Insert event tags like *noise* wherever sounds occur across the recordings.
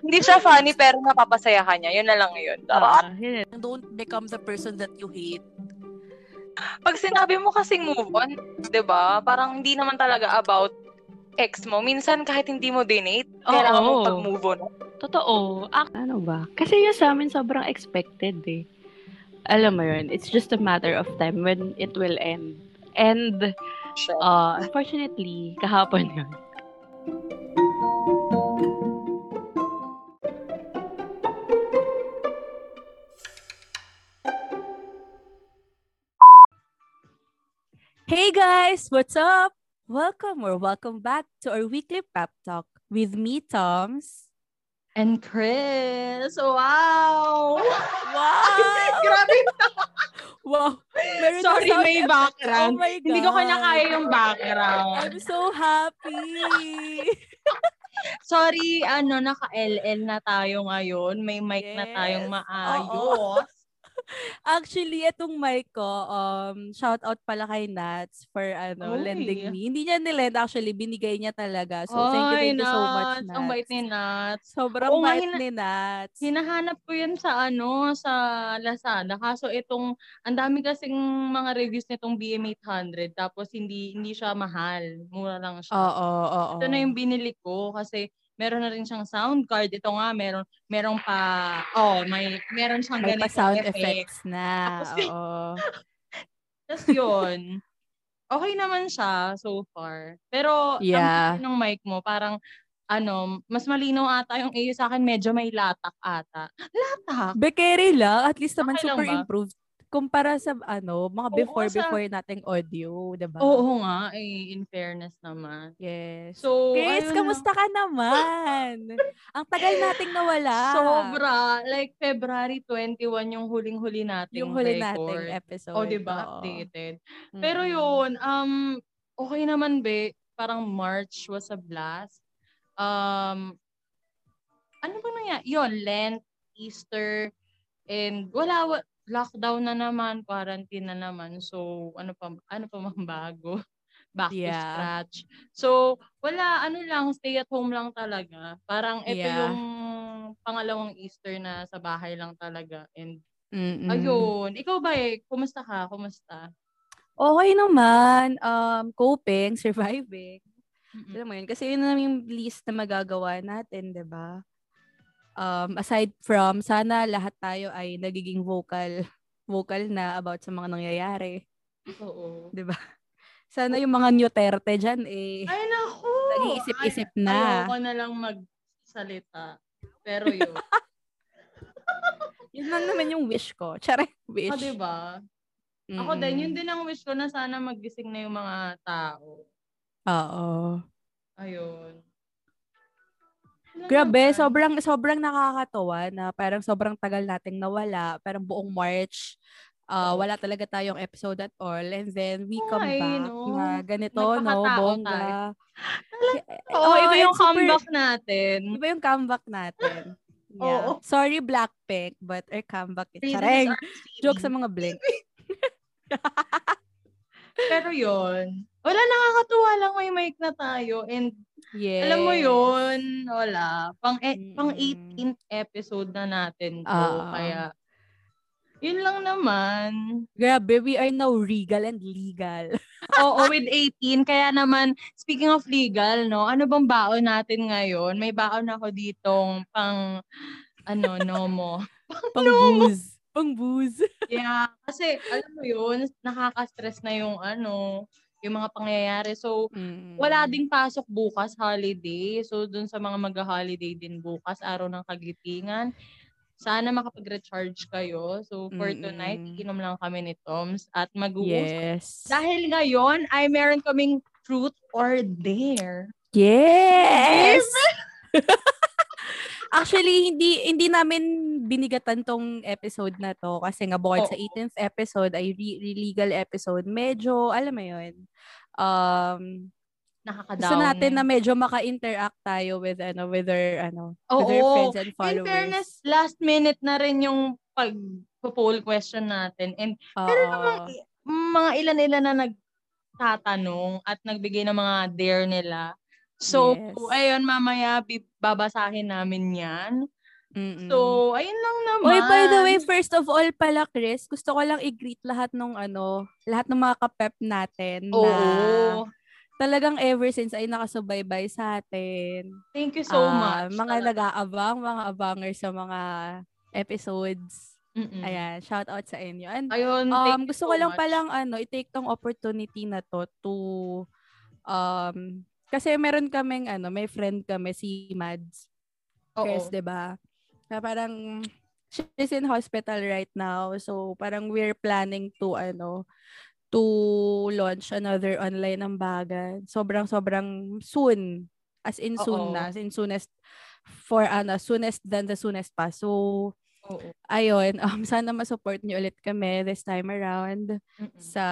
Hindi siya funny pero napapasaya ka niya. Yun na lang yun. Ah, yun. Don't become the person that you hate. Pag sinabi mo kasing move on, 'di ba? Parang hindi naman talaga about ex mo. Minsan kahit hindi mo dinate, kailangan mo pag-move on. Totoo. Ak- ano ba? Kasi yun sa amin sobrang expected eh. Alam mo yun, it's just a matter of time when it will end. And, uh, unfortunately, kahapon yun. Hey guys, what's up? Welcome or welcome back to our weekly pep talk with me, Toms. And Chris, wow! Wow! *laughs* Grabe wow! Meron Sorry, na may background. Oh my God. Hindi ko kinakaya yung background. I'm so happy! *laughs* Sorry, ano, naka-LL na tayo ngayon. May mic na Yes. tayong Oo. maayos. Actually, itong mic ko, um, shout out pala kay Nats for ano, Oy. lending me. Hindi niya nilend, actually, binigay niya talaga. So, thank you, thank you so much, Nats. Ang bait ni Nats. Sobrang Oo bait hina- ni Nats. Hinahanap ko yan sa ano, sa Lazada. Kaso itong, ang dami kasing mga reviews nitong BM800. Tapos hindi hindi siya mahal. Mura lang siya. Oo, oo. Ito na yung binili ko kasi meron na rin siyang sound card. Ito nga, meron, meron pa, oh, may, meron siyang May pa ganitong sound effect. effects na. Tapos, Oo. *laughs* Tapos yun, okay naman siya so far. Pero, Yeah. ang ng mic mo, parang, ano, mas malinaw ata yung iyo sa akin, medyo may latak ata. Latak? Bekeri lang, at least naman Okay super ba? improved kumpara sa ano, mga Oo, before sa- before nating audio, 'di ba? Oo nga, eh, in fairness naman. Yes. So, Chris, na. kamusta ka naman? *laughs* Ang tagal nating nawala. Sobra. Like, February 21 yung huling-huli nating Yung huli record. nating episode. O, di ba? oo. Updated. Pero Mm-mm. yun, um, okay naman, be. Parang March was a blast. Um, ano ba nangyari? Yun, Lent, Easter, and wala, wa- lockdown na naman, quarantine na naman. So, ano pa, ano pa mang bago? *laughs* Back to Yeah. scratch. So, wala, ano lang, stay at home lang talaga. Parang ito Yeah. yung pangalawang Easter na sa bahay lang talaga. And Mm-mm. ayun, ikaw ba eh, kumusta ka? Kumusta? Okay naman. Um, coping, *laughs* surviving. Mm-mm. Alam mo yun, kasi yun na yung least na magagawa natin, 'di ba? Um, aside from, sana lahat tayo ay nagiging vocal vocal na about sa mga nangyayari. Oo. ba? Sana yung mga Nuterte dyan, eh, Ay, naku! nag-iisip-isip na. Ayoko na lang magsalita. Pero yun. *laughs* Yun lang naman yung wish ko. Tsara, wish. o, diba? Ako Mm-mm. din, yun din ang wish ko na sana magising na yung mga tao. Oo. Ayun. Grabe, sobrang sobrang nakakatawa na parang sobrang tagal nating nawala. Parang buong March, Oo. wala talaga tayong episode at all. And then we come eh, back no? na ganito, no? Bongga. Eh, Oo, iba yung super- comeback natin. Iba yung comeback natin. *laughs* Yeah. Oo. Sorry, Blackpink, but our comeback is Chareng. Joke sa mga Blink. *laughs* Pero yun. Wala, nakakatuwa lang may mic na tayo. And Yes. alam mo yun, wala. Pang, e- pang Mm-mm. 18th episode na natin to. Oo. Kaya, yun lang naman. Grabe, we are now regal and legal. *laughs* Oo, with 18. Kaya naman, speaking of legal, no, ano bang baon natin ngayon? May baon ako ditong pang, ano, nomo. *laughs* Pang booze. Pang booze. *laughs* Yeah, kasi alam mo yun, nakaka-stress na yung ano, yung mga pangyayari. So, wala ding pasok bukas, holiday. So, dun sa mga mag-holiday din bukas, araw ng kagitingan, sana makapag-recharge kayo. So, for Mm-mm. tonight, iinom lang kami ni Toms at mag-uusap. Yes. Dahil ngayon, ay meron kaming truth or dare. Yes! *laughs* Actually, hindi hindi namin binigatan tong episode na to kasi nga bukod sa Oo. 18th episode ay re- legal episode, medyo, alam mo yun, um, Nakaka-down. gusto natin na medyo maka-interact tayo with, ano, with our, ano, with our Oo. friends and In followers. fairness, last minute na rin yung pag-poll question natin. And pero Oo. namang mga ilan-ilan na nagtatanong at nagbigay ng mga dare nila. So, Yes. ayun, mamaya babasahin namin yan. Mm-mm. So, ayun lang naman. Uy, by the way, first of all pala, Chris, gusto ko lang i-greet lahat ng ano, lahat ng mga kapep natin na Oo. talagang ever since ay nakasubaybay sa atin. Thank you so Ah, much. Mga talaga. nag-aabang, mga abangers sa mga episodes. Mm-mm. Ayan, shout out sa inyo. And Ayun, um, thank you gusto so ko lang much. palang ano, i-take tong opportunity na to to um kasi meron kaming ano, may friend kami si Mads. Oo. Chris, 'di ba? Na parang she's in hospital right now. So parang we're planning to ano to launch another online ambagan. Sobrang sobrang soon. As in soon Oo. na, as in soonest for ano, soonest than the soonest pa. So Oo. ayun, um, sana ma-support niyo ulit kami this time around Mm-mm. sa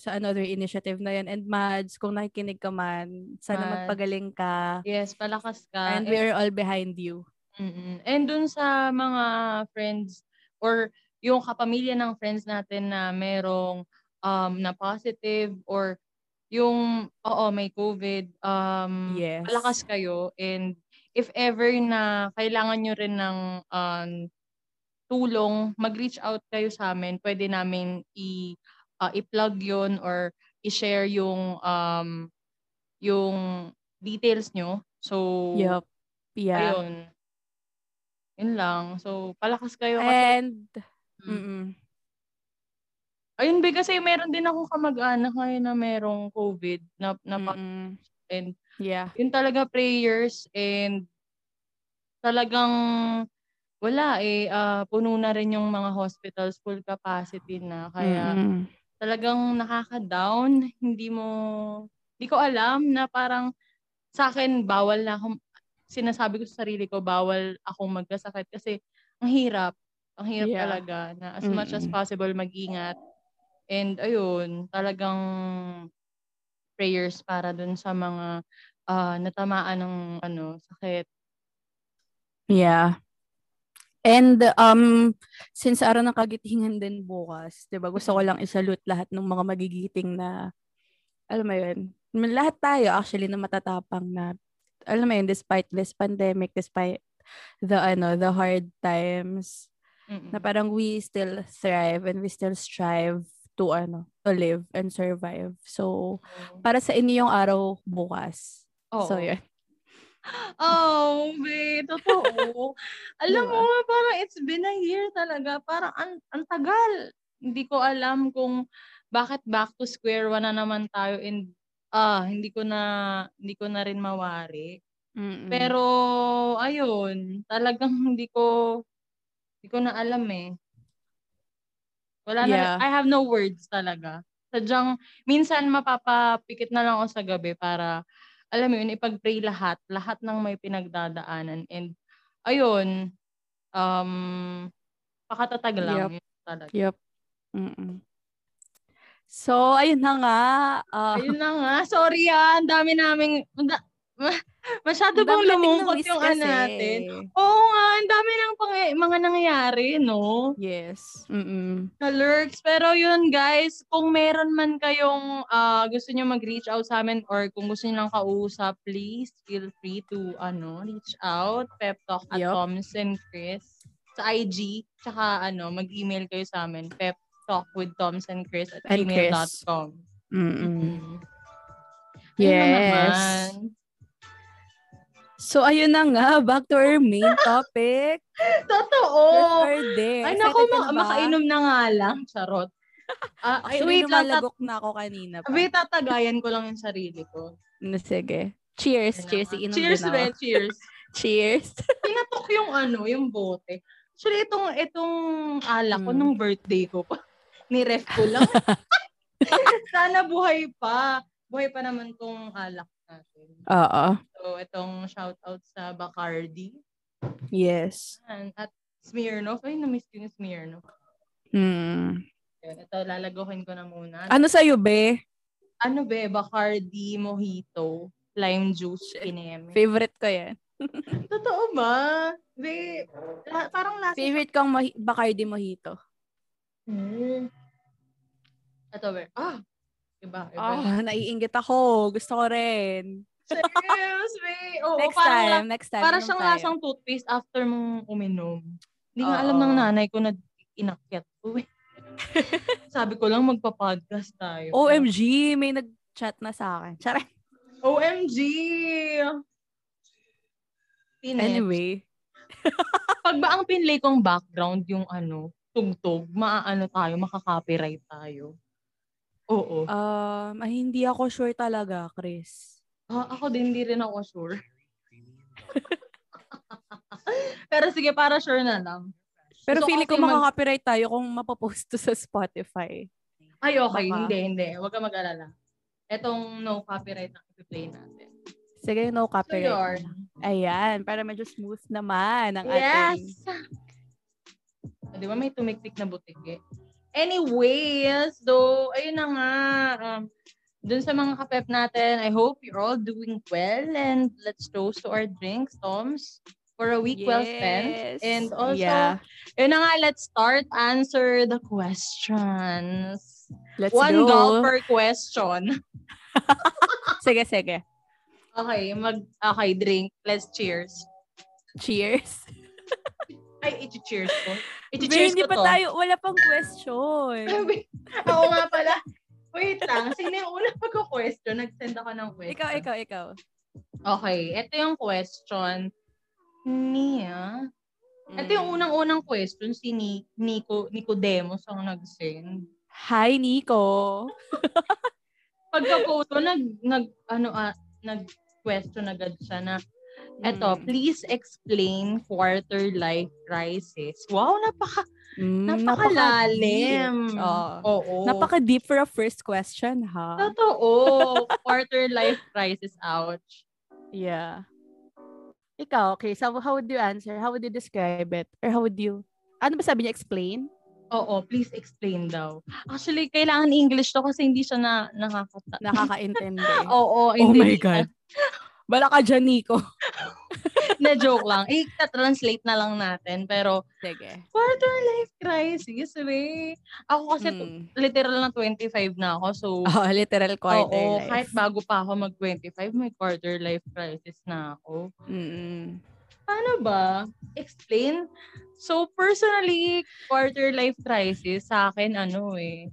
sa another initiative na yan. And Mads, kung nakikinig ka man, sana Mads. magpagaling ka. Yes, palakas ka. And we're all behind you. Mm-mm. And dun sa mga friends or yung kapamilya ng friends natin na merong um, na positive or yung, oo, may COVID, um, Yes. palakas kayo. And if ever na kailangan nyo rin ng um, tulong, mag-reach out kayo sa amin. Pwede namin i, uh, i-plug yun or i-share yung um, yung details nyo. So, Yup. Yeah. Ayun. Yun lang. So, palakas kayo. Kasi, And, Mm. ayun, be, kasi meron din akong kamag-anak ngayon na merong COVID na, na pa- mm and Yeah. yun talaga prayers and talagang wala eh, ah, puno na rin yung mga hospitals full capacity na. Kaya Mm-mm. talagang nakaka-down. Hindi mo, hindi ko alam na parang sa akin, bawal na akong, sinasabi ko sa sarili ko, bawal akong magkasakit kasi ang hirap. Ang hirap Yeah. talaga na as much as possible mag-ingat. And ayun, talagang prayers para dun sa mga ah, natamaan ng ano, sakit. Yeah. And um since araw ng kagitingan din bukas, 'di ba? Gusto ko lang isalute lahat ng mga magigiting na alam mo 'yun. Lahat tayo actually na matatapang na alam mo 'yun despite this pandemic, despite the ano, the hard times, Mm-mm. na parang we still thrive and we still strive to ano, to live and survive. So, para sa inyo yung araw bukas. So, Oo. yun. Oh, be, totoo. Alam Diba? mo, parang it's been a year talaga. Parang ang, ang tagal. Hindi ko alam kung bakit back to square one na naman tayo and ah, hindi ko na hindi ko na rin mawari. Mm-mm. Pero ayun, talagang hindi ko hindi ko na alam eh. Wala Yeah. na I have no words talaga. Sadyang minsan mapapapikit na lang ako sa gabi para alam mo yun, ipag-pray lahat, lahat ng may pinagdadaanan and ayun, um pakatatag lang yun talaga. Yep. Mm-mm. So, ayun na nga. ah, Ayun na nga. Sorry ah, ang dami naming *laughs* masyado ang bang lumungkot yung ano natin. Oo nga, ang dami ng pang- mga nangyayari, no? Yes. Mm-mm. lurks. Pero yun guys, kung meron man kayong ah, gusto nyo mag-reach out sa amin or kung gusto nyo lang kausap, please feel free to ano, reach out. Pep Talk at Yup. Toms and Chris sa IG. Tsaka ano, mag-email kayo sa amin. Pep Talk with Toms and Chris at gmail.com. Mm-mm. Mm. Na Yes. naman. So, ayun na nga. Back to our main *laughs* topic. Totoo. Ay, naku, na ma- ba? makainom na nga lang. Charot. *laughs* Ah, ay, Actually, wait lang. Tat- na ako kanina pa. wait, tatagayan ko lang yung sarili ko. No, sige. Cheers. Cheers. Iinom Cheers, din ako. be. Cheers. *laughs* Cheers. Pinatok yung ano, yung bote. Actually, itong, itong alak ko Mm. nung birthday ko pa. Ni-ref ko lang. Sana buhay pa. Buhay pa naman tong alak natin. Oo. So, itong shoutout sa Bacardi. Yes. And, at Smirnoff. Ay, na-miss ko yung Smirnoff. Hmm. Yun, ito, lalagohin ko na muna. Ano sa'yo, be? Ano be? Bacardi Mojito. Lime juice. Kineme. Favorite ko yan. *laughs* Totoo ba? Be, la- parang lasa Favorite kong mohi- Bacardi Mojito. Hmm. Ito, be. Ah! Iba, iba. Ah, *laughs* naiinggit ako. Gusto ko rin. Babe. Oo, next parang time, la- next time. para siyang tayo. lasang toothpaste after mong uminom. Hindi nga alam ng nanay ko na inakyat ko. *laughs* Sabi ko lang magpa-podcast tayo. OMG, may nag-chat na sa akin. Charot. OMG! Pinet. Anyway. *laughs* Pag ba ang pinlay kong background yung ano, tugtog, maaano tayo, makaka-copyright tayo. Oo. Um, ay, hindi ako sure talaga, Chris. Ah, ako din, hindi rin ako sure. *laughs* Pero sige, para sure na lang. Pero Gusto feeling ko makaka-copyright tayo kung mapapost to sa Spotify. Ay, okay. Baka. Hindi, hindi. Huwag ka mag-alala. Etong no copyright na i-play natin. Sige, no So, copyright. yun. Ayan, para medyo smooth naman ang ating... Yes! Ah, Di ba may tumiktik na butik eh? Anyways, so, ayun na nga. Um, dun sa mga kapep natin, I hope you're all doing well and let's toast to our drinks, Toms, for a week well spent. Yes. And also, Yeah. yun na nga, let's start answer the questions. Let's One go. gulp per question. *laughs* Sige, sige. Okay, mag, okay, drink. Let's cheers. Cheers. Ay, i-cheers ko. Be, I-cheers hindi ko pa to. tayo, wala pang question. *laughs* Oo nga pala. Wait lang. Sino yung unang pagka-question? Nag-send ako ng question. ikaw, ikaw, ikaw. Okay. Ito yung question. Nia. Ito yung Mm. unang-unang question. Si Ni Nico, Nicodemos ang nag-send. Hi, Nico. *laughs* Pagka-photo, nag, nag, ano, ah, nag-question agad siya na, eto, Mm. please explain quarter life crisis. Wow, napaka, Mm, napakalalim. napaka-deep. Oo. Oo. Napaka-deep for a first question, ha? Totoo. *laughs* quarter life crisis. Ouch. Yeah. Ikaw, okay, so how would you answer? How would you describe it? Or how would you, ano ba sabi niya, explain? Oo, please explain daw. Actually, kailangan English to kasi hindi siya na nakakata. Nakakaintindi. *laughs* Oo, oh hindi. my God. *laughs* Bala ka dyan, Nico. *laughs* na joke lang. Eh, translate na lang natin. Pero, Sige. quarter life crisis, we. Ako kasi t- Mm. literal na 25 na ako. So, *laughs* Oh, literal quarter oo, life. kahit bago pa ako mag-25, may quarter life crisis na ako. Mm-mm. Paano ba? Explain? So, personally, quarter life crisis sa akin, ano eh,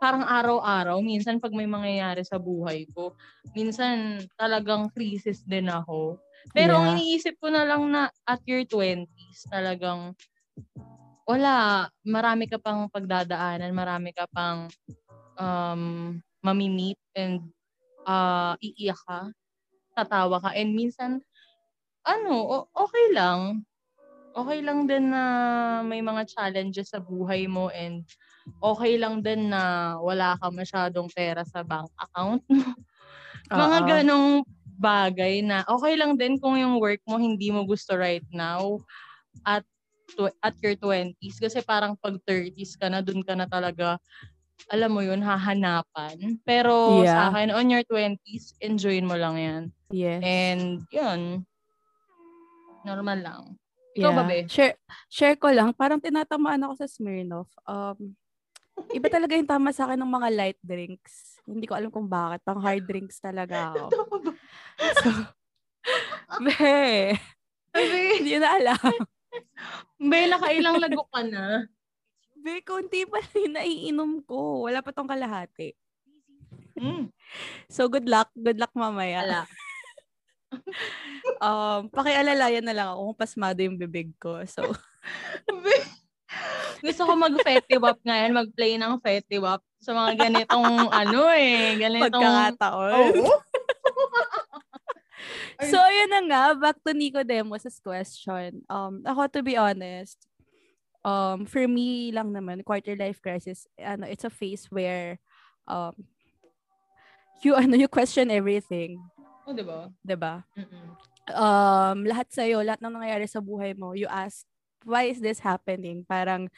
parang araw-araw, minsan pag may mangyayari sa buhay ko, minsan talagang crisis din ako. Pero ang Yeah. iniisip ko na lang na at your 20s, talagang wala, marami ka pang pagdadaanan, marami ka pang um, mamimit and uh, iiyak ka, tatawa ka, and minsan, ano, okay lang. Okay lang din na may mga challenges sa buhay mo and okay lang din na wala ka masyadong pera sa bank account mo. *laughs* mga Oo. ganong bagay na okay lang din kung yung work mo hindi mo gusto right now at tw- at your 20s kasi parang pag 30s ka na dun ka na talaga alam mo yun hahanapan pero Yeah. sa akin on your 20s enjoyin mo lang yan Yes. and yun normal lang ikaw ba, be? Share, share ko lang, parang tinatamaan ako sa Smirnoff. Um, iba talaga yung tama sa akin ng mga light drinks. Hindi ko alam kung bakit. Pang hard drinks talaga *laughs* ako. So, be, Be, hindi na alam. be, nakailang lago ka na. Be, konti pa lang yung naiinom ko. Wala pa tong kalahati. Mm, So, good luck. Good luck mamaya. ala. *laughs* Um, pakialalayan na lang ako kung pasmado yung bibig ko. So, gusto ko mag-fetty wap ngayon, mag-play ng fetty wap sa mga ganitong *laughs* ano eh, ganitong... pagkakataon. Oo. *laughs* So, yun na nga. Back to Nicodemus' question. Um, ako, to be honest, um, for me lang naman, quarter life crisis, ano, it's a phase where um, you, *laughs* ano, you question everything. Oh, di ba? 'di ba? Mm-mm. Um, lahat sa'yo, lahat ng nangyayari sa buhay mo, you ask, why is this happening? Parang,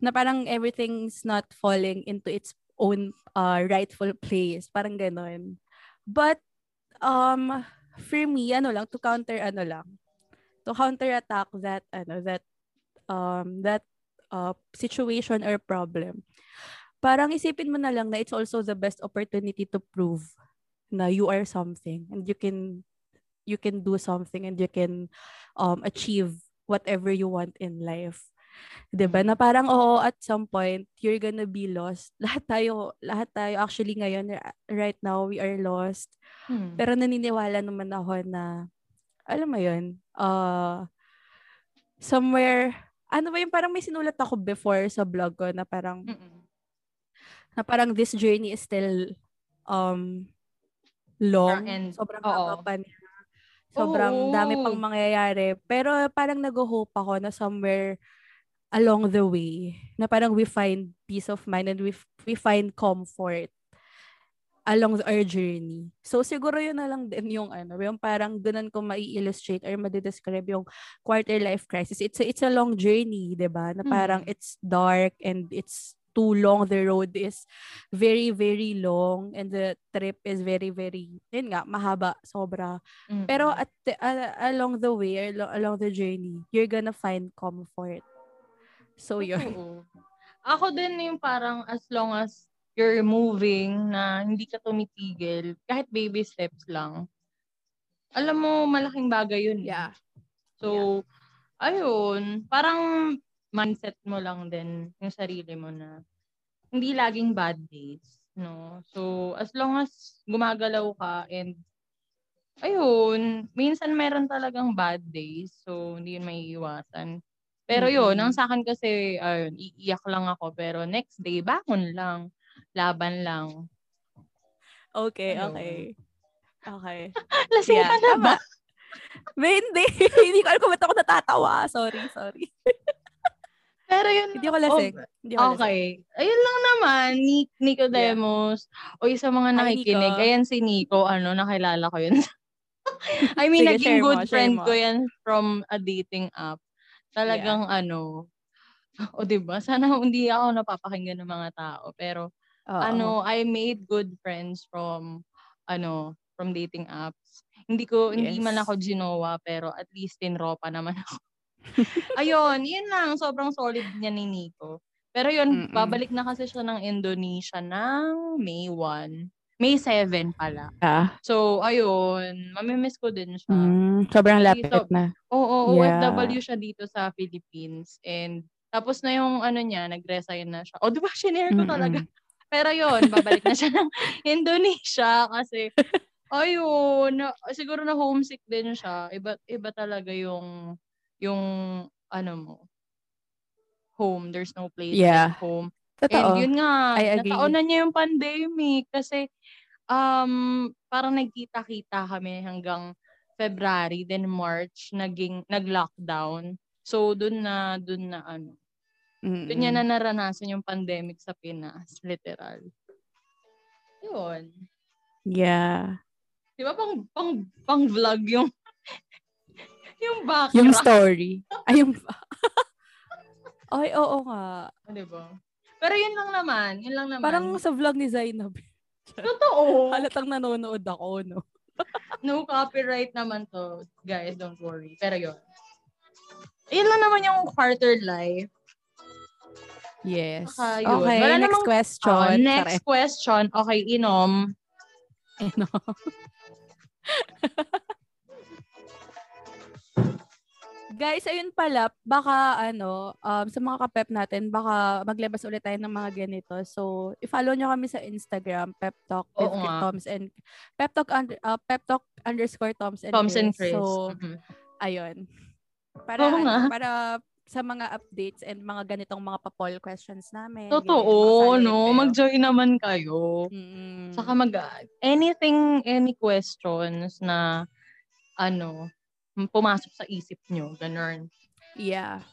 na parang everything's not falling into its own uh, rightful place. Parang ganon. But, um, for me, ano lang, to counter, ano lang, to counterattack that, ano, that, um, that uh, situation or problem, parang isipin mo na lang na it's also the best opportunity to prove na you are something and you can you can do something and you can um achieve whatever you want in life. 'Di ba? Na parang oo at some point you're gonna be lost. *laughs* Lahat tayo lahat tayo actually ngayon right now we are lost. Hmm. Pero naniniwala naman ako na alam mo 'yun, uh somewhere ano ba yung parang may sinulat ako before sa blog ko na parang Mm-mm. na parang this journey is still um long. And- sobrang haba pa niya. Sobrang dami pang Oo. mangyayari. Pero parang nag-hope ako na somewhere along the way na parang we find peace of mind and we, we find comfort along our journey. So siguro yun na lang din yung ano, yung parang ganun ko mai-illustrate or ma-describe yung quarter life crisis. It's a, it's a long journey, 'di ba? Na parang Mhm. it's dark and it's too long. The road is very, very long and the trip is very, very, yun nga, mahaba, sobra. Mm-mm. Pero at the- a- along the way, along, along the journey, you're gonna find comfort. So yun. Oo. Ako din yung parang as long as you're moving na hindi ka tumitigil, kahit baby steps lang, alam mo, malaking bagay yun. eh. Yeah. So, ayun, parang mindset mo lang din yung sarili mo na hindi laging bad days, no? So, as long as gumagalaw ka and ayun, minsan meron talagang bad days, so hindi yun maiiwasan. Pero yun, Mm-mm. ang sa akin kasi, ayun, iiyak lang ako, pero next day, bangon lang, laban lang. Okay, Ayun. okay. Okay. *laughs* Lasing Yeah, ka na ba? *laughs* May hindi. hindi ko alam kung ba't ako natatawa. Sorry, sorry. *laughs* Pero yun, Hindi ako lasing. Hindi ako lasing. Okay. Ayun lang naman, Nick, Nico Demos. O yung sa mga Hi, nakikinig, Nico. ayan si Nico, ano, nakilala ko yun. *laughs* I mean, Sige, naging mo, good share friend mo. ko yan from a dating app. Talagang ano, o diba, sana hindi ako napapakinggan ng mga tao. Pero, Oo. ano, I made good friends from, ano, from dating apps. Hindi ko, hindi Yes. man ako ginawa, pero at least tinropa naman *laughs* ako. *laughs* Ayun, yun lang. Sobrang solid niya ni Nico. Pero yun, Mm-mm. babalik na kasi siya ng Indonesia ng May 1. May 7 pala. Yeah. So, ayun, mamimiss ko din siya. Mm, sobrang lapit Dito. na. Oo, Yeah. OFW siya dito sa Philippines. And tapos na yung ano niya, nag-resign na siya. O, di ba, shinare ko talaga. Mm-mm. *laughs* Pero yun, babalik na siya ng *laughs* Indonesia kasi ayun, na, siguro na homesick din siya. Iba iba talaga yung yung ano mo home. There's no place Yeah. like home. Totoo. And yun nga, I agree. nataon na niya yung pandemic kasi um parang nagkita-kita kami hanggang February, then March naging nag-lockdown. So dun na dun na ano, Mm-mm. dun niya na naranasan yung pandemic sa Pinas, literal. Yun. Yeah. Di ba pang pang pang vlog yung yung background, Yung story. Ay, yung... *laughs* Ay, oo nga. di ba? Pero yun lang naman, yun lang naman. Parang sa vlog ni Zainab. totoo. Halatang nanonood ako, no? *laughs* No copyright naman to, guys, don't worry. Pero yun. Yun lang naman yung quarter life. Yes. Saka yun. Okay, Wala next namang- question. Ah, next question. Okay, inom. Sorry. *laughs* Guys, ayun pala, baka ano, um, sa mga kapep natin, baka maglabas ulit tayo ng mga ganito. So, i-follow nyo kami sa Instagram, Pep Talk with Oo. Toms and Pep Talk, under, uh, Pep Talk underscore Toms and Toms and Chris. Chris. So, Mhm. ayun. Para, Oo ano, para sa mga updates and mga ganitong mga pa-poll questions namin. Totoo, ganyan, no? kayo. Mag-join naman kayo. Mm. Saka mag anything, any questions na ano, pumasok sa isip nyo. Ganun. Yeah.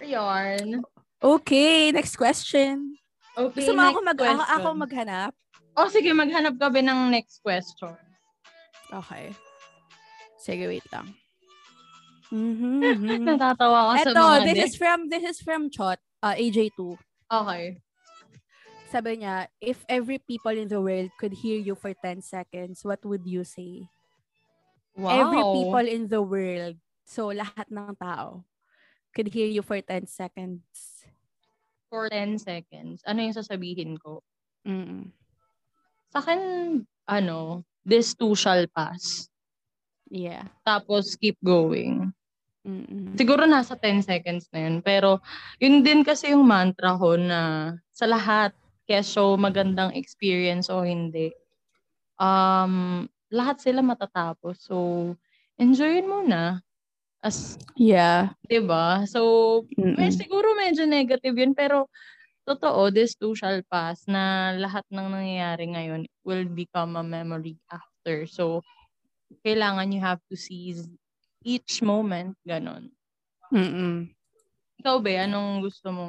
Ayun. Okay, next question. Okay, Gusto mo ako, mag, ako, question. ako maghanap? Oh, sige, maghanap ka ba ng next question? Okay. Sige, wait lang. *laughs* Mm-hmm. Natatawa ka sa Ito, mga this next. is from this is from Chot, uh, AJ2. Okay. Sabi niya, if every people in the world could hear you for 10 seconds, what would you say? Wow. Every people in the world, so lahat ng tao, could hear you for 10 seconds. For 10 seconds. Ano yung sasabihin ko? Mm. Sa akin, ano, this too shall pass. Yeah. Tapos keep going. Mm-mm. Siguro nasa 10 seconds na yun. Pero yun din kasi yung mantra ko na sa lahat, keso magandang experience o hindi, um, lahat sila matatapos. So, enjoyin mo na. As, Yeah. ba? So, may, Mm-mm. siguro medyo negative yun, pero totoo, this too shall pass na lahat ng nangyayari ngayon will become a memory after. So, kailangan you have to seize each moment, ganon. Mm-mm. Ikaw ba, anong gusto mo?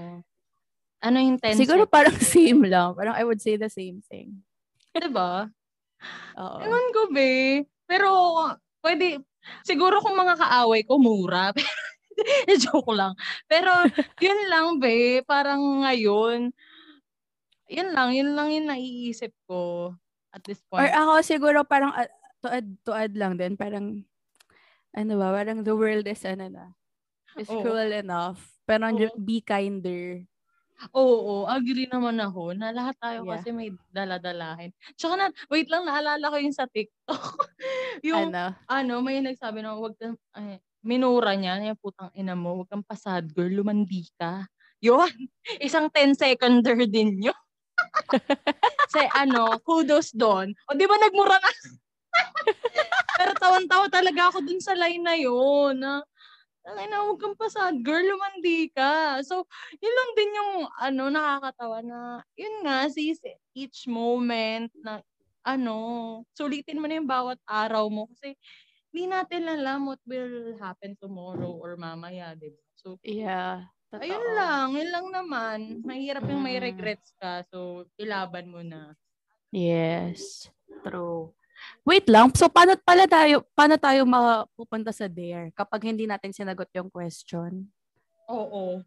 Ano yung 10 Siguro parang *laughs* same lang. Parang I would say the same thing. Diba? Oo. Ewan ko, be. Pero, pwede, siguro kung mga kaaway ko, mura. *laughs* Joke lang. Pero, yun lang, be. Parang ngayon, yun lang, yun lang yung naiisip ko at this Or point. ako siguro parang uh, to add, to add lang din, parang ano ba, parang the world is ano na, is Oo. cruel enough. Pero Oo. be kinder. Oo, agree naman ako na lahat tayo Yeah. kasi may daladalahin. Tsaka na, wait lang, naalala ko yung sa TikTok. *laughs* yung, ano? ano, may nagsabi na, wag kang, ay, minura niya, yung putang ina mo, wag kang pasad girl, lumandi ka. Yun, *laughs* isang 10 seconder din yun. *laughs* Say, ano, kudos doon. O, di ba nagmura na? Pero tawan-tawa talaga ako dun sa line na yun. Na, Tangay na, huwag kang pasad. Girl, lumandi ka. So, yun lang din yung, ano, nakakatawa na, yun nga, sis, each moment na, ano, sulitin mo na yung bawat araw mo. Kasi, hindi natin alam what will happen tomorrow or mamaya, di ba? So, Yeah. Totoo. ayun lang, yun lang naman. Mahirap yung may Mm. regrets ka. So, ilaban mo na. Yes. True. Wait lang. So, paano pala tayo, paano tayo mapupunta sa dare kapag hindi natin sinagot yung question? Oo.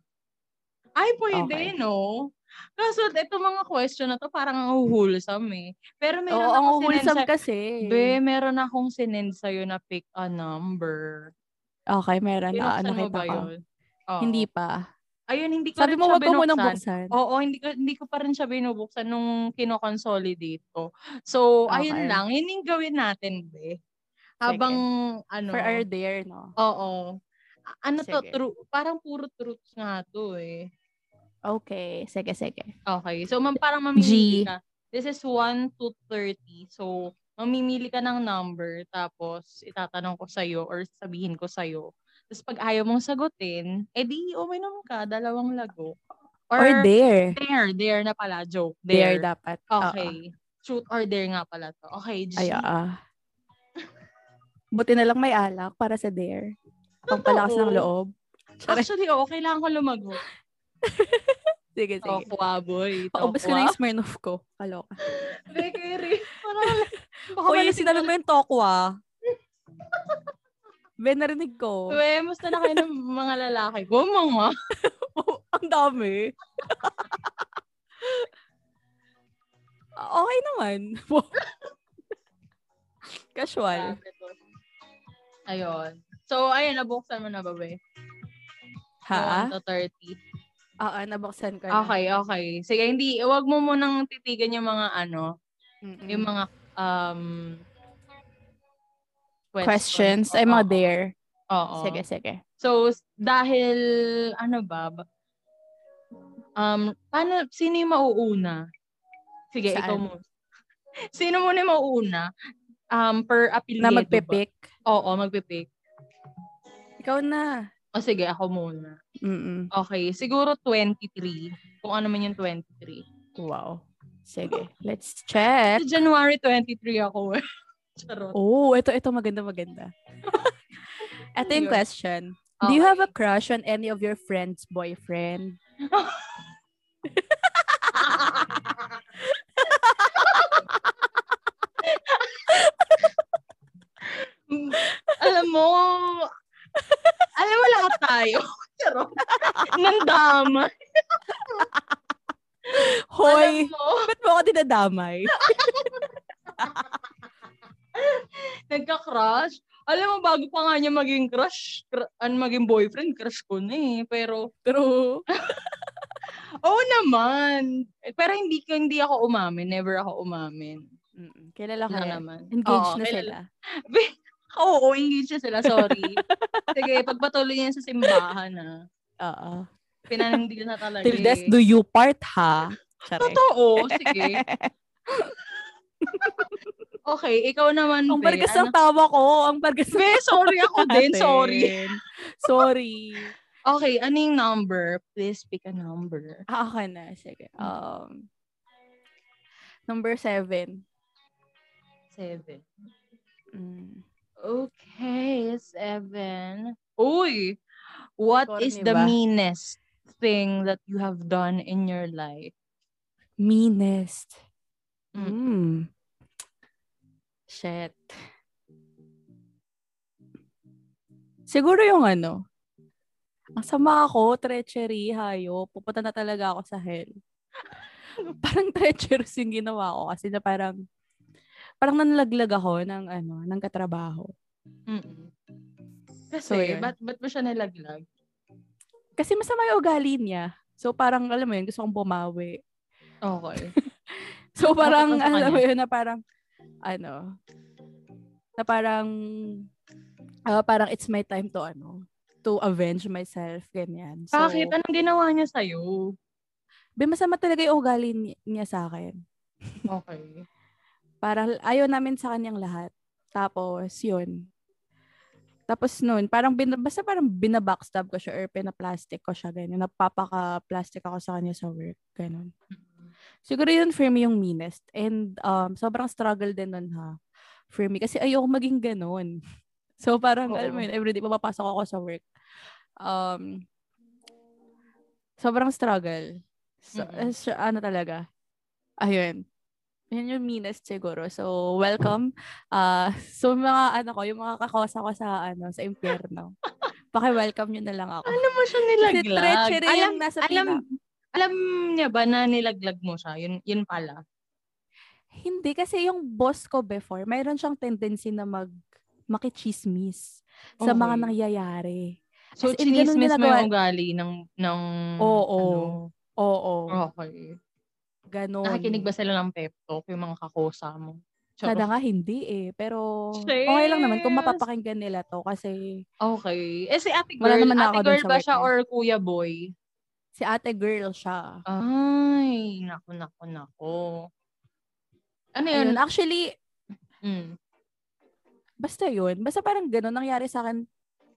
Ay, pwede, Okay. no? Kaso, ito mga question na to, parang ang wholesome eh. Pero meron Oo, ang wholesome sa- kasi. Be, meron akong sinend sa'yo na pick a number. Okay, meron. Na, ano Binuksan mo kita ba ko. yun? Oo. Hindi pa. Ayun, hindi ko Sabi rin mo, siya wag ko munang binuksan. buksan. Oo, hindi ko, hindi ko pa rin siya binubuksan nung kino-consolidate ko. So, ayun Okay. lang. Yun yung gawin natin, be. Habang, ano, For our dare, no? oo. Ano to, Sige. true, parang puro truths nga to eh. Okay. Sige, sige. Okay. So, mam, parang mamimili G. ka. This is 1 to 30. So, mamimili ka ng number, tapos itatanong ko sa'yo or sabihin ko sa'yo. Tapos pag ayaw mong sagutin, edi uminom ka, dalawang lago. Or, dare. dare. Dare na pala, joke. Dare, Dare. dapat. Okay. Truth or dare nga pala to. Okay, G. Ay, ah. Buti na lang may alak para sa dare. Pampalakas ng loob. Actually, oo, kailangan ko lumago. *laughs* Sige, sige. Tokwa, boy. Paubos ko na yung Smirnoff ko. Kaloka. Bekeri. Parang, baka *laughs* Uy, sinabi mo yung tokwa. *laughs* Ben, narinig ko. We, musta na kayo ng mga lalaki ko? Mga. *laughs* Oh, ang dami. okay naman. *laughs* Casual. Ayun. So, ayun, nabuksan mo na ba, be? Ha? 1 to 30. Oo, nabuksan ko na. Okay, okay. Sige, hindi, wag mo munang titigan yung mga ano, Mm-mm. yung mga um questions. Ay, mga Oo. dare. Oo. Sige, sige. So, dahil, ano ba, ba- um, paano, sino yung mauuna? Sige, Saan? ikaw mo. *laughs* Sino muna yung mauuna? Um, per apelyido Na ba? magpipick. Oo, magpipick. Ikaw na. O sige, ako muna. Mm-mm. Okay, siguro 23. Kung ano man yung 23. Wow. Sige. Let's check. January 23 ako eh. *laughs* Charot. Oh, ito, ito maganda, maganda. *laughs* ito yung Yun. question. Do you have a Okay. crush on any of your friend's boyfriend? alam mo, alam mo lahat tayo. Nandama. Hoy! Ba't mo ako dinadamay? *laughs* *laughs* nagka-crush. Alam mo, bago pa nga niya maging crush, cr- ano, maging boyfriend, crush ko na eh. Pero, True. *laughs* oo naman. Pero hindi ko hindi ako umamin. Never ako umamin. Mm-mm. Kilala ko yan. naman. Engaged Oo, na kilala. sila. *laughs* Oo, engaged na sila. Sorry. Sige, pagpatuloy yan sa simbahan na. Oo. Pinanindigan na talaga. Till death eh. do you part, ha? Charay. Totoo. Sige. Okay, ikaw naman, Ang bargas Ano- ng tawa ko. Ang bargas ng Be, sorry ako din. Sorry. Sorry. Okay, anong number? Please pick a number. Ah, okay na. Sige. Um, number seven. Seven. Mm. Okay, seven. Uy! What Corny is the ba? meanest thing that you have done in your life? Meanest. Mm. Mm. Shit. Siguro yung ano, ang sama ako, treachery, hayo, pupunta na talaga ako sa hell. *laughs* parang treacherous yung ginawa ko kasi na parang, parang nanlaglag ako ng ano, ng katrabaho. Mm-mm. So, Kasi, yun. ba't, ba't mo siya nalaglag? Kasi masama yung ugali niya. So parang, alam mo yun, gusto kong bumawi. Okay. *laughs* So parang, alam mo yun, na parang, ano, na parang, ah, parang it's my time to, ano, to avenge myself, ganyan. So, Bakit? Anong ginawa niya sa'yo? Be, masama talaga yung ugali ni- niya sa akin. Okay. *laughs* Parang, ayaw namin sa kanyang lahat. Tapos, yun. Tapos nun, parang, bin, basta parang binabackstab ko siya or pinaplastic ko siya, ganyan. Napapaka-plastic ako sa kanya sa work, ganun. Siguro yun for me yung meanest. And um, sobrang struggle din nun ha. For me. Kasi ayoko maging ganun. *laughs* So parang, Oo. alam mo yun, everyday papapasok ako sa work. Um, sobrang struggle. So, Mm-mm. eh, siya- ano talaga. Ayun. Yan yung meanest siguro. So, welcome. Ah, *laughs* so, mga ano ko, yung mga kakosa ko sa, ano, sa impyerno. *laughs* Paki-welcome nyo na lang ako. Ano mo siya Kasi nilaglag? treachery Alam, yung nasa alam, pina- alam niya ba na nilaglag mo siya? Yun, yun pala. Hindi, kasi yung boss ko before, mayroon siyang tendency na mag makichismis sa mga Okay. nangyayari. So, As in, chinismis mo yung ugali ng, ng Oo. ano? Oo, Okay. ganun. Nakikinig ba sila ng pep talk, yung mga kakosa mo? Sada nga hindi eh. Pero Sis! okay lang naman kung mapapakinggan nila to kasi Okay. Eh, si ate Wala girl, naman na ate girl ba siya or kuya boy? Si ate girl siya. Ay, naku, naku, naku. Ano yun? Ayun, actually, Mm. basta yun. Basta parang ganun nangyari sa akin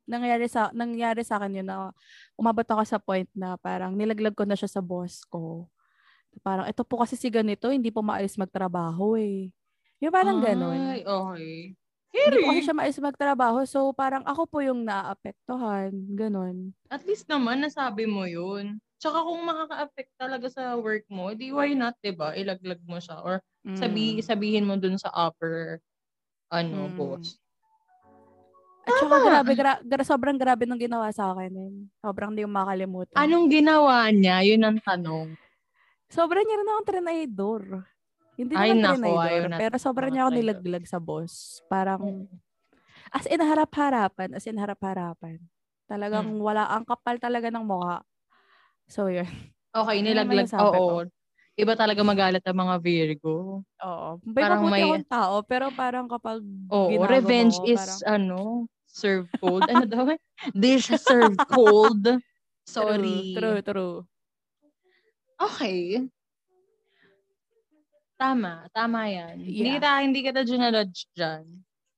nangyari sa nangyari sa akin yun na umabot ako sa point na parang nilaglag ko na siya sa boss ko. Parang ito po kasi si ganito, hindi po maalis magtrabaho eh. Yung parang ganun. Ay, okay. Hindi po kasi siya maalis magtrabaho. So parang ako po yung naapektuhan. Ganun. At least naman, nasabi mo yun. Tsaka kung makaka-affect talaga sa work mo, di why not, di ba? Ilaglag mo siya. Or sabi, Mm. sabihin mo dun sa upper, ano, Mm. boss. At saka grabe, gra- gra- sobrang grabe nung ginawa sa akin. eh. Sobrang hindi makalimutan. Anong ginawa niya? Yun ang tanong. Sobrang niya rin akong trinidor. Hindi Ay, naman nako, trinidor, natin pero sobrang niya ako nilaglag sa boss. Parang, as in harap-harapan, as in harap-harapan. Talagang Hmm. wala, ang kapal talaga ng mukha. So, yun. Okay, nilaglag. Oo. Iba talaga magalit ang mga Virgo. Oo. May Parang mabuti may- akong tao, pero parang kapag Oo, ginagawa revenge ko, is, parang, ano, serve cold. ano daw? eh? *laughs* Dish serve cold. Sorry. True, true, true. Okay. Tama, tama yan. Hindi Yeah. kita, hindi kita ginalodge dyan.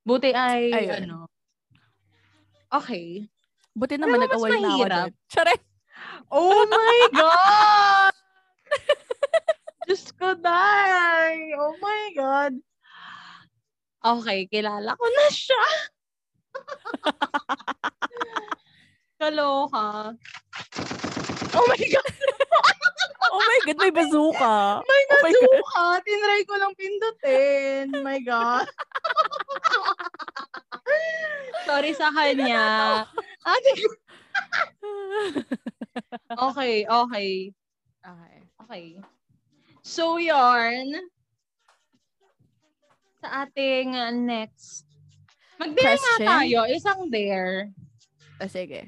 Buti ay, Ayun. ano. Okay. Buti naman nag-away na ako mahirap. Oh my God! *laughs* Diyos ko, day! Oh my God! Okay, kilala ko na siya. *laughs* Kaloka. Oh my God! *laughs* Oh my God, may bazooka. May Oh God. nasuka! Tinry ko lang pindutin. My God! Sorry sa kanya. Ate ko. Okay, okay. Okay. Okay. So, yarn. Sa ating uh, next. Mag-dare nga tayo. Isang dare. Ah, sige.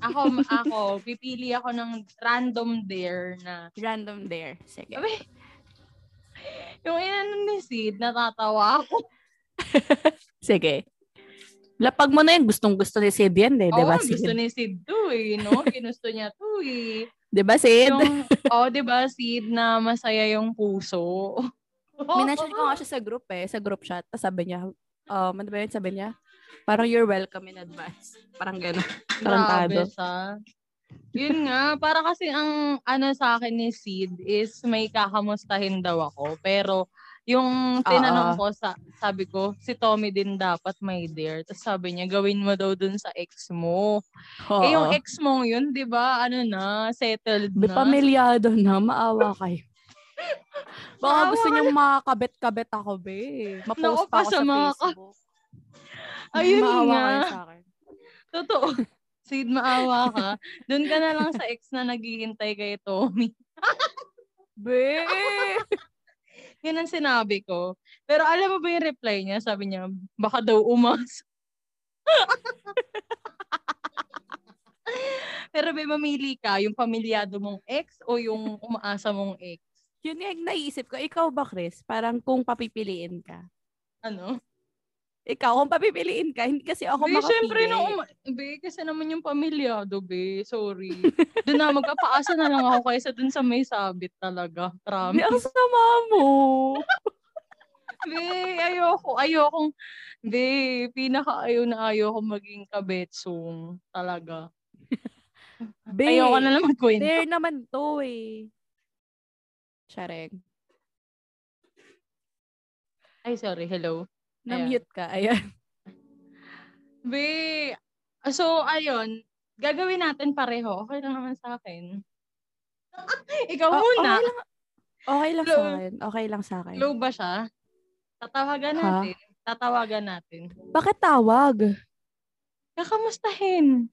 Ako, *laughs* ako, pipili ako ng random dare na Random there. Sige. Abe, yung inano ni Sid, natatawa ako. *laughs* Sige. Lapag mo na yun. Gustong gusto ni Sid yan eh. Di ba, gusto Sid? ni Sid to eh, no? *laughs* Ginusto niya to eh. Di ba, Sid? Yung, *laughs* oh, di ba, Sid, na masaya yung puso. *laughs* Minention ko nga siya sa group eh. Sa group chat. Tapos sabi niya, um, ano ba yun? Sabi niya, parang you're welcome in advance. Parang gano'n. Tarantado. Yun nga, para kasi ang ano sa akin ni Sid is may kakamustahin daw ako. Pero yung tinanong ko, sa, sabi ko, si Tommy din dapat may dare. Tapos sabi niya, gawin mo daw dun sa ex mo. Oo. Eh, yung ex mo yun, di ba, ano na, settled Be na. pamilyado na, maawa kayo. *laughs* Baka gusto niyang makakabit-kabit ako, be. Naku, Ma-post pa ako sa ka. Facebook. *laughs* Ayun maawa nga. kayo sa akin. Totoo. *laughs* Sid, maawa ka. Doon ka na lang sa ex na naghihintay kay Tommy. Be! Yan ang sinabi ko. Pero alam mo ba yung reply niya? Sabi niya, baka daw umas. *laughs* Pero may mamili ka, yung pamilyado mong ex o yung umaasa mong ex? Yun yung naisip ko. Ikaw ba, Chris? Parang kung papipiliin ka. Ano? Ikaw, kung papipiliin ka, hindi kasi ako Be, makapili. syempre nung uma- Be, kasi naman yung pamilyado, be. Sorry. Doon na, magpapaasa na lang ako kaysa doon sa may sabit talaga. Be, Promise. ang sama mo. Be, ayoko, ayokong, be, pinaka ayaw na ayoko maging kabetsong talaga. Be, Ayoko na lang magkwento. There naman to eh. Shareng. Ay, sorry, hello. Na-mute ka. Ayan. Be, so, ayun, gagawin natin pareho. Okay lang naman sa akin. *laughs* Ikaw O- muna. Okay lang, okay lang sa Hello. akin. Okay lang sa akin. Low ba siya? Tatawagan Ha? natin. Tatawagan natin. Bakit tawag? Kakamustahin.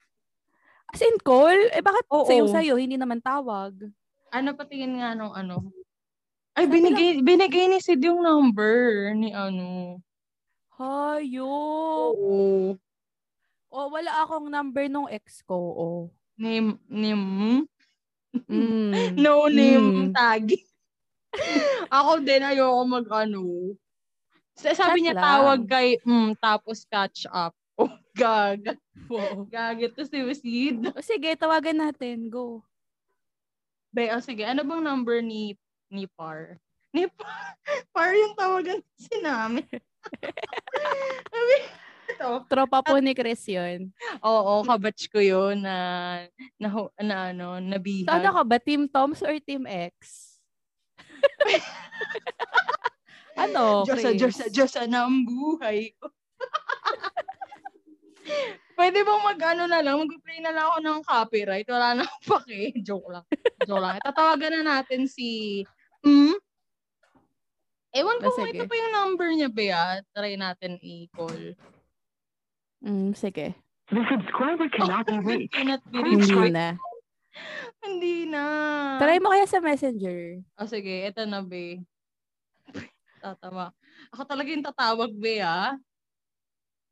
As in call? Eh bakit Oo. sa'yo sa'yo, hindi naman tawag? Ano patingin nga nung ano? Ay, binigay, binigay ni Sid yung number ni ano. Hayop. Oo. O, wala akong number nung ex ko. O. Name, name, Mm. *laughs* no name Mm. tag. *laughs* Ako din, ayoko mag ano. Sa- Sabi Chat niya lang. tawag kay, mm, tapos catch up. *laughs* Oh, gag. Oo. Gag ito si Sid. O, sige, tawagan natin. Go. Be, oh, sige, ano bang number ni ni Par? Ni Par, Par yung tawagan kasi namin. Ito, Tropa po ni Chris yun. Oo, kabatch ko yun na, na, na ano, nabihag. Sana ka ba? Team Toms or Team X? *laughs* ano, Diyos Chris? Diyos Diyos na ang buhay ko. *laughs* Pwede bang mag-ano na lang, mag-play na lang ako ng copyright. Wala na akong pake. *laughs* Joke lang. Joke lang. Tatawagan na natin si... Hmm? Ewan ko Ah, kung ito pa yung number niya, Bea. Try natin i-call. Mm, sige. The subscriber cannot be *laughs* reached. Cannot be Hindi reached. na. *laughs* Hindi na. Try mo kaya sa messenger. O sige, ito na, Be. *laughs* Tatawa. Ako talaga yung tatawag, Be, ah.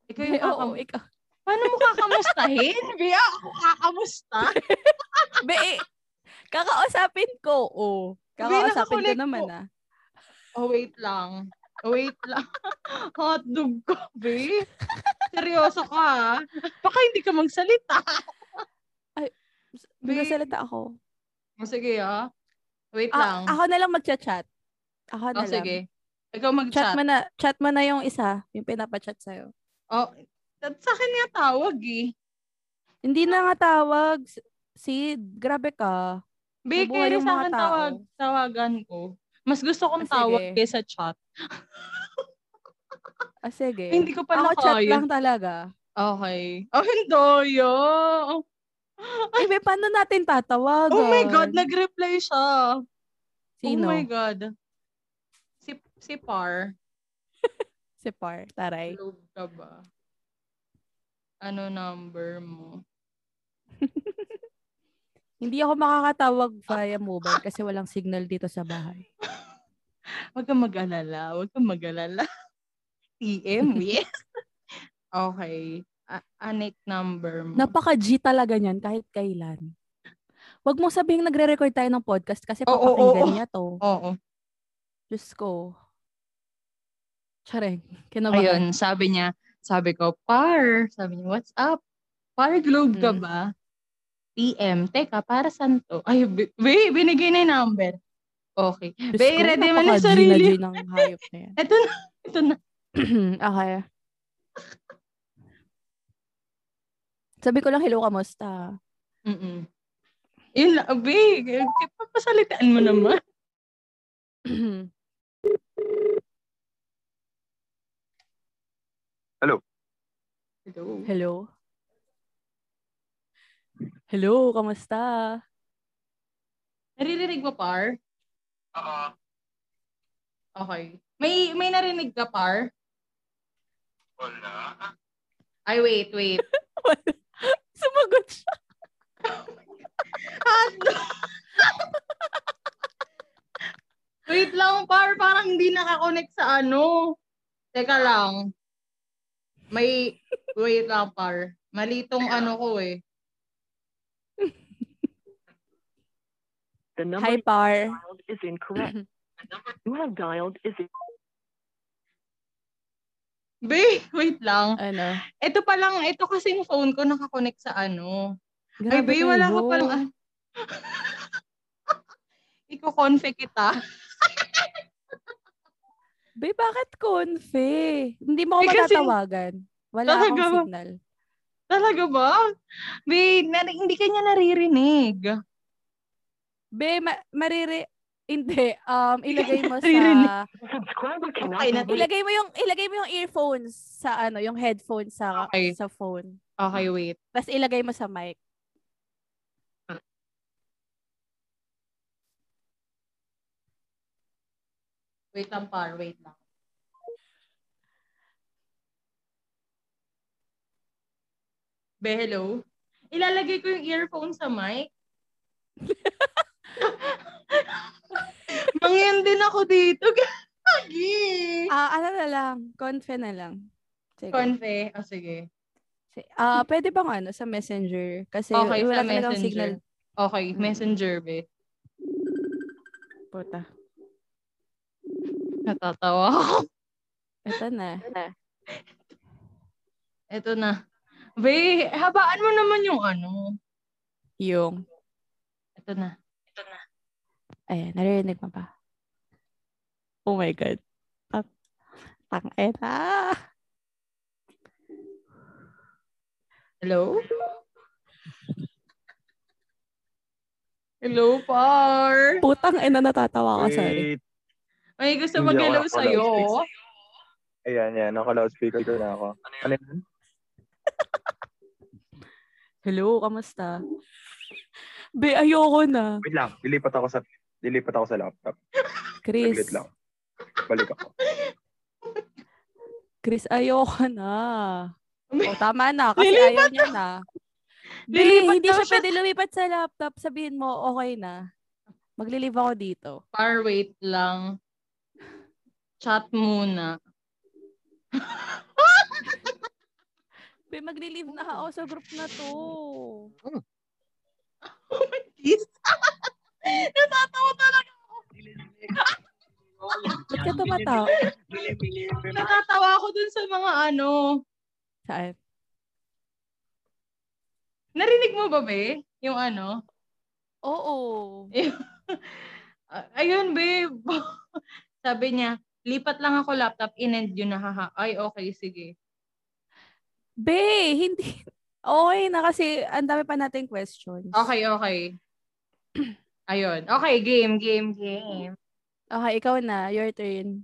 Ikaw yung Oo, kakam... ikaw. Paano mo kakamustahin? Be, ako kakamusta? Be, eh, kakausapin ko. Oh. Kakausapin ko naman ah. Oh, wait lang. Wait lang. *laughs* Hotdog ko, Be. Seryoso ka, ah. Baka hindi ka magsalita. *laughs* Be. Magsasalita ako. O sige, ah. Wait Ah, lang. ako na lang magchat-chat. Ako na O lang. sige. Ikaw Chat mag-chat. mo na, chat mo na yung isa, yung pinapachat sa'yo. Oh, sa akin niya tawag, eh. Hindi na nga tawag. Sid, grabe ka. Be, kaya sa akin tao. tawag, tawagan ko. Mas gusto kong Ah, tawag kaysa chat. *laughs* Ah, sige. Hindi ko pa Ako chat lang talaga. Okay. Oh, hindi yo. Eh, may paano natin tatawagan? Oh my God, nag-reply siya. Sino? Oh my God. Si, si Par. *laughs* Si Par. Taray. Love ka ba? Ano number mo? *laughs* Hindi ako makakatawag via mobile kasi walang signal dito sa bahay. *laughs* Huwag kang mag-alala. Huwag kang mag-alala. *laughs* TM, *laughs* yes. okay. A- anik number mo. Napaka-G talaga niyan kahit kailan. Huwag mo sabihing nagre-record tayo ng podcast kasi oo, papakinggan oo. niya to. Oo. Diyos ko. Tsareng. Kinabahan. Ayun, sabi niya, sabi ko, par, sabi niya, what's up? Par Globe ka Mm. ba? PM, teka, para saan to? Ay, bi- bi- binigay na yung number. Okay. Diyos Be, ready mo na sarili. Ng hayop na yan. *laughs* Ito na, ito na. *clears throat* okay. Sabi ko lang, hello, kamusta? Mm-mm. Yun lang, be, papasalitaan mo naman. *clears throat* Hello. hello? Hello, kamusta? Naririnig mo, par? Oo. Okay. May may narinig ka, par? Wala. Ay, wait, wait. *laughs* Sumagot siya. wait lang, par. Parang hindi nakakonect sa ano. Teka lang. May, wait lang, par. Malitong ano ko eh. The number Hi, you par. dialed is incorrect. *clears throat* The number you have dialed is Be, wait lang. Ano? Ito pa lang, ito kasi yung phone ko nakakonect sa ano. Ay, Grabe be, wala ka palang *laughs* ano. Iko-confe kita. Be, bakit confe? Hindi mo ako Eh, matatawagan. Wala Talaga akong ba? signal. Talaga ba? Be, na, hindi kanya naririnig. Be, ma- mariri... Hindi. Um, ilagay mo *laughs* sa... Okay, na-. Ilagay mo yung ilagay mo yung earphones sa ano, yung headphones sa Okay. sa phone. Okay, wait. Tapos ilagay mo sa mic. Wait lang, par. Wait lang. Be, hello? Ilalagay ko yung earphone sa mic. *laughs* Mangyan din ako dito. Gagi. Ah, ano na lang, confe na lang. Sige. Confe. Oh, sige. Si- Ah, pwede bang ano sa Messenger kasi Okay, wala sa Messenger. signal. Okay, Mm. messenger, be. Puta. Natatawa ako. Ito na. Ito na. Be, habaan mo naman yung ano. Yung Ito na. Ayan, naririnig mo ba? Oh my god. Tang tang ena. Hello? Hello, par. Putang ina natatawa ka sorry. Wait. May gusto Hindi ako mag-hello naka- sa'yo. Ayan, yan. Naka-loudspeaker na ako. Ano yun? Hello, kamusta? Be, ayoko na. Wait lang. Dilipat ako sa dilipat ako sa laptop. Chris, Saglit lang. Balik ako. Chris, ayoko na. O, tama na, kasi Lilipat ayaw niya na. Be, Lilipat hindi siya siya. pwede lumipat sa laptop. Sabihin mo, okay na. Maglilive ako dito. Par, wait lang. Chat muna. *laughs* Be, maglilive na ako sa group na to. Please. *laughs* Natatawa talaga ako. Ba't ka tumatawa? Natatawa ako dun sa mga ano. Saan? Narinig mo ba, be? Yung ano? Oo. *laughs* Ayun, babe. *laughs* Sabi niya, lipat lang ako laptop, in-end yun na, haha. Ay, okay, sige. Be, hindi. *laughs* Okay na kasi ang dami pa nating questions. Okay, okay. Ayun. Okay, game, game, game. Okay, ikaw na. Your turn.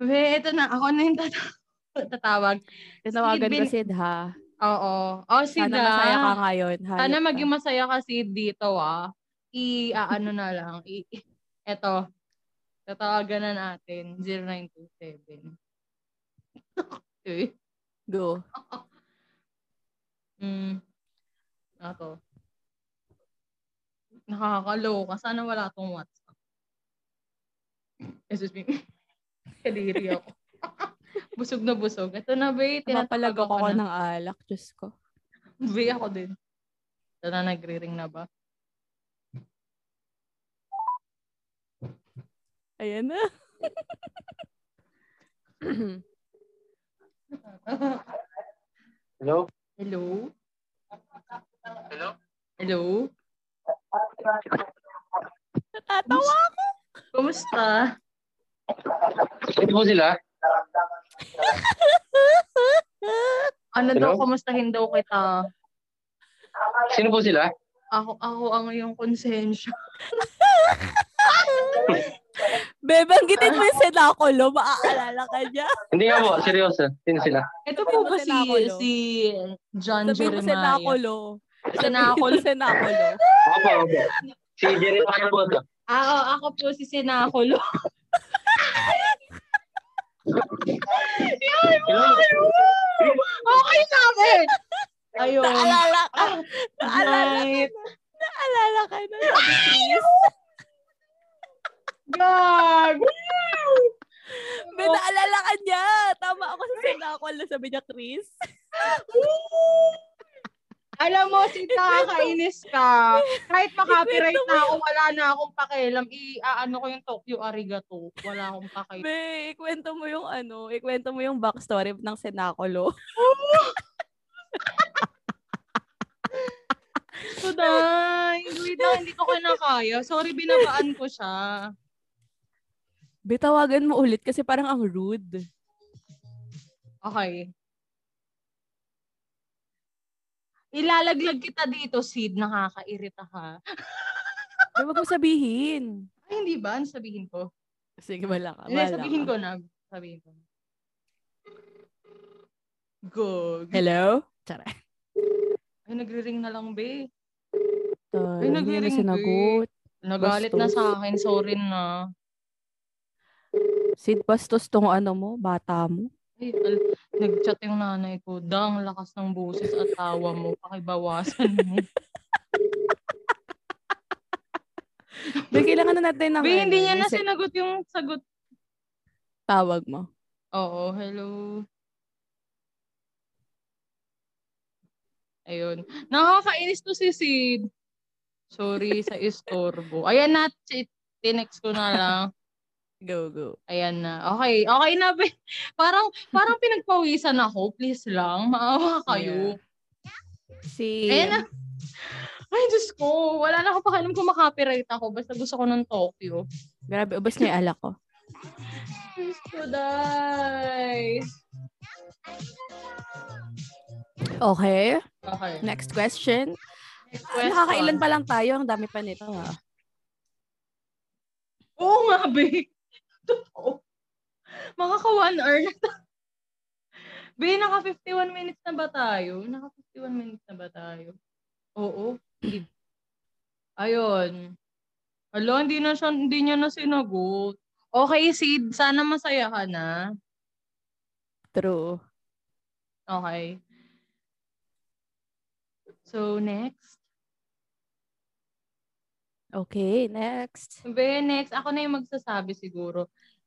Be, ito na. Ako na yung tata- *laughs* tatawag. Tinawagan Sid, bin- Sid ha. Oo. Oh, si Sana masaya ka ngayon. Hayop Sana ka. maging masaya ka si dito, ah. I, ah, ano na lang. I, eto. Tatawagan na natin. 0927. okay. *laughs* Go. *laughs* Mm. Ato. Nakakaloka. Sana wala tong WhatsApp. Excuse me. *laughs* Kadiri ako. *laughs* busog na busog. Ito na, be. Tinatawagan ako ko na. ng alak. Diyos ko. Be, ako din. Ito na, nagre-ring na ba? Ayan na. Hello? Hello? Hello? Hello? Natatawa ako. Kumusta? Sino po sila? Ano daw, kumustahin daw kita? Sino po sila? Ako, ako ang iyong konsensya. Bebanggitin mo yung senakulo, maaalala ka niya. Hindi nga po, seryoso. Sino sila? Ito po mo ba si, si John Sabihin mo Jeremiah? Sabihin Senakulo. Mo senakulo. Ako, ako. Si Jeremiah po to. Ah, oo, ako po si Senakulo. Yan, Hello? Okay namin! Ayun. Naalala ka. Ah, Naalala ka. night. Naalala ka na Chris. Gag! May naalala ka niya. Tama ako sa senakulo, sabi niya Chris. Alam mo, si nakakainis ka. Kahit makapiright na ako, wala na akong pakialam. I-ano ko yung Tokyo Arigato. Wala akong pakialam. Be, ikwento mo yung ano, ikwento mo yung backstory ng senakulo. So, *laughs* dahil, wait lang, hindi ko kinakaya. Sorry, binabaan ko siya. Be, tawagan mo ulit kasi parang ang rude. Okay. Ilalaglag kita dito, Sid. Nakakairita ka. Be, wag mo sabihin. Ay, hindi ba? Ano sabihin ko? Sige, wala ka. Hindi, wala sabihin ka. ko na. Sabihin ko. Gog. Hello? Tara. Ay, nagre-ring na lang, be. Ay, Ay, nagre-ring, sinagot. Nagalit na sa akin. Sorry na. Sid, bastos tong ano mo, bata mo. Ay, tal- nag-chat yung nanay ko. Dang, lakas ng boses at tawa mo. Pakibawasan mo. *laughs* Be, kailangan na natin ng Be, hindi ano, niya na sinagot yung sagot. tawag mo. Oo, hello. Ayun. Nakakainis to si Sid. Sorry sa istorbo. Ayan na, tinext ko na lang. Go, go. Ayan na. Okay, okay na. be. *laughs* Parang, parang pinagpawisan ako. Please lang, maawa kayo. Si... Ayan na. *laughs* Ay, Diyos ko. Wala na ako pakialam kung makapiright ako. Basta gusto ko ng Tokyo. Grabe, ubos na yung alak ko. Diyos ko, guys. Okay, Okay. next question. Next Ah, question. Nakakailan pa lang tayo, ang dami pa nito ha. Oo nga, be. *laughs* Totoo. Makaka one hour na tayo. *laughs* Be, naka 51 minutes na ba tayo? Naka 51 minutes na ba tayo? Oo. *clears throat* Ayun. Alo, hindi na siya, hindi niya na sinagot. Okay, Sid. Sana masaya ka na. True. Okay. So, next. Okay, next. Be, next. Ako na yung magsasabi siguro.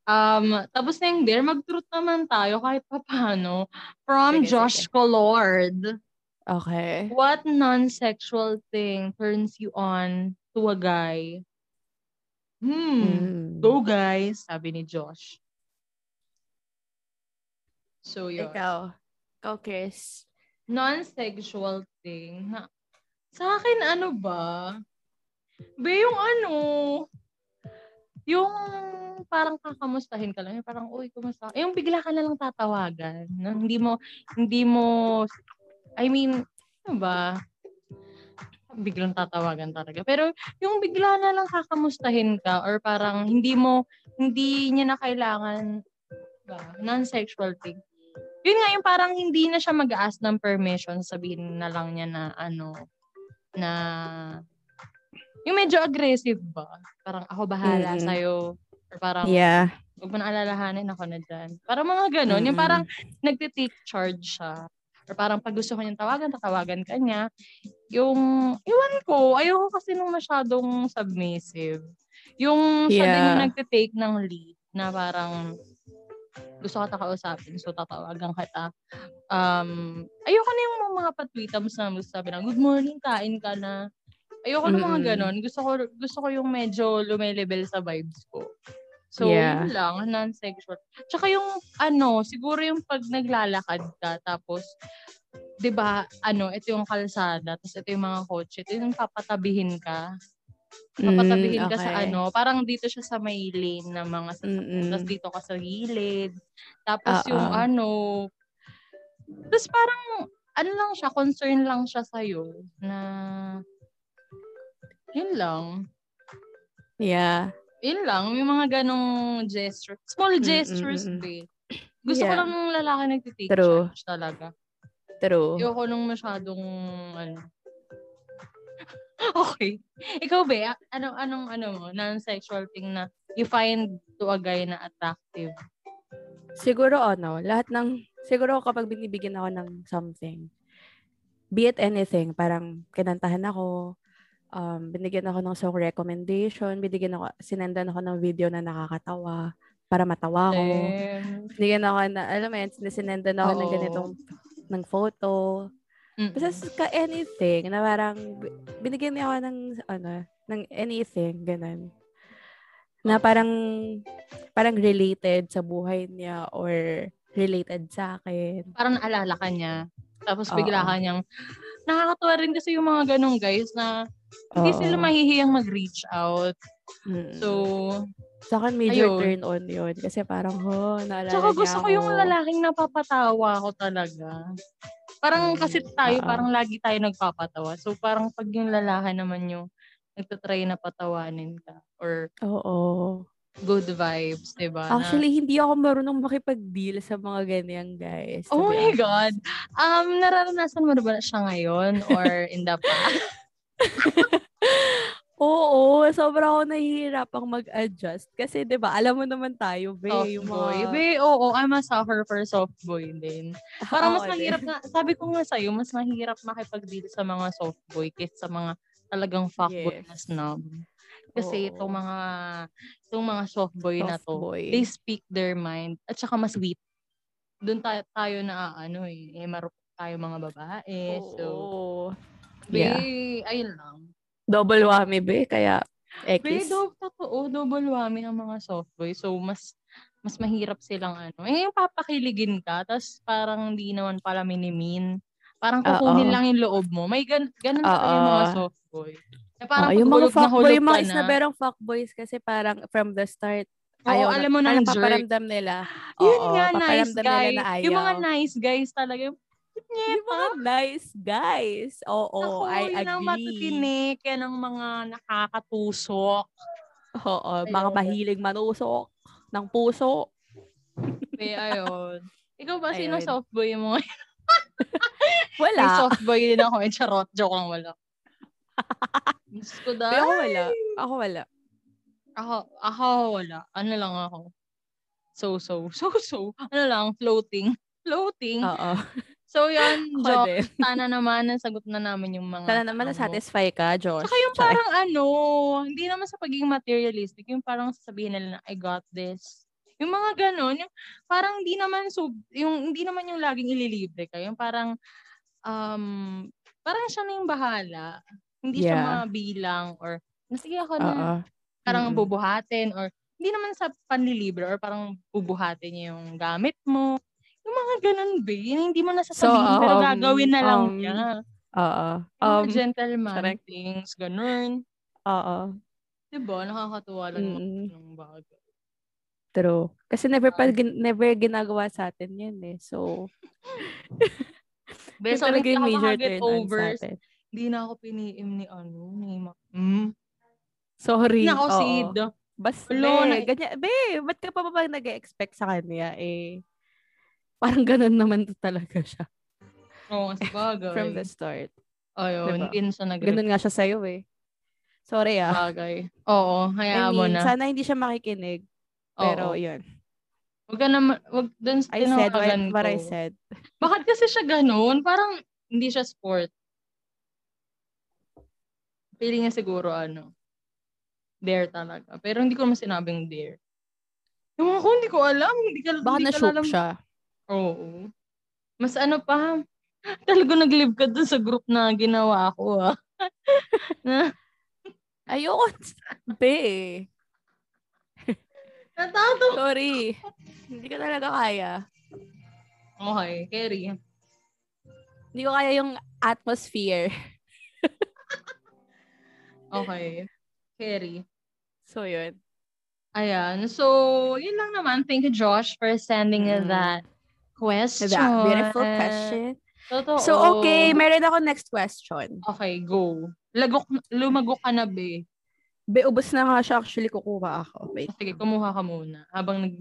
Um, tapos na yung there, mag-truth naman tayo kahit pa paano. From Sige, Josh sige. Colord. Okay. What non-sexual thing turns you on to a guy? Hmm. Mm. Go guys, sabi ni Josh. So, yun. Ikaw. Ikaw, Chris. Non-sexual thing. Na, sa akin, ano ba? Be, yung ano, yung parang kakamustahin ka lang. Yung parang, uy, kumusta? Yung bigla ka na lang tatawagan. No? Hindi mo, hindi mo, I mean, ano ba? Biglang tatawagan talaga. Pero yung bigla na lang kakamustahin ka or parang hindi mo, hindi niya na kailangan ba, non-sexual thing. Yun nga, yung parang hindi na siya mag-ask ng permission, sabihin na lang niya na ano, na yung medyo aggressive ba? Parang ako bahala Mm-mm. sa'yo. Or parang, Yeah. huwag mo na alalahanin ako na dyan. Parang mga ganun. Yung Mm-mm. parang nagtitake charge siya. Or parang pag gusto ko niyang tawagan, tatawagan ka niya. Yung, iwan ko, ayoko kasi nung masyadong submissive. Yung siya din Yeah. yung nagtitake ng lead na parang gusto ka kausapin, so tatawagan kita. Um, ayoko na yung mga patwitams na sabi na, good morning, kain ka na. Ayoko na mga ganon. Gusto ko, gusto ko yung medyo lumelevel sa vibes ko. So, Yeah. yun lang, non-sexual. Tsaka yung, ano, siguro yung pag naglalakad ka, tapos, di ba, ano, ito yung kalsada, tapos ito yung mga kotse, ito yung papatabihin ka. Papatabihin Mm, ka sa okay. ano, parang dito siya sa may lane ng mga sasakyan. Tapos dito ka sa gilid. Tapos yung Oo. ano, tapos parang, ano lang siya, concern lang siya sa'yo na, yun lang. Yeah. Yun lang, yung mga ganong gesture. Small Mm, gestures, mm, mm. be. Gusto ko Yeah. lang ng lalaki nagtitake True. charge talaga. True. Ayoko nung masyadong, ano. *laughs* okay. Ikaw, be, a- anong, anong, ano mo, non-sexual thing na you find to a guy na attractive? Siguro ano, lahat ng, siguro kapag binibigyan ako ng something, be it anything, parang kinantahan ako, um, binigyan ako ng song recommendation, binigyan ako, sinendan ako ng video na nakakatawa para matawa ako. Then, Binigyan ako na, alam mo yun, sinendan ako ng Oo. ganitong, ng photo. mm, Basta ka anything na parang bi- binigyan niya ako ng ano, ng anything ganun. Na parang parang related sa buhay niya or related sa akin. parang naalala ka niya. Tapos bigla Oo. ka niyang, nakakatuwa rin kasi yung mga ganong guys na hindi sila mahihiyang mag-reach out. Mm. So, sa akin major ayun. turn on yun kasi parang ho, naalala Tsaka gusto ko yung lalaking napapatawa ko talaga. Parang Mm, kasi tayo, oo. parang lagi tayo nagpapatawa. So parang pag yung lalaki naman yung nagtatry na patawanin ka or Oo. good vibes, di ba? Na- Actually, hindi ako marunong makipag-deal sa mga ganyang guys. oh my. God. Um, nararanasan mo na ba siya ngayon or in the past? *laughs* Oo, sobrang ako nahihirapang mag-adjust. Kasi, di ba, alam mo naman tayo, be, soft yung boy. Be, oo, I'm a suffer for soft boy din. *laughs* Parang mas mahirap na, sabi ko nga sa'yo, mas mahirap makipag-deal sa mga soft boy kaysa sa mga talagang fuckboy na Yes. snob. Kasi Oo. itong mga itong mga soft boy na Soft to, boy. they speak their mind at saka mas sweet. Doon tayo, tayo na ano eh, eh marupok tayo mga babae. So, Oo. Be, Yeah. ayun lang. Double whammy, be. Kaya, Be, X. do, totoo, double whammy ang mga soft boy. So, mas mas mahirap silang ano. Eh, yung papakiligin ka, tapos parang hindi naman pala minimin. Parang kukunin Oo. lang yung loob mo. May gan ganun talaga yung mga Oo. soft boy. Na parang Oo, yung mga na fuckboy, yung mga ka na. isnaberang fuckboys kasi parang from the start, Oo, ayaw alam na, mo ng parang jerk. paparamdam nila. Yun Oo, nga, nice paparamdam guy. nila na ayaw. Yung mga nice guys talaga. Yung, Yung mga nice guys. Oo, Ako, I yun ang agree. matitinik. Yan ang mga nakakatusok. Oo, mga Ayun. mahilig manusok ng puso. Eh, ayun. Ikaw ba, sino Ayun. soft boy mo? *laughs* Wala. May soft boy din ako. Eh, charot. Joke lang wala. Diyos ko Pero ako dahil. wala. Ako wala. Ako, ako wala. Ano lang ako. So-so. *laughs* So-so. Ano lang, floating. Floating. Oo. So, yun, Josh. *laughs* Sana naman, nasagot na namin yung mga... Sana naman ano na-satisfy ka, Josh. Saka yung parang ano, hindi naman sa pagiging materialistic, yung parang sasabihin nila na, I got this. Yung mga ganon, yung parang hindi naman sub, yung hindi naman yung laging ililibre ka. Yung parang, um, parang siya na yung bahala. Hindi siya Yeah. mabilang or, nasige ako na, Oo. parang Mm-mm. bubuhatin or, hindi naman sa panlilibre or parang bubuhatin niya yung gamit mo. Yung mga ganon, be. Yung hindi mo nasasabihin, So, pero um, gagawin na lang um, niya. Oo. Um, gentleman correct. things, ganun. Oo. Diba? Nakakatuwa lang mga ng bagay. True. Kasi never pa gin- never ginagawa sa atin yan eh. So, *laughs* Be, yun so, talaga yung ako major turn on sa atin. Hindi na ako piniim ni ano, ni Ma. Mm. Sorry. Hindi na ako seed. Basta, Wala, be, na- ganyan, be, ba't ka pa ba nag-expect sa kanya? Eh, parang ganun naman talaga siya. Oo, sa bagay. From the start. Ayun, Diba? hindi na siya nag Ganun nga siya sa'yo eh. Sorry ah. bagay. Oo, I hayaan mo mean, na. sana hindi siya makikinig. Pero Oo. yun. Wag ka naman, wag dun sa I said what, I ko. said. Bakit kasi siya ganun? Parang hindi siya sport. Feeling niya siguro ano, dare talaga. Pero hindi ko naman sinabing dare. Yung ako, hindi ko alam. Hindi ka, Baka hindi alam. siya. Oo. Mas ano pa, talaga nag-live ka dun sa group na ginawa ko ah. na, *laughs* Ayoko. Be. Natatawa. Sorry. Hindi ko talaga kaya. Okay, Kerry. Hindi ko kaya yung atmosphere. *laughs* Okay. Kerry. So, yun. Ayan. So, yun lang naman. Thank you, Josh, for sending Mm. that question. That beautiful question. Totoo. So, okay. Meron ako next question. Okay, go. Lagok, lumagok ka na, be. Be, ubos na nga siya. Actually, kukuha ako. Wait. Sige, kumuha ka muna. Habang nag,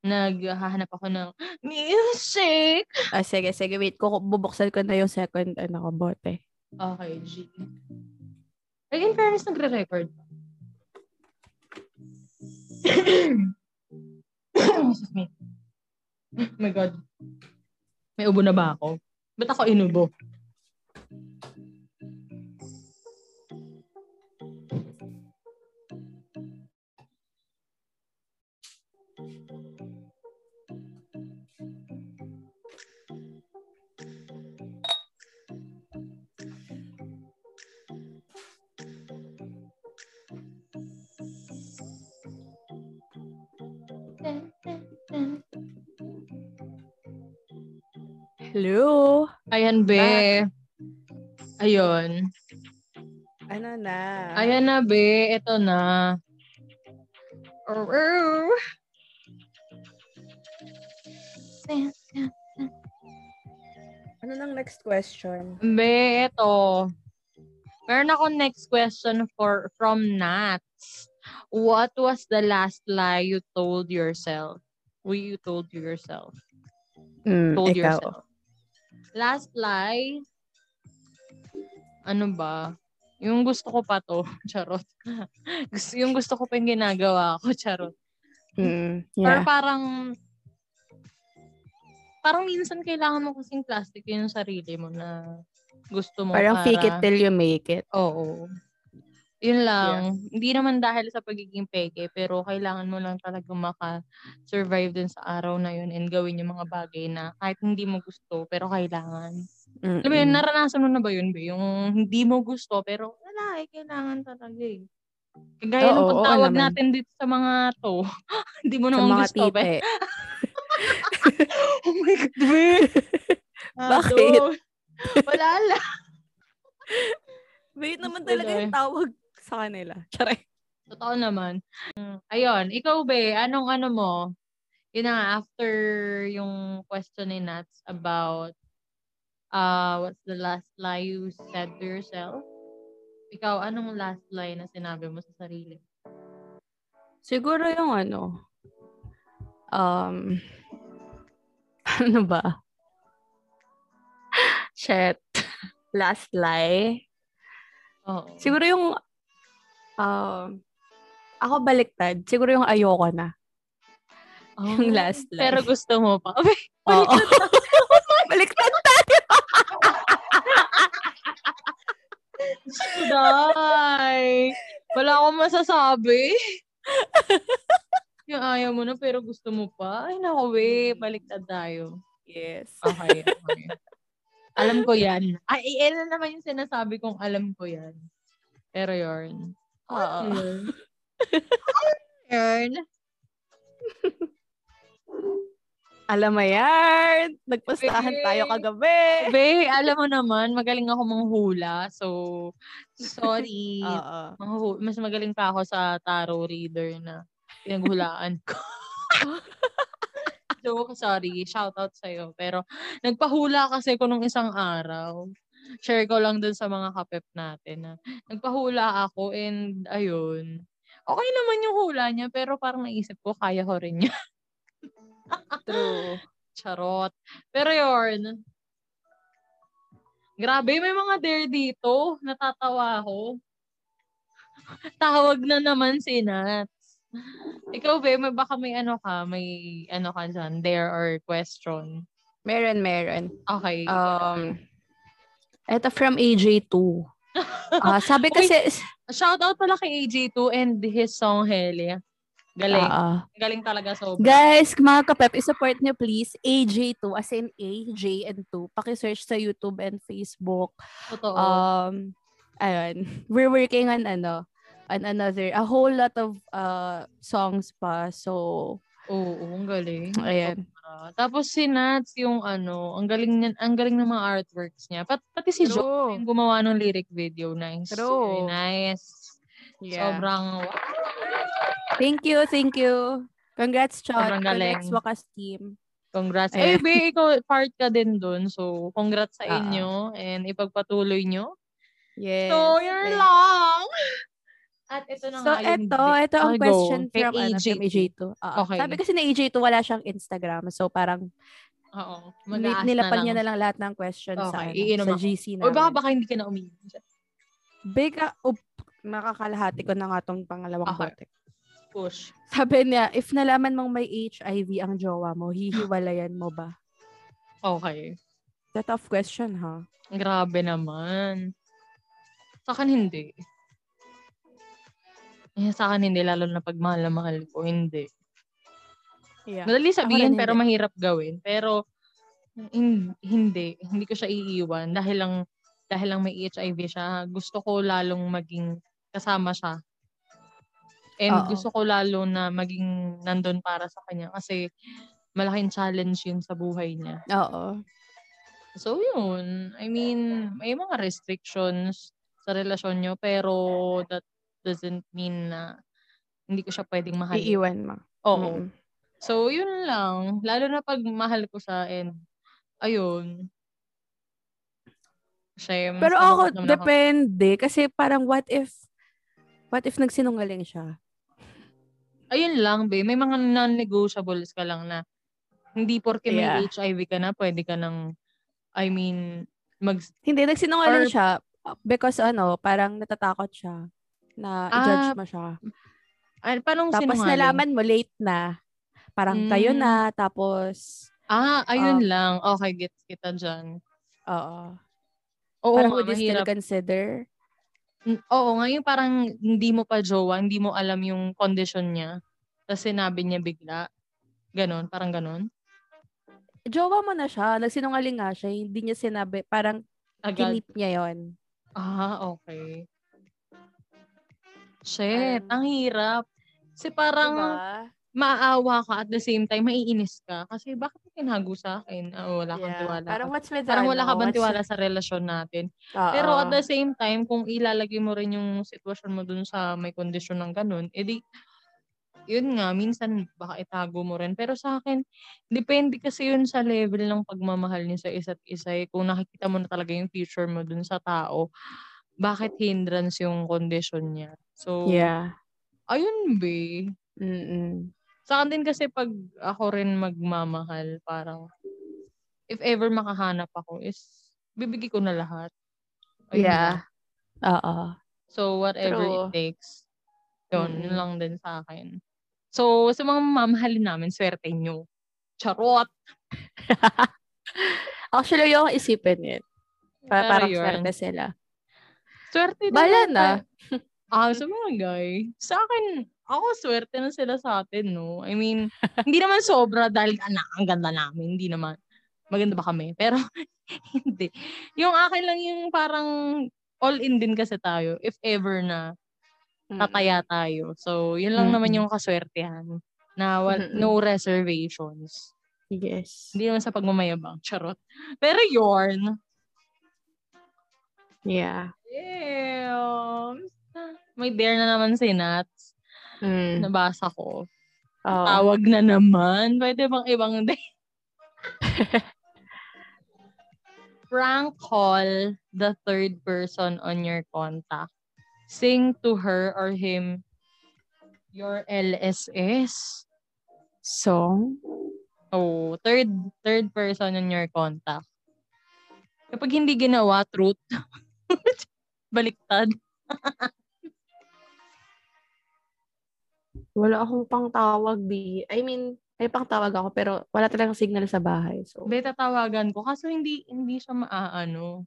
naghahanap ako ng music. Ah, sige, sige. Wait. Kuku- bubuksan ko na yung second ano ko, bote. Okay, G. Ay, in fairness, nagre-record. *coughs* Excuse me. *coughs* Oh my God. May ubo na ba ako? Ba't ako inubo? Hello? Ayan, be. Ayun. Ano na? Ayan na, be. Ito na. Oh, Ano nang next question? Be, ito. Meron ako next question for from Nats. What was the last lie you told yourself? We you told yourself. Mm, Told ikaw. yourself. Last lie? Ano ba? Yung gusto ko pa to. *laughs* Charot. yung gusto ko pa yung ginagawa ko. Charot. Mm, Or yeah. parang parang minsan kailangan mo kasing plastic yung sarili mo na gusto mo Parang para... fake it till you make it. Oo. Yun lang. Hindi naman dahil sa pagiging peke, pero kailangan mo lang talaga maka-survive dun sa araw na yun and gawin yung mga bagay na kahit hindi mo gusto, pero kailangan. Mm-mm. Alam mo yun, naranasan mo na ba yun, be? Yung hindi mo gusto, pero wala eh, kailangan talaga eh. Gaya ng oo pagtawag natin dito sa mga to. *laughs* hindi mo naman gusto, tite. *laughs* oh my God, be! *laughs* Bakit? Ado. Wala lang. Wait naman talaga yung tawag sa kanila. *laughs* Charay. Totoo naman. Mm, Ayun, ikaw be, anong ano mo? Yun na nga, after yung question ni Nats about uh, what's the last lie you said to yourself? Ikaw, anong last lie na sinabi mo sa sarili? Siguro yung ano, um, *laughs* ano ba? Shit. *laughs* Last lie. Oo. Siguro yung, um, ako baliktad. Siguro yung ayoko na. Yung last. Oh, Pero gusto mo pa. *laughs* Oo. *laughs* baliktad tayo. Day! Wala akong masasabi. *laughs* yung ayaw mo na pero gusto mo pa. Ay, naku, we. Baliktad tayo. Yes. Okay, okay. alam ko yan. Ay, ano naman yung sinasabi kong alam ko yan. Pero yun. Oo. Yun. yun. Alam mo yan. Nagpastahan Babe. tayo kagabi. Be, alam mo naman, magaling ako manghula. So, sorry. Oo. Manghu- mas magaling pa ako sa tarot reader na pinaghulaan ko. *laughs* so, sorry. Shout out sa'yo. Pero, nagpahula kasi ko nung isang araw. Share ko lang dun sa mga kapep natin na nagpahula ako and ayun. Okay naman yung hula niya pero parang naisip ko kaya ko rin niya. *laughs* True. Charot. Pero yun. Grabe, may mga dare dito. Natatawa ako. *laughs* Tawag na naman si Nats. Ikaw, be, may baka may ano ka, may ano ka dyan, dare or question. Meron, meron. Okay. Um, eto from AJ2. *laughs* Ah, sabi kasi, Shout out pala kay AJ2 and his song Helia. Galing. Ah. Galing talaga sobra. guys, mga kapep, isupport niyo please AJ2 as in A, J, and 2. Paki-search sa YouTube and Facebook. Totoo. Um, ayun. We're working on ano, and another, a whole lot of uh, songs pa. So, Oo, ang galing. ayan. Tapos si Nats, yung ano, ang galing niya, ang galing ng mga artworks niya. Pat, pati si Jo, True. yung gumawa ng lyric video. Nice. Very True. nice. Yeah. Sobrang, Thank you, thank you. Congrats, Chot. Sobrang galing. Congrats, Wakas team. congrats. Eh, be, ikaw, part ka din dun. So, congrats sa Oo. inyo. And ipagpatuloy nyo. Yes. So, you're Thank- lang. At ito na So, nga eto, di- ito ang go. question Kay from, ano, from AJ2. Oo. Okay. Sabi kasi ni AJ2, wala siyang Instagram. So, parang, Oo. ni- Mag-aas nilapal na niya na lang lahat ng questions sa, Okay, ano, sa ako. GC O namin. baka baka hindi ka na umiinom. Big, up, nakakalahati ko na nga tong pangalawang Okay. bote. Push. Sabi niya, if nalaman mong may HIV ang jowa mo, hihiwalayan mo ba? Okay. That's a tough question, ha? Grabe naman. Sa akin hindi. Eh, sa akin hindi, lalo na pag mahal na mahal ko, hindi. Yeah. Madali sabihin pero hindi. mahirap gawin. Pero hin- hindi, hindi ko siya iiwan dahil lang dahil lang may HIV siya. Gusto ko lalong maging kasama siya. And Oo. gusto ko lalo na maging nandun para sa kanya kasi malaking challenge yun sa buhay niya. Oo. So yun, I mean, may mga restrictions sa relasyon nyo pero that doesn't mean na hindi ko siya pwedeng mahalin. Iiwan mo. Oo. Mm. So, yun lang. Lalo na pag mahal ko siya and ayun. Mas Pero ako, depende. Kasi parang what if, what if nagsinungaling siya? Ayun lang, be. May mga non-negotiables ka lang na hindi porke may Yeah. HIV ka na, pwede ka nang, I mean, mag... Hindi, nagsinungaling Or- siya because ano, parang natatakot siya na Ah, i-judge mo siya. Ay, paano Tapos sinungaling? nalaman mo late na. Parang kayo Mm. na, tapos, Ah, ayun Um, lang. Okay, gets kita dyan. oo. Oo parang would you still consider? Oo, ngayon parang hindi mo pa jowa, hindi mo alam yung condition niya. Tapos sinabi niya bigla. Ganon, parang ganon. Jowa mo na siya. Nagsinungaling nga siya. Hindi niya sinabi. Parang Agad. kinip niya yon Ah, okay. Shit, Parang- ang hirap. Kasi parang maaawa ka at the same time, maiinis ka. Kasi bakit mo tinago sa akin? Ah, wala kang tiwala. Parang what's with Parang wala ka bang what's- tiwala sa relasyon natin. Oo. Pero at the same time, kung ilalagay mo rin yung sitwasyon mo dun sa may kondisyon ng ganun, edi, yun nga, minsan baka itago mo rin. Pero sa akin, depende kasi yun sa level ng pagmamahal niyo sa isa't isa. eh. Kung nakikita mo na talaga yung future mo dun sa tao, bakit hindrance yung kondisyon niya? So, Yeah. ayun be. Mm-mm. Sa akin din kasi pag ako rin magmamahal, parang if ever makahanap ako is bibigay ko na lahat. Ayun Yeah. Oo. So whatever True. it takes. Yun, yun Mm-mm. lang din sa akin. So sa mga mamahalin namin, swerte nyo. Charot! *laughs* Actually, yung isipin yun. Pa- Pero parang yun. swerte sila. Swerte din Bala naman na. *laughs* Ah, sa mga guy. Sa akin, ako swerte na sila sa atin, no? I mean, *laughs* hindi naman sobra dahil ana, ang ganda namin. Hindi naman. Maganda ba kami? *laughs* Pero, hindi. Yung akin lang yung parang all-in din kasi tayo if ever na tataya tayo. So, yun lang naman Mm-mm. yung kaswertehan. Na wal- no reservations. Yes. Hindi naman sa pagmamayabang. Charot. Pero yun. Yeah. Ew. May dare na naman si Nats. Mm. Nabasa ko. Oo. Tawag na naman. Pwede bang ibang day? *laughs* Prank call the third person on your contact. Sing to her or him your LSS. Song? Oh, third third person on your contact. Kapag hindi ginawa, truth. *laughs* Baliktad. Wala akong pang tawag, B. I mean, may pang tawag ako, pero wala talagang signal sa bahay. So, Beta tawagan ko. Kaso hindi hindi siya maaano.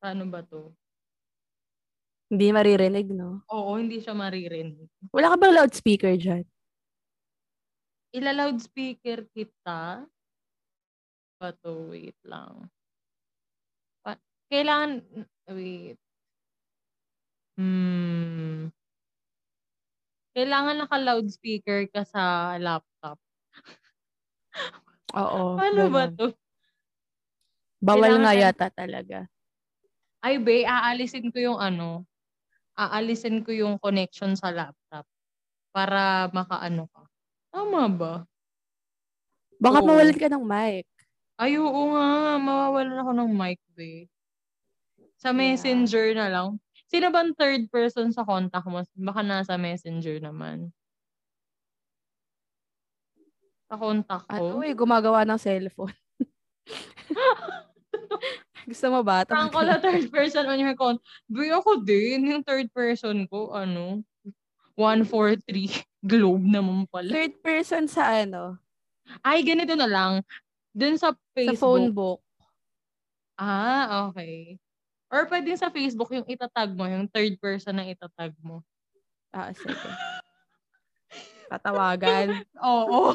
Paano ba to? hindi maririnig, no? Oo, hindi siya maririnig. Wala ka bang loudspeaker dyan? Ila-loudspeaker kita. Bato, wait lang. Kailangan, wait. Hmm. Kailangan naka-loudspeaker ka sa laptop. Oo. Paano ba to? Bawal Kailangan nga yata talaga. Ay, be, aalisin ko yung ano, aalisin ko yung connection sa laptop para makaano ka. Tama ba? Baka Oo. mawalan ka ng mic. Ay, oo nga. Mawawalan ako ng mic, be. Sa Yeah. messenger na lang. Sino bang third person sa contact mo? Baka nasa messenger naman. Sa contact ko? Ano eh, gumagawa ng cellphone. *laughs* Gusto mo ba? Ang ko na third person on your account. Be, ako din. Yung third person ko, ano, 143 *laughs* globe naman pala. Third person sa ano? Ay, ganito na lang. Dun sa Sa Facebook. phone book. Ah, okay. Or pwede sa Facebook yung itatag mo, yung third person na itatag mo. Ah, sige. *laughs* Tatawagan. Oo.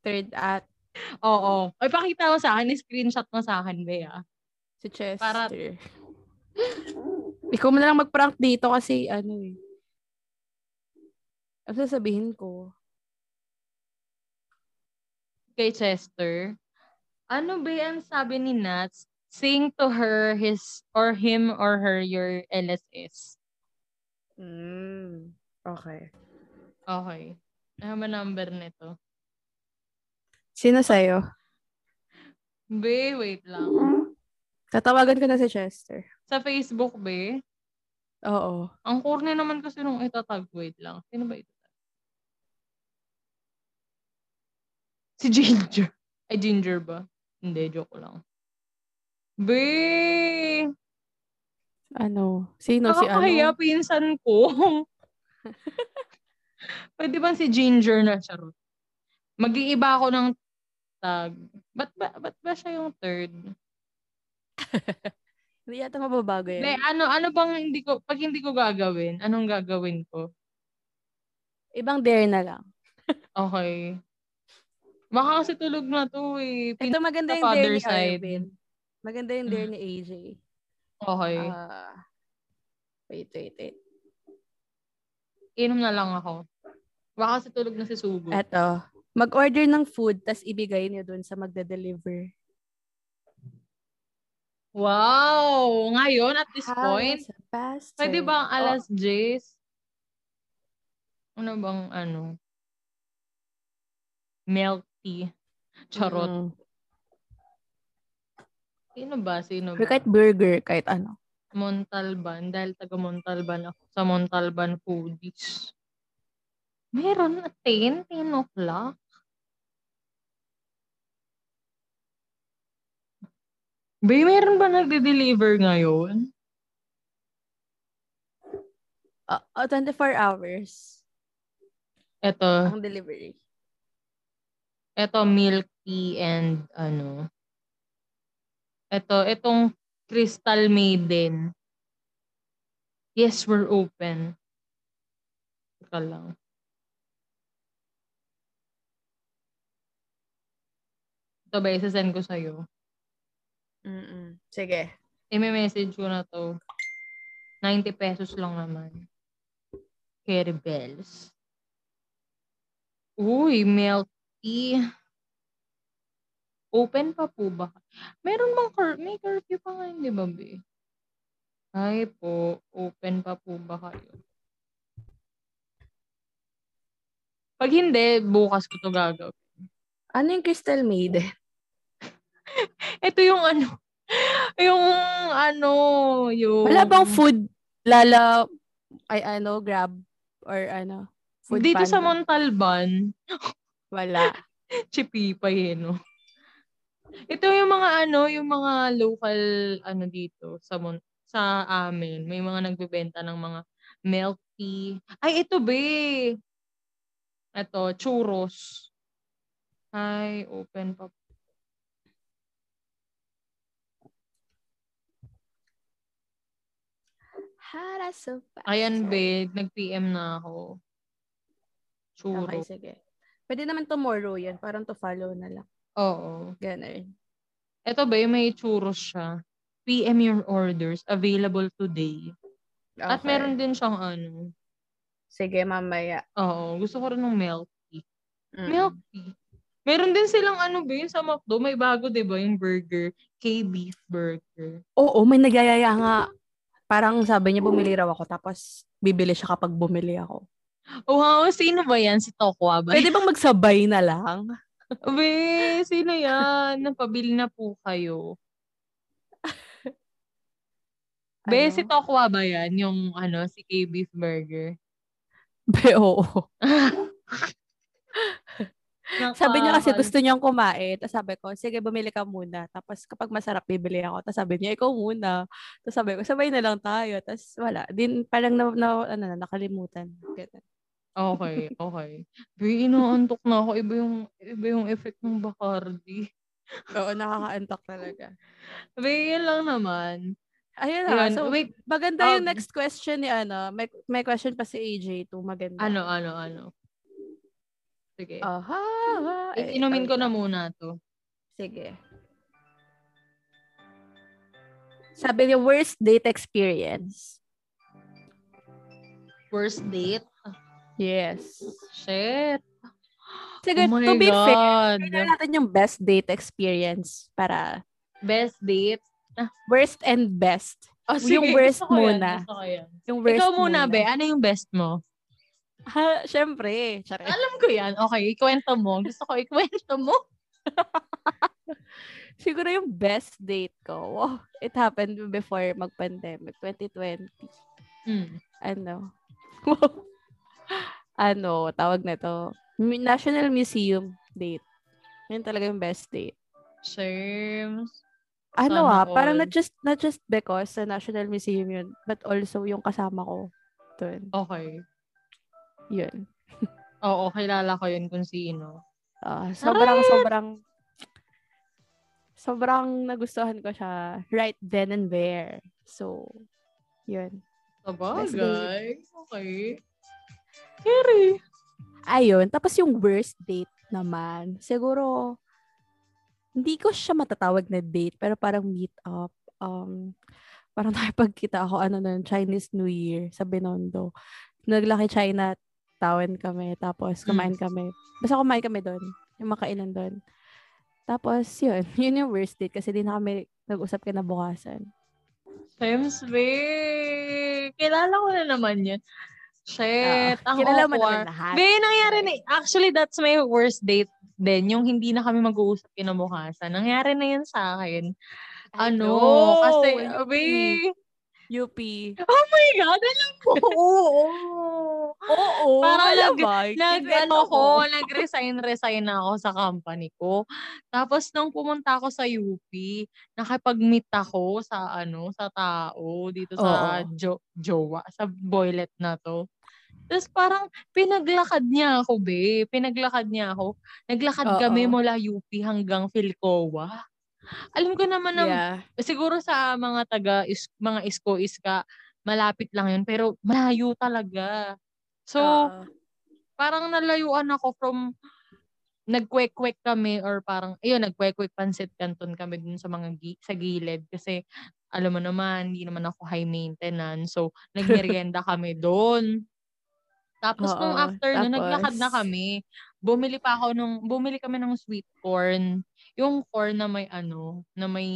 Third at Oo. Ay, pakita mo sa akin, screenshot mo sa akin, Bea. si Chester. Para- Ikaw mo na lang mag-prank dito kasi ano eh. Ano sasabihin ko? Kay Chester. Ano ba ang sabi ni Nats? Sing to her, his, or him, or her, your LSS. Mm, okay. Okay. Ano ba number nito? Sino sa'yo? Be, wait lang. Tatawagan ko na si Chester. Sa Facebook, be. Oo. Ang corny naman kasi nung itatag. Wait lang. Sino ba ito? Si Ginger. Ay, Ginger ba? Hindi, joke lang. Be! Ano? Sino si Nakakahiya, ano? pinsan ko. *laughs* Pwede bang si Ginger na charot? Mag-iiba ako ng tag. Ba't ba, ba't ba siya yung third? *laughs* Hindi yata mababago yan. Hindi, ano, ano bang hindi ko, pag hindi ko gagawin, anong gagawin ko? Ibang dare na lang. *laughs* Okay. Baka kasi tulog na to eh. Pin- Ito maganda yung dare ni. Arvin. Maganda yung dare ni AJ. okay. Ah, wait, wait, wait. Inom na lang ako. Baka kasi tulog na si Sugo. Eto. Mag-order ng food, tas ibigay niyo dun sa magde-deliver. Wow! Ngayon, at this point, a bastard? pwede bang Oh, alas 10? Ano bang ano? Milk tea. Charot. mm. Sino ba? Sino Or ba? kahit burger, kahit ano. Montalban. Dahil taga Montalban ako. Sa Montalban Foodies. Meron na 10? 10 o'clock? Bay, meron ba nagde-deliver ngayon? Ah, ah, 24 hours Ito, ang delivery. ito milk tea and ano. Ito, itong Crystal Maiden. Yes, we're open. Teka lang. Ito ba, isa-send ko sa'yo. Mm-mm. Sige. I-message ko na to. 90 pesos lang naman. Carry bells. Uy, milk tea. Open pa po ba? Meron bang cur- may curfew pa ngayon, di ba, be? Ay po, open pa po ba kayo? Pag hindi, bukas ko to gagawin. Ano yung Crystal Maiden? *laughs* Ito yung ano, yung ano, yung... Wala bang food lala ay ano grab or ano food Dito sa panda? Montalban, wala. *laughs* Chipipay eh, no? Ito yung mga ano, yung mga local ano dito sa Mon sa amin. May mga nagbebenta ng mga milk tea. Ay, ito be. Ito, churros. Ay, open pa. Hara so fast. Ayan, be. Nag-PM na ako. Okay, Churros. sige. Pwede naman tomorrow yan. Parang to follow na lang. Oo. Ganun. Ito ba, may churros siya. PM your orders. Available today. At Okay. meron din siyang ano. Sige, mamaya. Oo, gusto ko rin ng milk tea. Mm. Milk tea. Meron din silang ano ba yun sa McDo. May bago, di ba, yung burger. K-beef burger. Oo, may nagyayaya nga. Parang sabi niya bumili raw ako tapos bibili siya kapag bumili ako. Oh, wow, sino ba yan? Si Tokwa ba? Pwede bang magsabay na lang? Be, sino yan? Napabili na po kayo. *laughs* Be, Ano? si Tokwa ba yan? Yung ano, si K-beef burger. Be, oo. *laughs* Sabi niya kasi gusto niyang kumain. Tapos sabi ko, sige, bumili ka muna. Tapos kapag masarap, bibili ako. Tapos sabi niya, ikaw muna. Tapos sabi ko, sabay na lang tayo. Tapos wala. Din, parang na, na, ano, na, nakalimutan. Ganun. Okay, okay. Be, inaantok na ako. Iba yung, iba yung effect ng Bacardi. *laughs* Oo, nakakaantok talaga. Be, yan lang naman. Ayun na. Yun. So, Wait, maganda yung um, next question ni ano. May, may question pa si AJ too. Maganda. ano, ano, ano. Sige. Aha. I- Inumin ko na muna to. Sige. Sabi niya, worst date experience. First date? Yes. Shit. Sige, oh to be fair, God. tingnan natin yung best date experience para Best date? worst and best. Oh, Yung worst gusto ko yan, muna. gusto ko yan. Yung worst Ikaw muna, be. Ano yung best mo? Ha, syempre. Charet. Alam ko yan. Okay, ikwento mo. Gusto ko ikwento mo. *laughs* Siguro yung best date ko. Wow, it happened before mag-pandemic, 2020. Hmm. Ano? *laughs* ano, tawag na to. National Museum date. Yun talaga yung best date. Sherms. Ano Sana ah, parang not just, not just because sa National Museum yun, but also yung kasama ko dun. Okay. Yun. *laughs* Oo, kilala ko yun kung sino. Ah, sobrang, sobrang, sobrang nagustuhan ko siya right then and there. So, yun. Sabagay. Okay. Kiri. Ayun. Tapos yung worst date naman, siguro, hindi ko siya matatawag na date, pero parang meet up. Um, parang *laughs* nakipagkita ako, ano nun, Chinese New Year sa Binondo. Naglaki China Town kami, tapos kumain kami. Basta kumain kami doon, yung makainan doon. Tapos, yun, *laughs* yun yung worst date kasi di na kami nag-usap kinabukasan. Shems, be. Kilala ko na naman yun. Shit. Ah, ang mo naman lahat. Be, nangyari na. Actually, that's my worst date din. Yung hindi na kami mag-uusap kinabukasan. Nangyari na yan sa akin. Ano? know. Kasi, be. UP. Oh my God, alam mo. *laughs* Oo. Oo, alam nag- nag, ano ko. ko, nag-resign, resign na ako sa company ko. Tapos nung pumunta ako sa UP, nakipag-meet ako sa ano, sa tao dito sa Oo. jo, jowa, sa boylet na to. Tapos parang pinaglakad niya ako, be. Pinaglakad niya ako. Naglakad Oo. kami mula UP hanggang Philcoa. Alam ko naman na Yeah. siguro sa mga taga is, mga isko iska malapit lang yun pero malayo talaga. So Oo. parang nalayuan ako from nagkwek-kwek kami or parang ayun nagkwek-kwek pansit canton kami dun sa mga gi- sa gilid kasi alam mo naman hindi naman ako high maintenance so *laughs* nagmerienda kami doon. Tapos nung Oo, after nun, naglakad na tapos? kami. Bumili pa ako nung bumili kami ng sweet corn. Yung corn na may ano, na may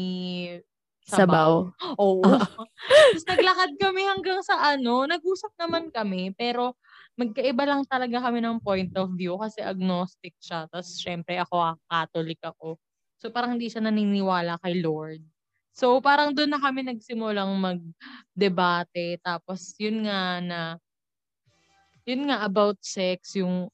Sabaw. Oo. *laughs* Tapos naglakad kami hanggang sa ano, nag-usap naman kami, pero magkaiba lang talaga kami ng point of view kasi agnostic siya. Tapos syempre ako, ah, Catholic ako. So parang hindi siya naniniwala kay Lord. So parang doon na kami nagsimulang mag-debate. Tapos yun nga na, yun nga about sex, yung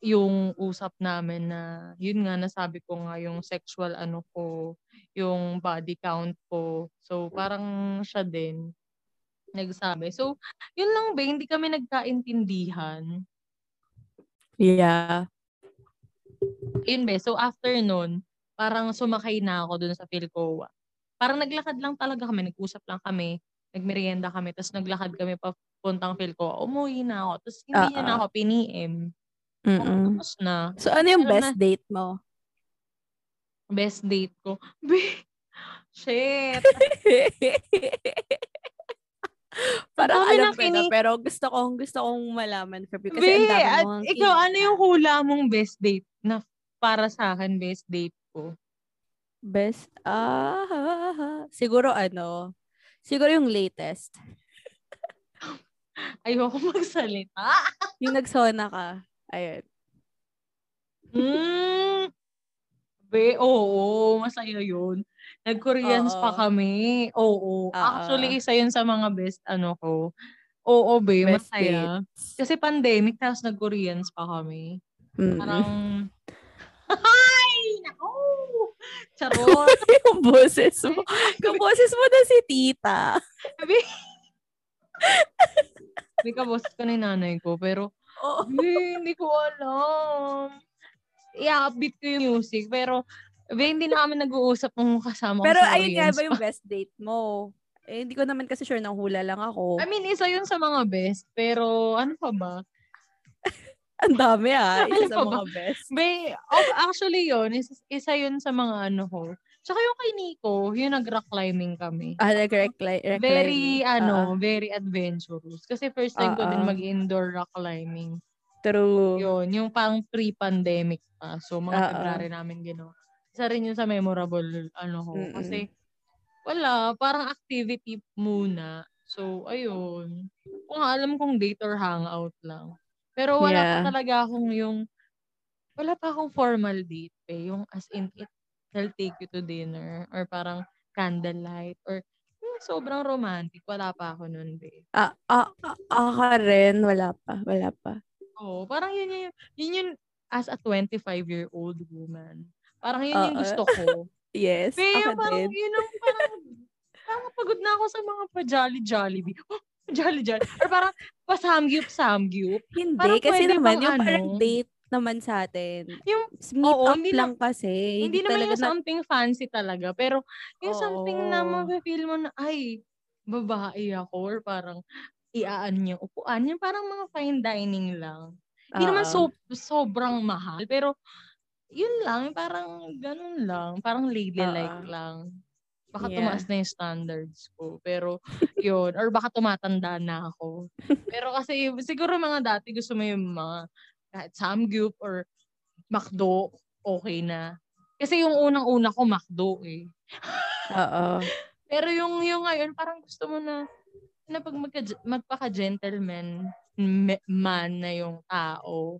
yung usap namin na yun nga nasabi ko nga yung sexual ano ko yung body count ko. So parang siya din nagsabi. So yun lang ba hindi kami nagkaintindihan. Yeah. yun be so after nun parang sumakay na ako dun sa Philcoa parang naglakad lang talaga kami nag-usap lang kami nagmerienda kami tapos naglakad kami papuntang Philcoa umuwi na ako tapos hindi niya na ako piniem Mm-mm. tapos na So, ano yung Alam best date mo? best date ko *laughs* shit *laughs* Parang dami alam ko na, kini- pero gusto kong, gusto kong malaman. Kasi Be, at ikaw, ano yung hula mong best date na para sa akin best date ko? Best, ah, siguro ano, siguro yung latest. Ayoko *laughs* magsalita. Yung nagsona ka. Ayun. Mm. Be, oo, masaya yun. Nag-Koreans Oo. pa kami. Oo. Oo. Actually, isa yun sa mga best ano ko. Oo, be, Best masaya. Kasi pandemic, tapos nag-Koreans pa kami. Mm. Parang, *laughs* Ay! Naku! Charot! *laughs* yung boses mo. Yung boses mo na si tita. Hindi ka boses ko ni nanay ko, pero Oo. Be, hindi ko alam. I-upbeat ko yung music, pero be, hindi na kami nag-uusap nung kasama ko Pero sa ayun nga ba yung best date mo? Eh, hindi ko naman kasi sure nang hula lang ako. I mean, isa yun sa mga best, pero ano pa ba? *laughs* Ang dami ah. *laughs* Ano Isa sa pa ba? mga best. Be, oh, actually yun, isa, isa yun sa mga ano ko. Tsaka yung kay Nico, yung nag-rock climbing kami. Ah, nag-recline. Very, ano, very adventurous. Kasi first time ko din Oo. mag-indoor rock climbing. True. Yun, yung parang pre-pandemic pa. So, mga Oo. February namin ginawa. Isa rin yun sa memorable, ano ko. Mm-mm. Kasi, wala, parang activity muna. So, ayun. Kung alam kong date or hangout lang. Pero wala Yeah. pa talaga akong yung, wala pa akong formal date eh. Yung as in, it, they'll take you to dinner. Or parang candlelight. Or sobrang romantic. Wala pa ako nun, babe. Ah, ah, ah, ako rin. Wala pa. Wala pa. Oo, parang yun yun, yun yun as a 25-year-old woman. Parang yun yung Oo. gusto ko. *laughs* Yes. Pero ako parang din. yun ang parang, parang pagod na ako sa mga pa-jolly-jolly. *gasps* Oh, jolly-jolly. Or parang pa-samgyup-samgyup. Hindi. parang Kasi naman, yung parang ano? date naman sa atin. Yung, Meet oo, up hindi lang kasi. hindi naman talaga yung something fancy talaga. Pero yung something na Oo. mafe-feel mo na, ay, babae ako. Or parang, iaan yung upuan. Yung parang mga fine dining lang. Hindi naman Oo. so, sobrang mahal, pero yun lang, parang ganun lang. Parang ladylike Oo. lang. Baka Yeah. tumaas na yung standards ko. Pero, *laughs* yun. Or baka tumatanda na ako. pero kasi, siguro mga dati gusto mo yung mga kahit Samgyup or McDo, okay na. Kasi yung unang-una ko, McDo eh. Oo. *laughs* Pero yung, yung ngayon, parang gusto mo na, na pag magka, magpaka-gentleman man na yung tao.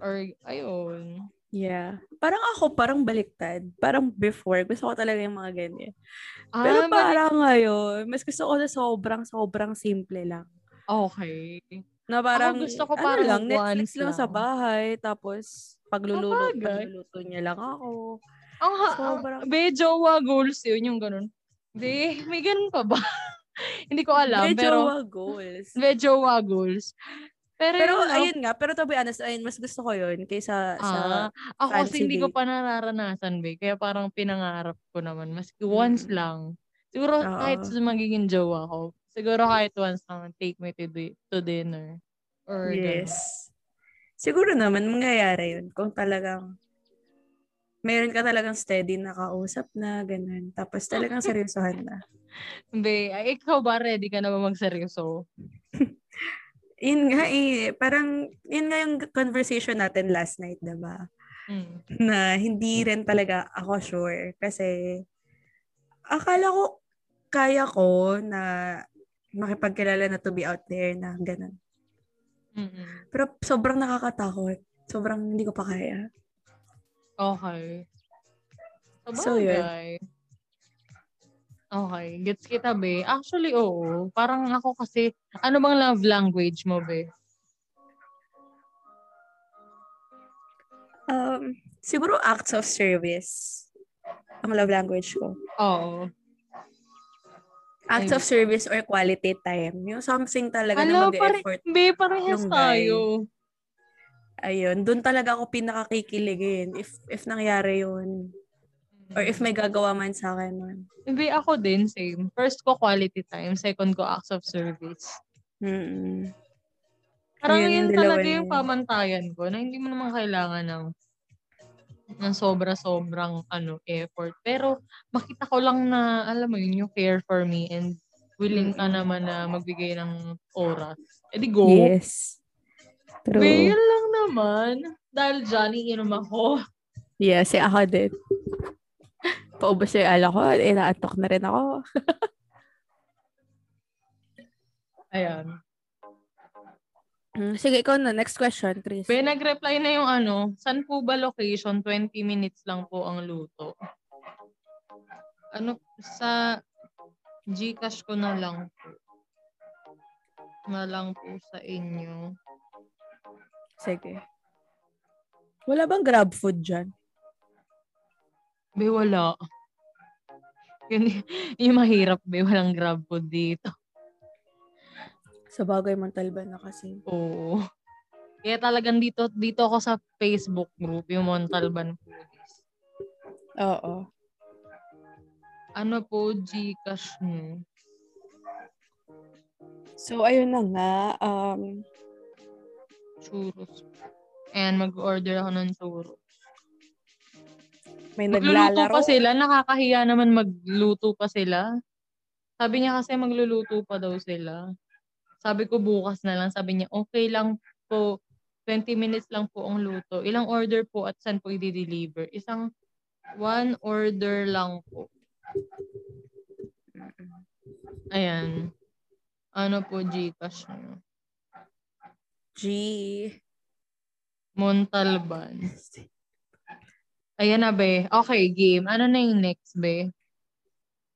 Or, ayun. Yeah. Parang ako, parang baliktad. Parang before, gusto ko talaga yung mga ganyan. Ah, Pero parang ngayon, mas gusto ko na sobrang, sobrang simple lang. Okay. Na parang, gusto ko ano parang lang, Netflix once lang, sa lang. bahay. Tapos, pagluluto, pagluluto niya lang ako. Ang ha- Sobrang- ang- be, jowa goals yun, yung ganun. Be, may ganun pa ba? *laughs* Hindi ko alam, Medyo pero, wa goals. be, jowa goals. Pero, Pero yun, ayun nga, pero to be honest, ayun, mas gusto ko yun kaysa sa, ah, ako kasi hindi ko pa nararanasan, be. Kaya parang pinangarap ko naman. Maski once Mm. lang. Siguro Oo. kahit sa magiging jowa ko, siguro kahit once lang, take me to, di- to dinner. Or ganun. yes. Siguro naman, mangyayari yun kung talagang meron ka talagang steady na kausap na, ganun. Tapos talagang seryosohan na. *laughs* Ay, ikaw ba ready ka na ba magseryoso? *laughs* Yun nga eh, parang, yun nga yung conversation natin last night, diba? Mm. Na hindi rin talaga ako sure. Kasi, akala ko, kaya ko na makipagkilala na to be out there na ganun. Mm-mm. Pero sobrang nakakatakot. Sobrang hindi ko pa kaya. Okay. So, yun. Sabagay. Okay. Gets kita, be. Actually, oo. Parang ako kasi, ano bang love language mo, be? Um, siguro acts of service. Ang love language ko. Oo. Acts of service or quality time. Yung something talaga na Ano, pare, mag-effort. be, parehas tayo. Ayun, doon talaga ako pinakakikiligin if if nangyari yun. Or if may gagawa man sa akin nun. Be, ako din, same. First ko quality time, second ko acts of service. Mm-mm. Parang Yun, yun talaga yung yun. pamantayan ko na hindi mo naman kailangan ng ng sobra-sobrang ano effort. Pero makita ko lang na, alam mo yun, yung care for me and willing ka naman na magbigay ng oras. Eh di go. Yes. True. Yun lang naman. Dahil dyan, iinom ako. Yes, eh, ako din. Paubos yung ala ko. Naatok na rin ako. *laughs* Ayan. Mm, Sige, ikaw na. Next question, Chris. Be, nag-reply na yung ano, saan po ba location? 20 minutes lang po ang luto. Ano, sa Gcash ko na lang po. Na lang po sa inyo. Sige. Wala bang grab food dyan? Be, wala. Yun, *laughs* yung mahirap, be. Walang grab food dito. Sa bagay Montalban na kasi. Oo. Kaya talagang dito, dito ako sa Facebook group, yung Montalban Foodies. Oo. Ano po Gcash mo? So, ayun na nga. Um, Churros. And mag-order ako ng churros. may Magluluto naglalaro. pa sila. Nakakahiya naman magluto pa sila. Sabi niya kasi magluluto pa daw sila. Sabi ko bukas na lang. Sabi niya, okay lang po. 20 minutes lang po ang luto. Ilang order po at saan po i-deliver? Isang one order lang po. Ayan. Ano po Gcash niyo? G. Montalban. Ayan na, be. Okay, game. Ano na yung next, be?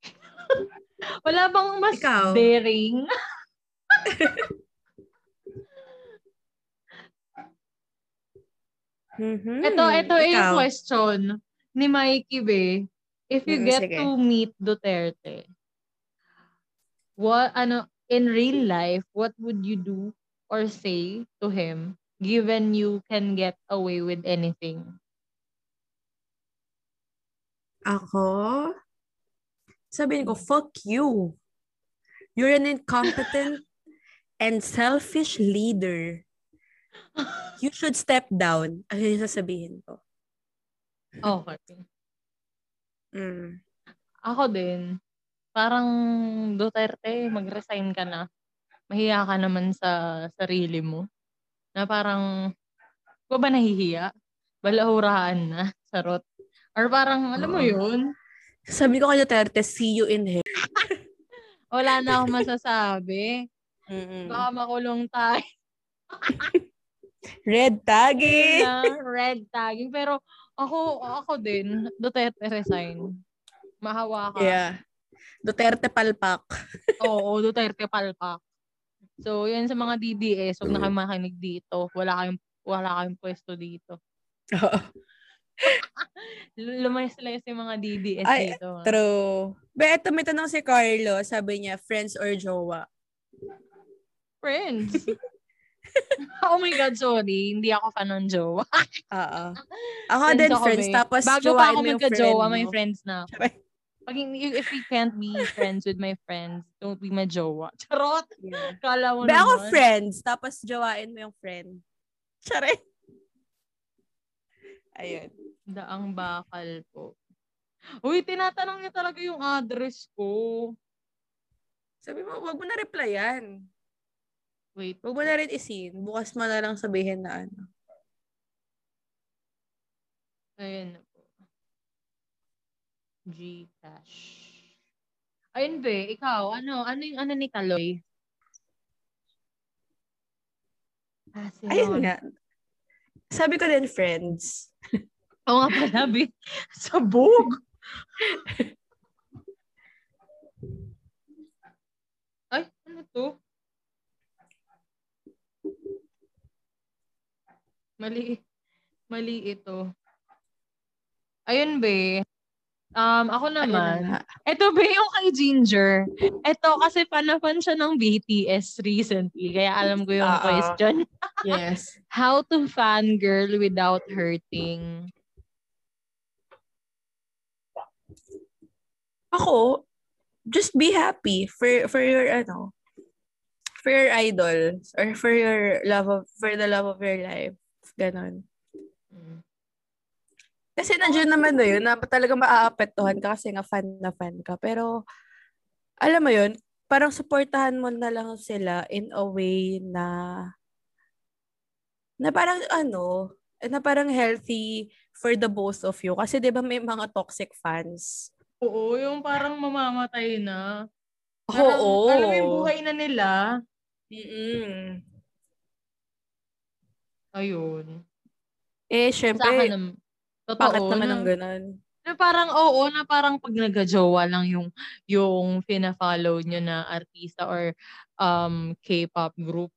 *laughs* Wala bang mas Ikaw. daring? *laughs* Mhm. Ito, ito yung question ni Mikey, be. If you Mm, get sige. to meet Duterte, what, ano, in real life, what would you do or say to him given you can get away with anything? Ako? Sabihin ko, fuck you. You're an incompetent and selfish leader. You should step down. Ayun yung sasabihin ko. Okay. Mm. Ako din. Parang Duterte, mag-resign ka na. Mahiya ka naman sa sarili mo. Na parang, ko ba nahihiya? Balahurahan na, sarot. Or parang, alam mo yun, Sabi ko kay Duterte, see you in hell. *laughs* wala na akong masasabi. Mm-mm. Baka makulong tayo *laughs* Red tagging! red tagging. Pero ako, ako din, Duterte resign. Mahawa ka. Yeah. Duterte palpak. *laughs* Oo, Duterte palpak. So, yan sa mga DDS, huwag na kayong makinig dito. Wala kayong, wala kayong pwesto dito. Oo. *laughs* Lumayas-layas yung mga DDS Ay, dito. ah. True. But eto, may tanong si Carlo. Sabi niya, friends or jowa? Friends. *laughs* oh my God, sorry. Hindi ako fan ng jowa. Oo. *laughs* Ako din, ako, friends. Tapos, Bago pa ako magka-jowa, friend may friends na ako. Pag, if we can't be friends with my friends, don't be my jowa. *laughs* Charot! Yeah. Kala mo Ba ako friends, tapos jowain mo yung friend. Charay. Ayun. Daang bakal po. Uy, tinatanong niya talaga yung address ko. Sabi mo, wag mo na replyan. Wait. Wag mo na rin isin. Bukas mo na lang sabihin na ano. Ayan na po. Gcash. Ayun be, ikaw, ano, ano yung ano ni Kaloy? Ah, sino? Ayun nga. Sabi ko din, friends. *laughs* Oo nga pala, be. Sabog. *laughs* Ay, ano to? Mali. Mali ito. Ayun, be. Um, ako naman. Ito ba yung kay Ginger? Ito kasi panafan siya ng BTS recently. Kaya alam ko yung Oo. question. *laughs* Yes. How to fangirl without hurting? Ako, just be happy for for your ano for your idols or for your love of for the love of your life. Ganon. Mm. Kasi nandiyan naman na yun na talaga maaapektuhan ka kasi nga fan na fan ka. Pero, alam mo yun, parang supportahan mo na lang sila in a way na na parang ano, na parang healthy for the both of you. Kasi 'di ba may mga toxic fans. Oo, yung parang mamamatay na. Parang, Oo. Alam mo yung buhay na nila. Mm-mm. Ayun. Eh, Sa akin, syempre, nam- totoo. bakit naman na, ang ganun? na parang, oo, na parang pag nagka-jowa lang yung, yung fina-follow nyo na artista or um, K-pop group,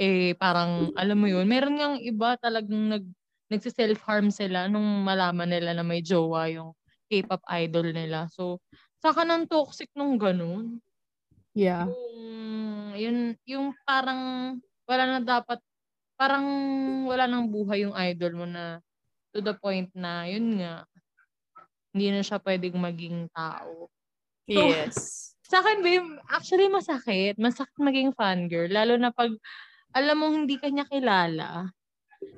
eh, parang, alam mo yun, meron ngang iba talagang nag, nagsiself-harm sila nung malaman nila na may jowa yung K-pop idol nila. So, saka ng toxic nung ganun. Yeah. Yung, yun, yung parang, wala na dapat, parang wala nang buhay yung idol mo na to the point na, yun nga, hindi na siya pwedeng maging tao. So, Yes. Sa akin, babe, actually masakit. Masakit maging fangirl. Lalo na pag, alam mo, hindi ka niya kilala.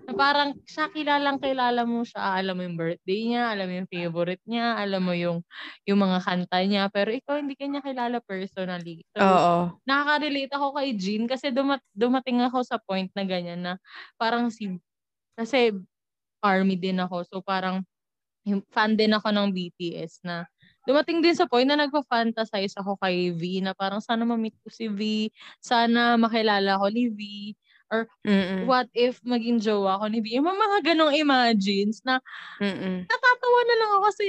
Na parang, siya kilalang kilala mo siya. Alam mo yung birthday niya, alam mo yung favorite niya, alam mo yung, yung mga kanta niya. Pero ikaw, hindi ka niya kilala personally. So, Oo. nakaka-relate ako kay Jean kasi dumat- dumating ako sa point na ganyan na parang si, kasi army din ako. So parang, yung fan din ako ng BTS na dumating din sa point na nagpa-fantasize ako kay V na parang sana ma-meet ko si V, sana makilala ko ni V, or Mm-mm. what if maging jowa ko ni V. Yung mga ganong imagines na Mm-mm. natatawa na lang ako kasi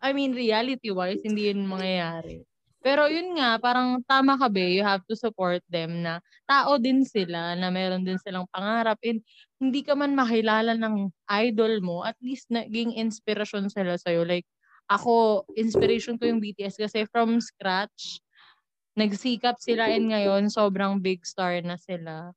I mean, reality-wise, hindi yun mangyayari. Pero yun nga, parang tama ka be, you have to support them na tao din sila, na meron din silang pangarap. And hindi ka man makilala ng idol mo, at least naging inspirasyon sila sa'yo. Like, ako, inspiration ko yung BTS kasi from scratch, nagsikap sila and ngayon, sobrang big star na sila.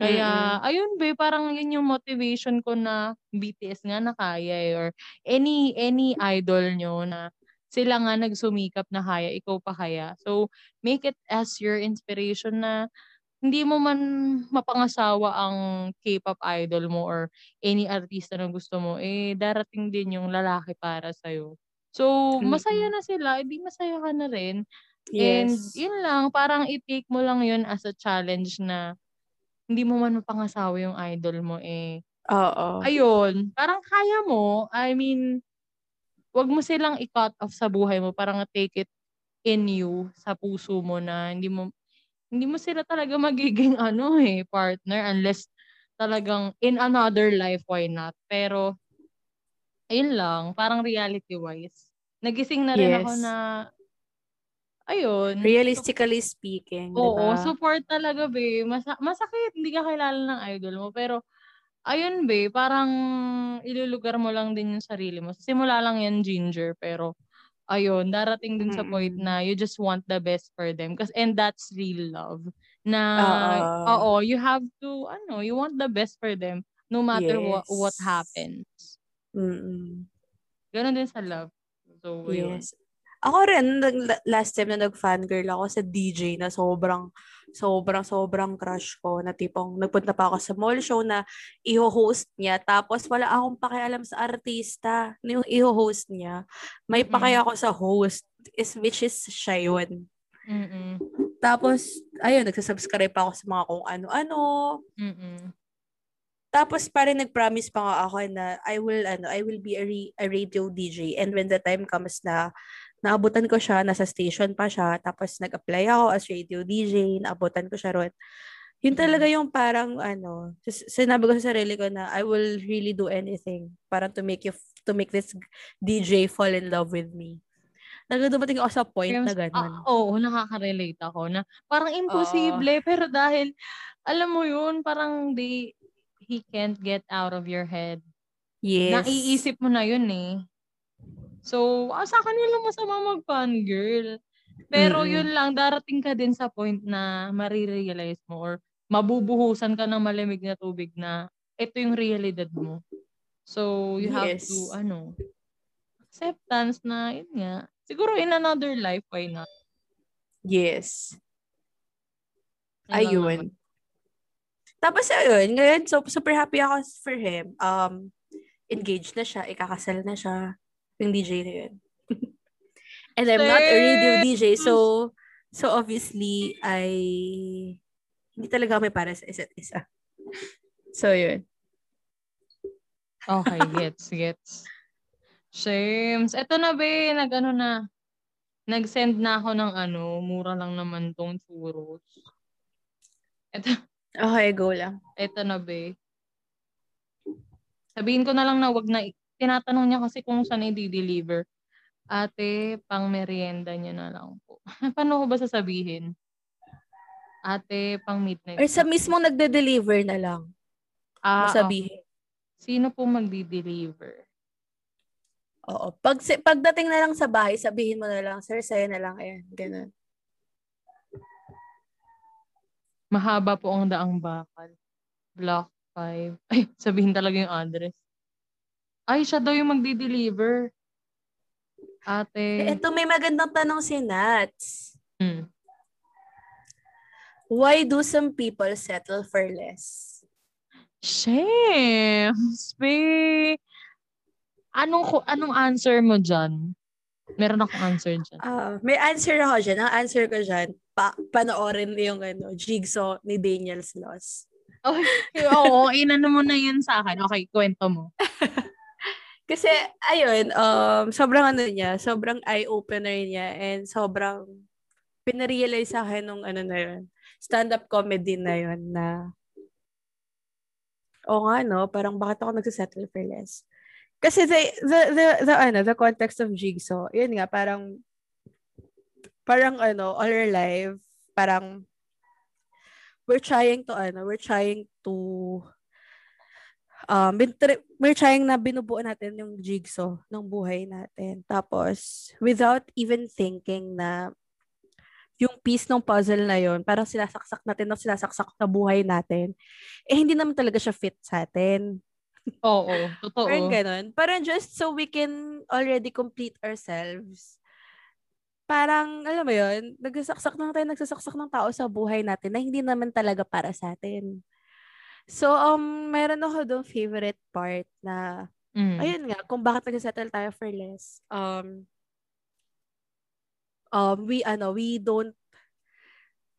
Kaya, ayun be, parang yun yung motivation ko na BTS nga na kaya eh, or any any idol nyo na sila nga nagsumikap na kaya, ikaw pa kaya. So, make it as your inspiration na hindi mo man mapangasawa ang K-pop idol mo or any artista na gusto mo, eh, darating din yung lalaki para sa'yo. So, masaya na sila, edi masaya ka na rin. And Yes. yun lang, parang i-take mo lang yun as a challenge na hindi mo man mapangasawa yung idol mo eh. Oo. Ayun, parang kaya mo. I mean, wag mo silang i-cut off sa buhay mo. Parang take it in you, sa puso mo na hindi mo hindi mo sila talaga magiging *laughs* ano eh, partner unless talagang in another life, why not? Pero, ayun lang, parang reality-wise. Nagising na rin ako Yes. na, ayun. Realistically speaking, Oo, diba? support talaga, be. Masa- masakit, hindi ka kilala ng idol mo. Pero, ayun, be, parang ilulugar mo lang din yung sarili mo. Simula lang yan, Ginger. Pero, ayun, darating din sa point na you just want the best for them. Cause, and that's real love. Na, Oo. oo, you have to, ano, you want the best for them no matter what, what Yes. happens. Mm-mm. Ganon din sa love. So. Yes. Ako rin, last time na nag-fangirl ako sa DJ na sobrang, sobrang, sobrang crush ko na tipong nagpunta pa ako sa mall show na i-host niya tapos wala akong pakialam sa artista na yung i-host niya. May paki ako sa host is, which is siya yun. Mm-mm. Tapos, ayun, nagsasubscribe pa ako sa mga kung ano-ano. Mm-mm. Tapos parang nag-promise pa nga ako na I will ano, I will be a, re- a radio DJ and when the time comes na naabutan ko siya, nasa station pa siya, tapos nag-apply ako as radio DJ, naabutan ko siya ron. Yun talaga yung parang ano, sinabi ko sa sarili ko na I will really do anything para to make you to make this DJ fall in love with me. Talaga dumating ako sa point na Kaya, ganun. ah, oo, nakaka-relate ako na parang imposible pero dahil alam mo yun, parang they he can't get out of your head. yes. Naiisip mo na yun eh. So, ah, sa kanila masama mag-fangirl. Pero Mm-mm. yun lang, darating ka din sa point na marirealize mo or mabubuhusan ka ng malamig na tubig na ito yung realidad mo. So, you have Yes. to, ano, acceptance na, yun nga. Siguro in another life, why not? Yes. Ayun. naman. Tapos ayun, ngayon so super happy ako for him. Um engaged na siya, ikakasal na siya. Yung DJ na yun. *laughs* And I'm not a radio DJ, so So obviously, ay hindi talaga kami para sa isa't isa. *laughs* So yun. Okay, *laughs* gets, gets. Shames. Eto na, be. Nag-ano na. Nag-send na ako ng ano. Mura lang naman tong churros. Eto, Okay, go lang. eto na, be. Sabihin ko na lang na wag na, i- tinatanong niya kasi kung saan i-deliver. Ate, pang merienda niya na lang po. *laughs* Paano ko ba sasabihin? Ate, pang midnight. Or sa mismong nagde-deliver na lang. ah, Masabihin. okay. Sino po magdi-deliver? Oo. Pag, pagdating na lang sa bahay, sabihin mo na lang, sir, sa'yo na lang. Ayan, ganun. Mahaba po ang daang bakal. Block 5. *laughs* Ay, sabihin talaga yung address. Ay, siya daw yung magdi-deliver. Ate. ito may magandang tanong si Nats. Hmm. Why do some people settle for less? Shams, be. Anong, anong answer mo dyan? Meron akong answer dyan. Ah, may answer ako dyan. Ang answer ko dyan, pa panoorin yung ano, Jigsaw ni Daniel Sloss. Okay, oo, inano mo na yun sa akin. Okay, kwento mo. *laughs* Kasi, ayun, um, sobrang ano niya, sobrang eye-opener niya and sobrang pinarealize sa akin nung ano na yun, stand-up comedy na yun na o nga no, parang bakit ako nagsisettle for less? Kasi the, the, the, the, ano, the context of Jigsaw, yun nga, parang parang ano, all our life, parang we're trying to ano, we're trying to um we're trying na binubuo natin yung jigsaw ng buhay natin. Tapos without even thinking na yung piece ng puzzle na yon parang sinasaksak natin ng sinasaksak sa buhay natin. Eh hindi naman talaga siya fit sa atin. *laughs* Oo, totoo. Parang ganun. Parang just so we can already complete ourselves. Parang, alam mo yun, nagsasaksak lang tayo, nagsasaksak ng tao sa buhay natin na hindi naman talaga para sa atin. So, um, meron ako doon favorite part na, Mm. ayun nga, kung bakit nagsettle tayo for less. Um, um, we, ano, we don't,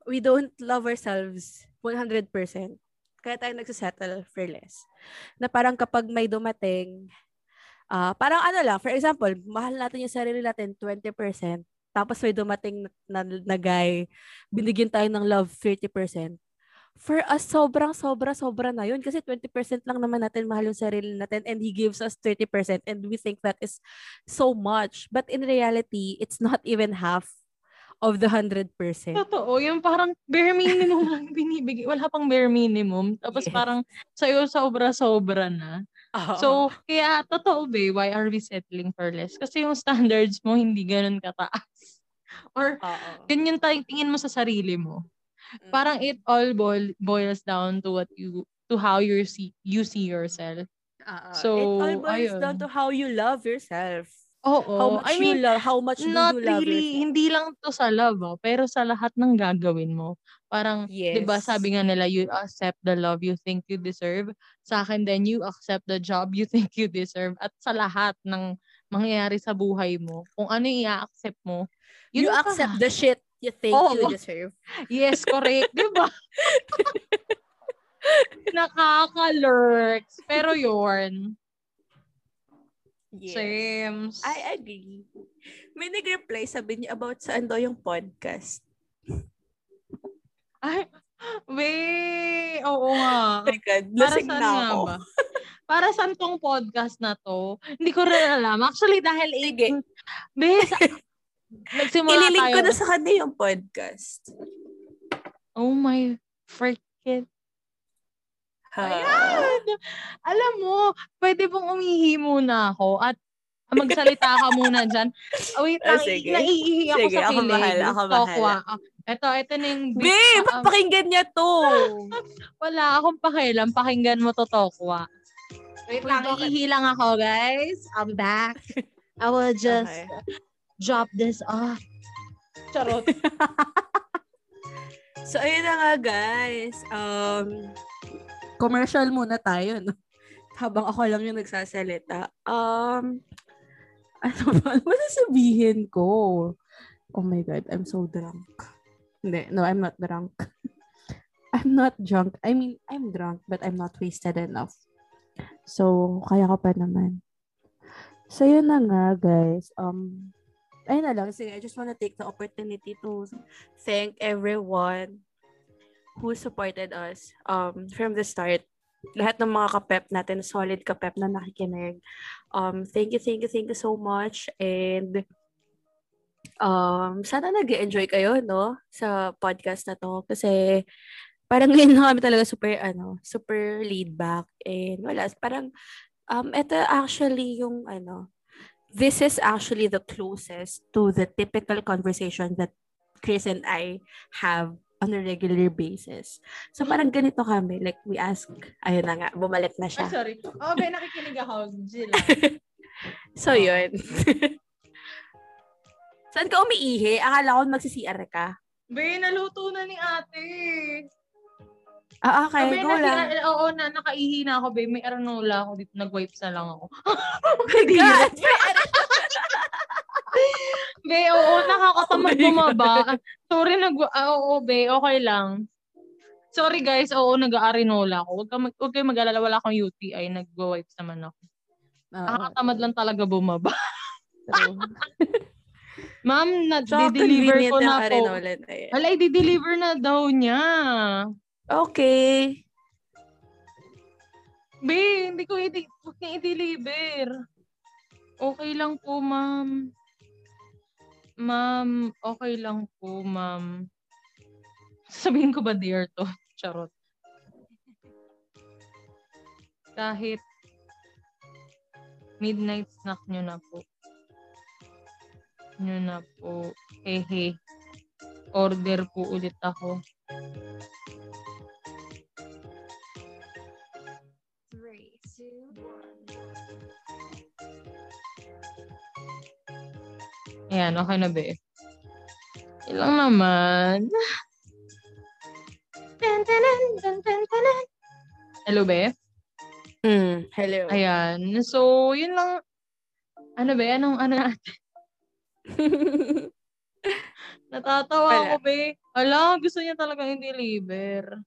we don't love ourselves 100%. Kaya tayo nagsisettle for less. Na parang kapag may dumating, ah parang ano lang, for example, mahal natin yung sarili natin 20%, tapos may dumating na, na, na guy, binigyan tayo ng love 30%. For us, sobrang, sobra, sobra na yun. Kasi 20% lang naman natin mahal yung sarili natin and he gives us 30% and we think that is so much. But in reality, it's not even half of the 100%. Totoo, yung parang bare minimum *laughs* lang binibigay. Wala pang bare minimum. Tapos Yes. parang sa'yo sobra-sobra na. So, kaya totoo ba, why are we settling for less? Kasi yung standards mo hindi ganun kataas. Or Oo. ganyan tayo tingin mo sa sarili mo. Parang it all boil, boils down to what you to how you see you see yourself. so, it all boils down ayun. to how you love yourself. Oo. How much I mean, you love, how much do not you love really, yourself? hindi lang to sa love, ah, pero sa lahat ng gagawin mo. Parang, Yes. 'di ba sabi nga nila, you accept the love you think you deserve. Sa akin then you accept the job you *laughs* think you deserve. At sa lahat ng mangyayari sa buhay mo, kung ano yung i-accept mo, You, ka. accept the shit you think Oo. you *laughs* deserve. Yes, correct. 'di ba? *laughs* Nakaka-lurks. Pero yun, same. I agree. May nag-reply, sabi niya about saan daw yung podcast. Ay, we, oo nga. Oh *laughs* my God, Para lasing saan na ako. ba? Para saan tong podcast na to? Hindi ko rin alam. Actually, dahil Sige. 18, bes, nagsimula Ililink tayo. ko na sa kanya yung podcast. Oh my freaking. Ha? Ayan! Alam mo, pwede bang umihi muna ako at magsalita ka muna dyan. Oh, wait Ah, lang, sige. naiihi ako Sige, sa ako kilig. bahala, ako Tokwa. bahala. Ah, Eto, eto na yung... Babe, ah, ah, pakinggan niya to. *laughs* wala akong pakialam. Pakinggan mo to, Tokwa. Wait lang, iihi lang ako, guys. I'll be back. I will *laughs* just Okay. Drop this off. Charot. *laughs* So, ayun na nga, guys. Um, commercial muna tayo, no? *laughs* Habang ako lang yung nagsasalita. Um, ano *laughs* ba? Ano ba sasabihin ko? Oh my God, I'm so drunk. Hindi, no, I'm not drunk. I'm not drunk. I mean, I'm drunk, but I'm not wasted enough. So, kaya ko pa naman. So, yun na nga, guys. Um, ayun na lang. Sige, I just wanna take the opportunity to thank everyone who supported us um, from the start. Lahat ng mga kapep natin, solid kapep na nakikinig. Um, thank you, thank you, thank you so much. And um, sana nag enjoy kayo, no? Sa podcast na to. Kasi parang *laughs* ngayon na kami talaga super, ano, super laid back. And wala, parang, um, ito actually yung, ano, this is actually the closest to the typical conversation that Chris and I have on a regular basis. So, parang ganito kami. Like, we ask, ayun na nga, bumalik na siya. sorry. Oh, be, nakikinig ako. Jill. *laughs* So, yun. *laughs* Saan ka umiihi? Akala ko magsi-CR ka. Be, naluto na ni ate. Ah, okay. Go lang. nasi- oo, na, nakaihi na ako, be. May aranola ako dito. Nag-wipes na lang ako. *laughs* God. Be, *laughs* oo, nakakatamad Oh my bumaba. Sorry, nag... ah, oo, be, okay lang. Sorry guys, oo, nag-arinola ako. Huwag, ka mag, huwag kayo mag-alala, wala akong UTI. Nag-wipes naman ako. Oo. Nakakatamad lang talaga bumaba. *laughs* Ma'am, Tsaka na-deliver convenient ko na po. Na yan. Hala, i-deliver na daw niya. Okay. Be, hindi ko i- huwag niya i-deliver. Okay lang po, ma'am. Ma'am, okay lang po, ma'am. Sabihin ko ba dear to? *laughs* Charot. Kahit midnight snack nyo na po. Nyo na po. Hehe. Order po ulit ako. Ayan, okay na be. Ilang naman. Hello, be? Mm, hello. Ayan. So, yun lang. Ano be? Anong, ano natin? *laughs* Natatawa Wala. ako, be. Ala, gusto niya talagang i-deliver.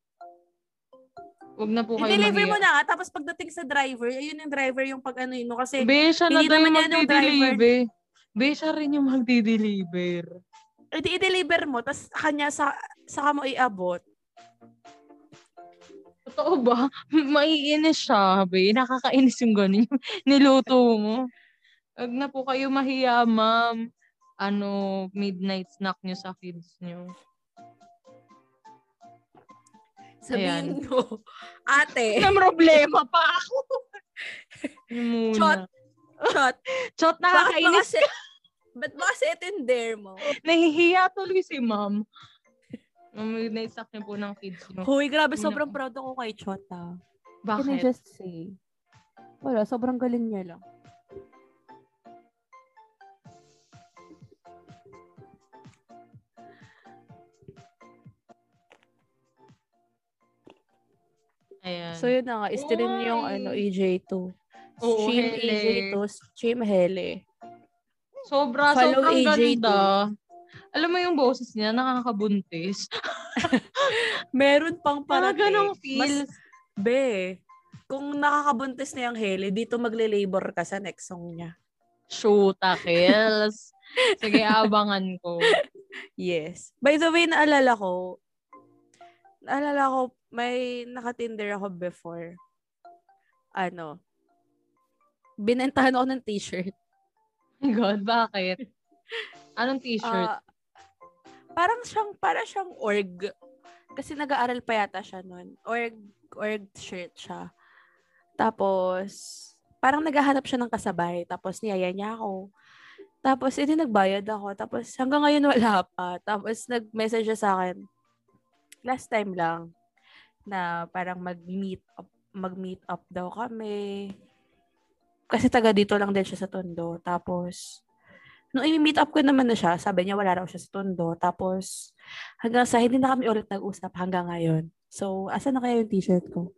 Huwag na po kayo I-deliver mo na nga, tapos pagdating sa driver, ayun yung driver yung pag ano yun mo. Kasi, Be, siya na hindi yung naman yan yung driver. magdi-deliver. Be, siya rin yung magdi-deliver. edi i-deliver mo, tapos kanya sa, saka mo iabot. Totoo ba? *laughs* Maiinis siya, be. Nakakainis yung ganun. yung *laughs* Niluto mo. Huwag na po kayo mahiya, ma'am. Ano, midnight snack nyo sa kids nyo. Sabihin mo, *laughs* ate, May problema pa ako. Muna. Shot. Shot, Shot, bakit ba nakakainis. kasi, ba't ba kasi tender mo? Nahihiya tuloy si ma'am. Midnight snack niyo po ng kids nyo. Hoy, grabe, sobrang proud ako kay Chota. Can I Bakit? just say? Wala, sobrang galing niya lang. Ayan. So yun na nga, stream Why? yung ano, EJ2. Oo, Stream Hele. EJ2, stream Hele. Sobra, Follow sobrang AJ ganda. Alam mo yung boses niya, nakakabuntis. *laughs* Meron pang Parang parating. ganong feel. Mas, be, kung nakakabuntis na yung Hele, dito magle-labor ka sa next song niya. Shoota, kills. Sige, abangan ko. *laughs* Yes. By the way, naalala ko, naalala ko, may nakatinder ako before. Ano, binentahan ako ng t-shirt. *laughs* My God, bakit? Anong t-shirt? Ah, parang siyang, parang siyang org. Kasi nag-aaral pa yata siya nun. Org, org shirt siya. Tapos, parang naghahanap siya ng kasabay. Tapos, niyaya niya ako. Tapos, edi nagbayad ako. Tapos, hanggang ngayon wala pa. Tapos, nag-message siya sa akin. Last time lang. Na parang mag-meet up, mag-meet up daw kami. Kasi taga dito lang din siya sa Tondo. Tapos, nung i-meet up ko naman na siya, sabi niya wala raw siya sa Tondo. Tapos, hanggang sa hindi na kami ulit nag-usap hanggang ngayon. So, asa na kaya yung t-shirt ko?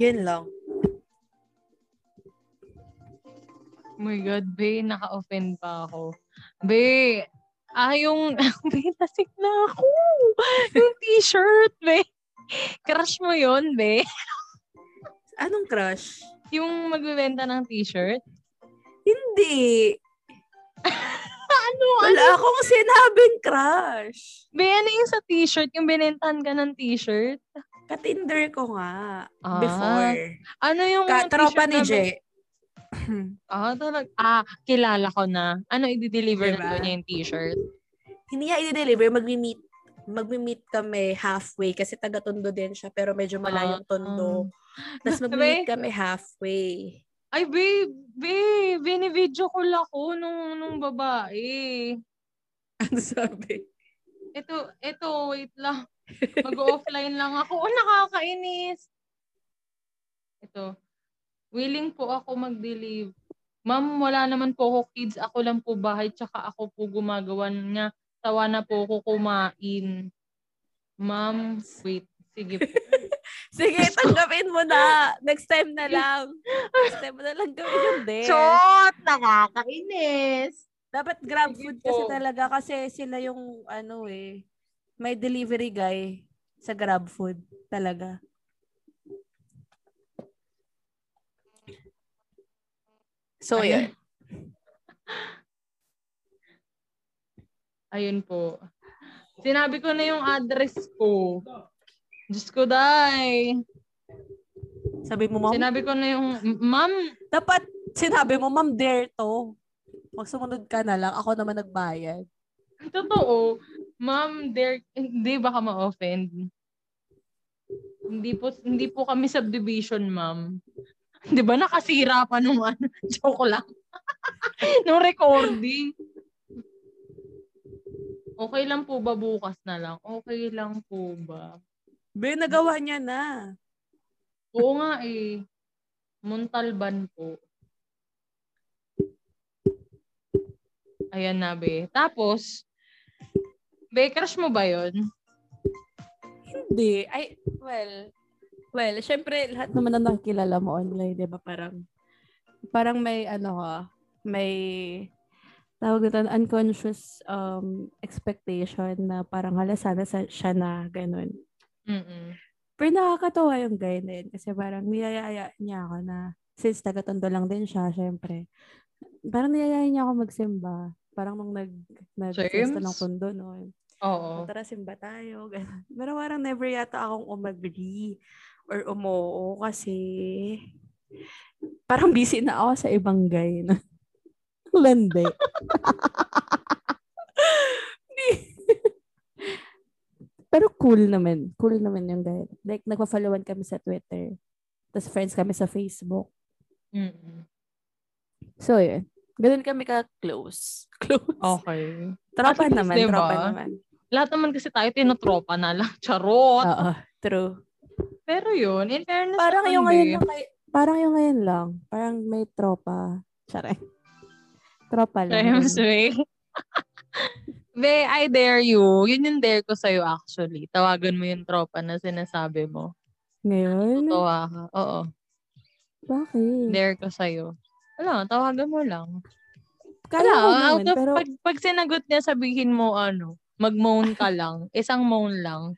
Yun lang. Oh my God, be, naka-offend pa ako. Be, Ah, yung, *laughs* be, nasik na ako. Yung t-shirt, be. Crush mo yon be. *laughs* Anong crush? Yung magbebenta ng t-shirt. Hindi. *laughs* Ano, Wala akong sinabing crush. Be, ano yung sa t-shirt? Yung binentahan ka ng t-shirt? Katinder ko nga. Ah. Before. Ano yung Ka, tropa t-shirt ni Je. *clears throat* Ah, talag. Ah, kilala ko na. Ano, i-deliver Diba? na doon niya yung t-shirt? Hindi niya i-deliver. Magmi-meet. Magmi-meet kami halfway kasi taga-tondo din siya pero medyo malayong Ah. tondo. Tapos magmi-meet kami halfway. Ay, babe, babe, binivideo call ako nung, nung babae. *laughs* Ano sabi? Ito, ito, wait lang. Mag-offline lang ako. Oh, nakakainis. Ito. Willing po ako mag-deliver. Ma'am, wala naman po ako kids. Ako lang po bahay. Tsaka ako po gumagawa nga. Tawa na po ako kumain. Ma'am, wait. Sige po. *laughs* Sige, tanggapin mo na. Next time na lang. Next time mo na lang gawin yung *laughs* din. Shot! Nakakainis! Dapat grab Sige food kasi po. talaga kasi sila yung ano eh. May delivery guy sa grab food talaga. So, Ayun. yun. Ayun po. Sinabi ko na yung address ko. Diyos ko, day. Sabi mo, ma'am? Sinabi ko na yung, ma'am, Dapat sinabi mo, ma'am, dare to. Magsumunod ka na lang. Ako naman nagbayad. totoo, ma'am, there, hindi baka ma-offend. Hindi po, hindi po kami subdivision, ma'am. *laughs* Di ba nakasira pa nung ano, *laughs* joke lang. *laughs* nung recording. Okay lang po ba bukas na lang? Okay lang po ba? Be, nagawa niya na. Oo nga eh. Muntalban po. Ayan na, be. Tapos, be, crush mo ba yun? Hindi. Ay, well, well, syempre, lahat naman na nakikilala mo online, di ba? Parang, parang may, ano ka, may, tawag ito, unconscious um, expectation na parang hala sana sa, siya na, ganun. Mm-mm. Pero nakakatawa yung guy na yun kasi parang niyayaya niya ako na since taga-tondo lang din siya, syempre. Parang niyayaya niya ako magsimba. Parang nung nag, nag ng tondo noon. Oo. O, tara, simba tayo. *laughs* Pero parang never yata akong umagree or umoo kasi parang busy na ako sa ibang guy *laughs* lande. *laughs* Pero cool naman. Cool naman yung guy. Like, nagpa-followan kami sa Twitter. Tapos friends kami sa Facebook. Mm-mm. So, yun. Ganun kami ka-close. *laughs* Close. Okay. Tropa At least, naman. diba? Tropa naman. Lahat naman kasi tayo tinotropa na lang. *laughs* Charot. Oo. True. Pero yun, in fairness Parang yung ngayon lang, kay- parang yung ngayon lang. Parang may tropa. Tsare. Tropa lang. Be. *laughs* be, I dare you. Yun yung dare ko sa'yo actually. Tawagan mo yung tropa na sinasabi mo. Ngayon? Tawa ka. Oo. Bakit? Dare ko sa'yo. Wala, tawagan mo lang. Kaya ko Wala, out naman, of, pero pag, pag sinagot niya, sabihin mo ano, mag-moan ka lang. Isang moan lang.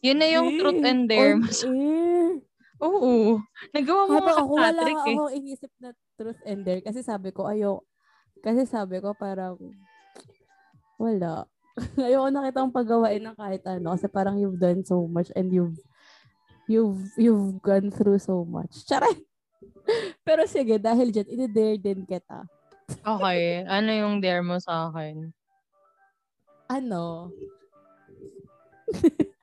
Yun na yung Eh, truth and dare mo. air. Oo. Nagawa mo Habang ako, wala eh. ako inisip na truth and dare. Kasi sabi ko, ayo kasi sabi ko parang, wala. *laughs* Ayoko nakita ang paggawain ng kahit ano. Kasi parang you've done so much and you've, you've, you've gone through so much. Charay! *laughs* Pero sige, dahil dyan, ine-dare din kita. Okay. Ano yung dare mo sa akin? Ano? *laughs*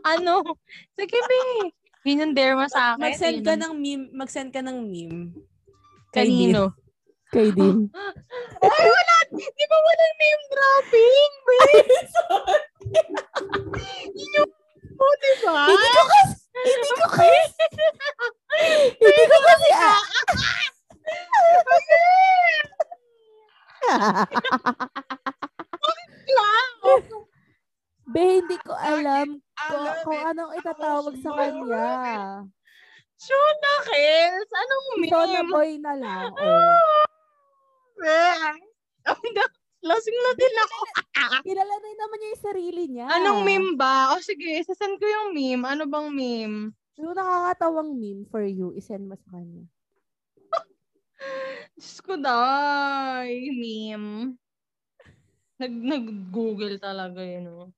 Ano? Sige, be. Yun yung dare mo sa akin. Mag-send ka ng meme. Mag-send ka ng meme. Kanino? Kay *laughs* Dean. Ay, wala. Di ba walang name dropping, be? Yun *laughs* yung mo, di ba? Hindi ko kasi, hindi ko kasi, *laughs* hindi ko kasi, Be, hindi ko alam kung, Alam kung anong itatawag sa kanya. Shona Kels, anong meme? Shona boy na lang. Oh. Lasing na din ako. Kilala na naman niya yung sarili niya. Anong meme ba? O sige, isasend ko yung meme. Ano bang meme? Yung nakakatawang meme for you, isend mo sa kanya. *laughs* Diyos ko day, meme. Nag, nag-google talaga yun, oh.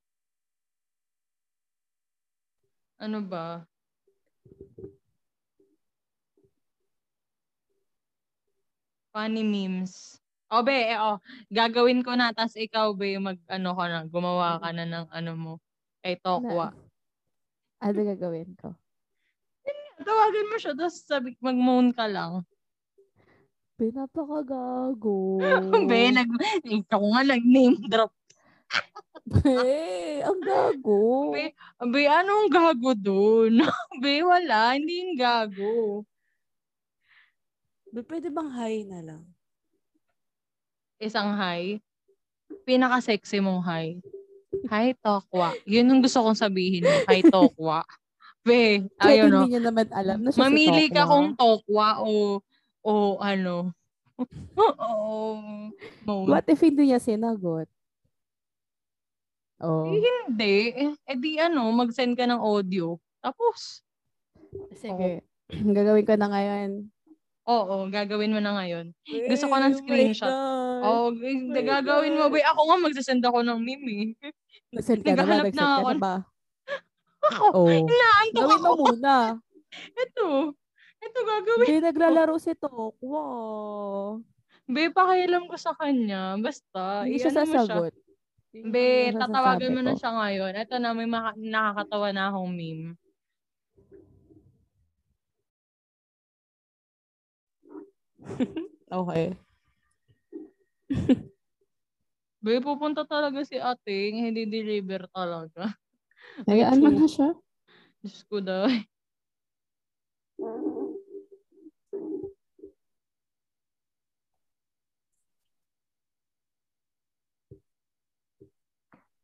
Ano ba? Funny memes. O, be, eh, oh, gagawin ko na, tas ikaw, be, mag, ano ka na, gumawa ka na ng ano mo, kay Tokwa. Ano gagawin ko? Tawagan mo siya, tapos sabi, mag-moan ka lang. Pinapakagago. *laughs* be, nag, ikaw nga, nag-name drop. Be, ang gago. Be, be, anong gago dun? *laughs* be, wala, hindi yung gago. Pwede bang hi na lang? Isang hi. Pinaka-sexy mong hi. Hi, Tokwa. Yun yung gusto kong sabihin. Hi, Tokwa. Be, ayun no. hindi niya naman alam na siya Mamili si ka kung Tokwa o o ano. *laughs* o moan. What if hindi niya sinagot? Oh. Eh, hindi. Eh di ano, mag-send ka ng audio. Tapos, Sige. *clears throat* Gagawin ko na ngayon. Oo, gagawin mo na ngayon. Gusto ko ng oh screenshot. Oo, oh, my gagawin mo. Be, ako nga magsasend ako ng meme eh. Nag-send ka na ba? Nag-send na ka ako. na ba? Ako, Oh. inaantok Gawin ako. mo muna. Ito. Ito gagawin. Hindi naglalaro si Tokwa. Be, pakialam ko sa kanya. Basta, Hindi siya mo siya. sasagot. Be, tatawagan mo na siya ngayon. Ito na, may maka- nakakatawa na akong meme. *laughs* Okay. *laughs* Be, pupunta talaga si ate. Hindi deliver talaga. *laughs* Hayaan mo na siya. Diyos ko dahi.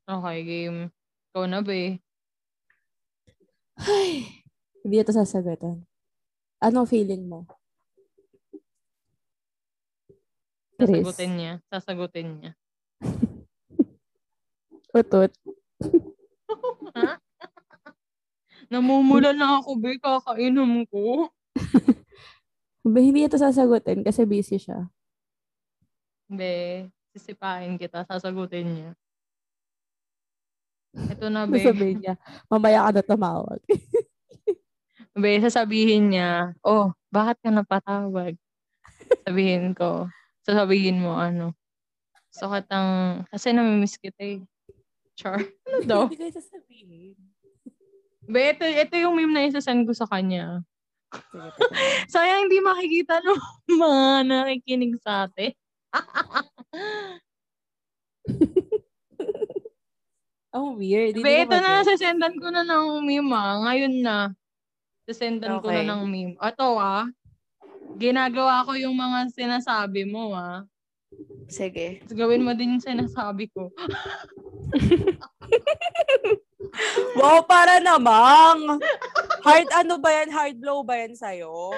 Okay, game. Ikaw na, be. Ay, hindi ito sasagutan. Anong feeling mo? Chris. Sasagutin niya. Sasagutin niya. *laughs* Utot. *laughs* Namumula na ako, be. Kakainom ko. *laughs* Ba, hindi ito sasagutin kasi busy siya. Be, sisipain kita. Sasagutin niya. Ito na, be. Sabihin niya, mamaya ka na tumawag. Be, sasabihin niya, oh, bakit ka napatawag? Sabihin ko. Sasabihin mo, ano, sukat ang, kasi namimiss kita eh. Char. *laughs* Ano daw? Hindi kayo sasabihin. Be, ito, ito yung meme na isasend ko sa kanya. *laughs* Sayang hindi makikita ng *laughs* mga nakikinig sa atin. Ang weird. Hindi Be, ko ito na, sasendan ko na ng meme ah. Ngayon na. Sasendan ko na Okay. ng meme. Ito ah. Ginagawa ko yung mga sinasabi mo ah. Sige. Gawin mo din yung sinasabi ko. *laughs* Wow, para namang. Hard ano ba yan? Hard blow ba yan sa'yo?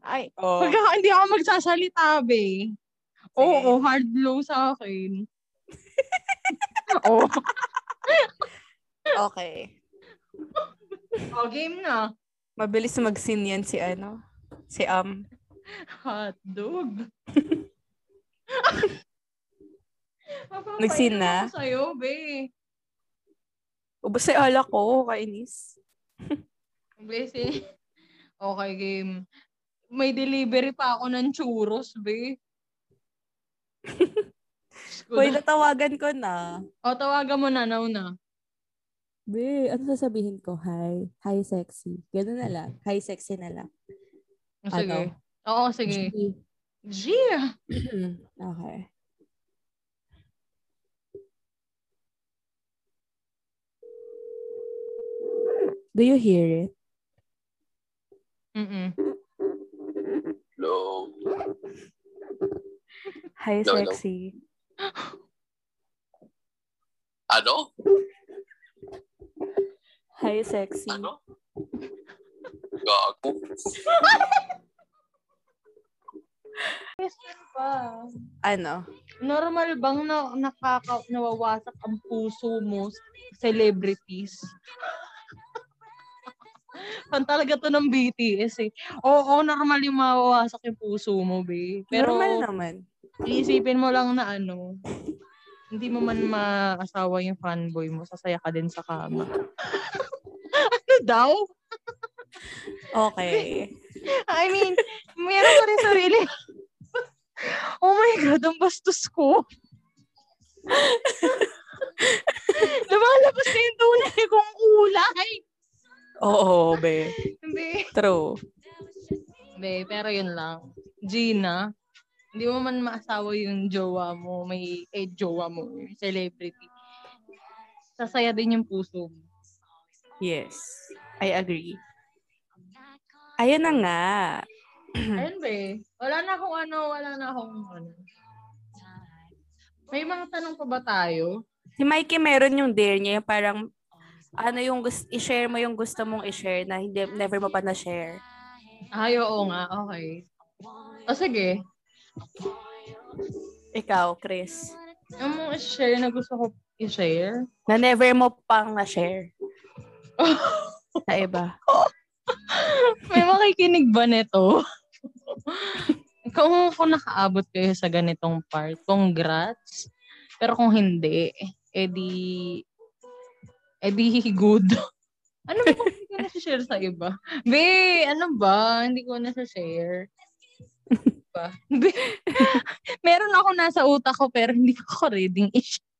Ay, Oh. pagka hindi ako magsasalita, be. Oo, hard blow sa akin. *laughs* Oo. Okay. Oh, game na. Mabilis mag-sin yan si ano? Si Am. Hotdog. *laughs* Nag-scene na? Sa'yo, be. Ubus sa alak ko, kainis. *laughs* Be, Okay, game. May delivery pa ako ng churros, be. Na- natawagan ko na. O, tawagan mo na, now na. Be, ano sasabihin ko? Hi. Hi, sexy. Ganun na lang. Hi, sexy na lang. Sige. Oo, sige. G. Gia! *clears throat* okay. Do you hear it? Mm-mm. Hello. Hi, No, no. sexy. Ano? Hi, sexy. Ano? Gago. Ano? Normal bang na nakaka nawawasak ang puso mo sa celebrities? *laughs* Fan talaga to ng BTS eh. Oo, normal yung mawawasak yung puso mo, be. Pero Normal naman. iisipin mo lang na ano, hindi mo man maasawa yung fanboy mo, sasaya ka din sa kama. *laughs* ano daw? Okay. *laughs* I mean, meron ka rin sarili. oh my God, ang bastos ko. *laughs* Lumalabas na yung tunay kong kulay. Oo, be. Hindi. True. Hindi, pero yun lang. Gina, hindi mo man maasawa yung jowa mo, may eh, jowa mo, celebrity. Sasaya din yung puso mo. Yes. I agree. Ayun na nga. *clears throat* Ayun ba eh. Wala na akong ano, wala na akong ano. May mga tanong pa ba tayo? Si Mikey meron yung dare niya, yung parang ano yung gusto, i-share mo yung gusto mong i-share na hindi, never mo pa na-share. Ay, oo nga. Okay. O sige. Ikaw, Chris. Yung mong i-share na gusto ko i-share? Na never mo pang na-share. *laughs* Sa iba. *laughs* *laughs* May makikinig ba nito? kung, kung nakaabot kayo sa ganitong part, congrats. Pero kung hindi, edi, edi good. *laughs* ano ba kung hindi ko na-share sa iba? Be, ano ba? Hindi ko na-share. ba? Be, *laughs* meron ako nasa utak ko pero hindi ko ready i-share.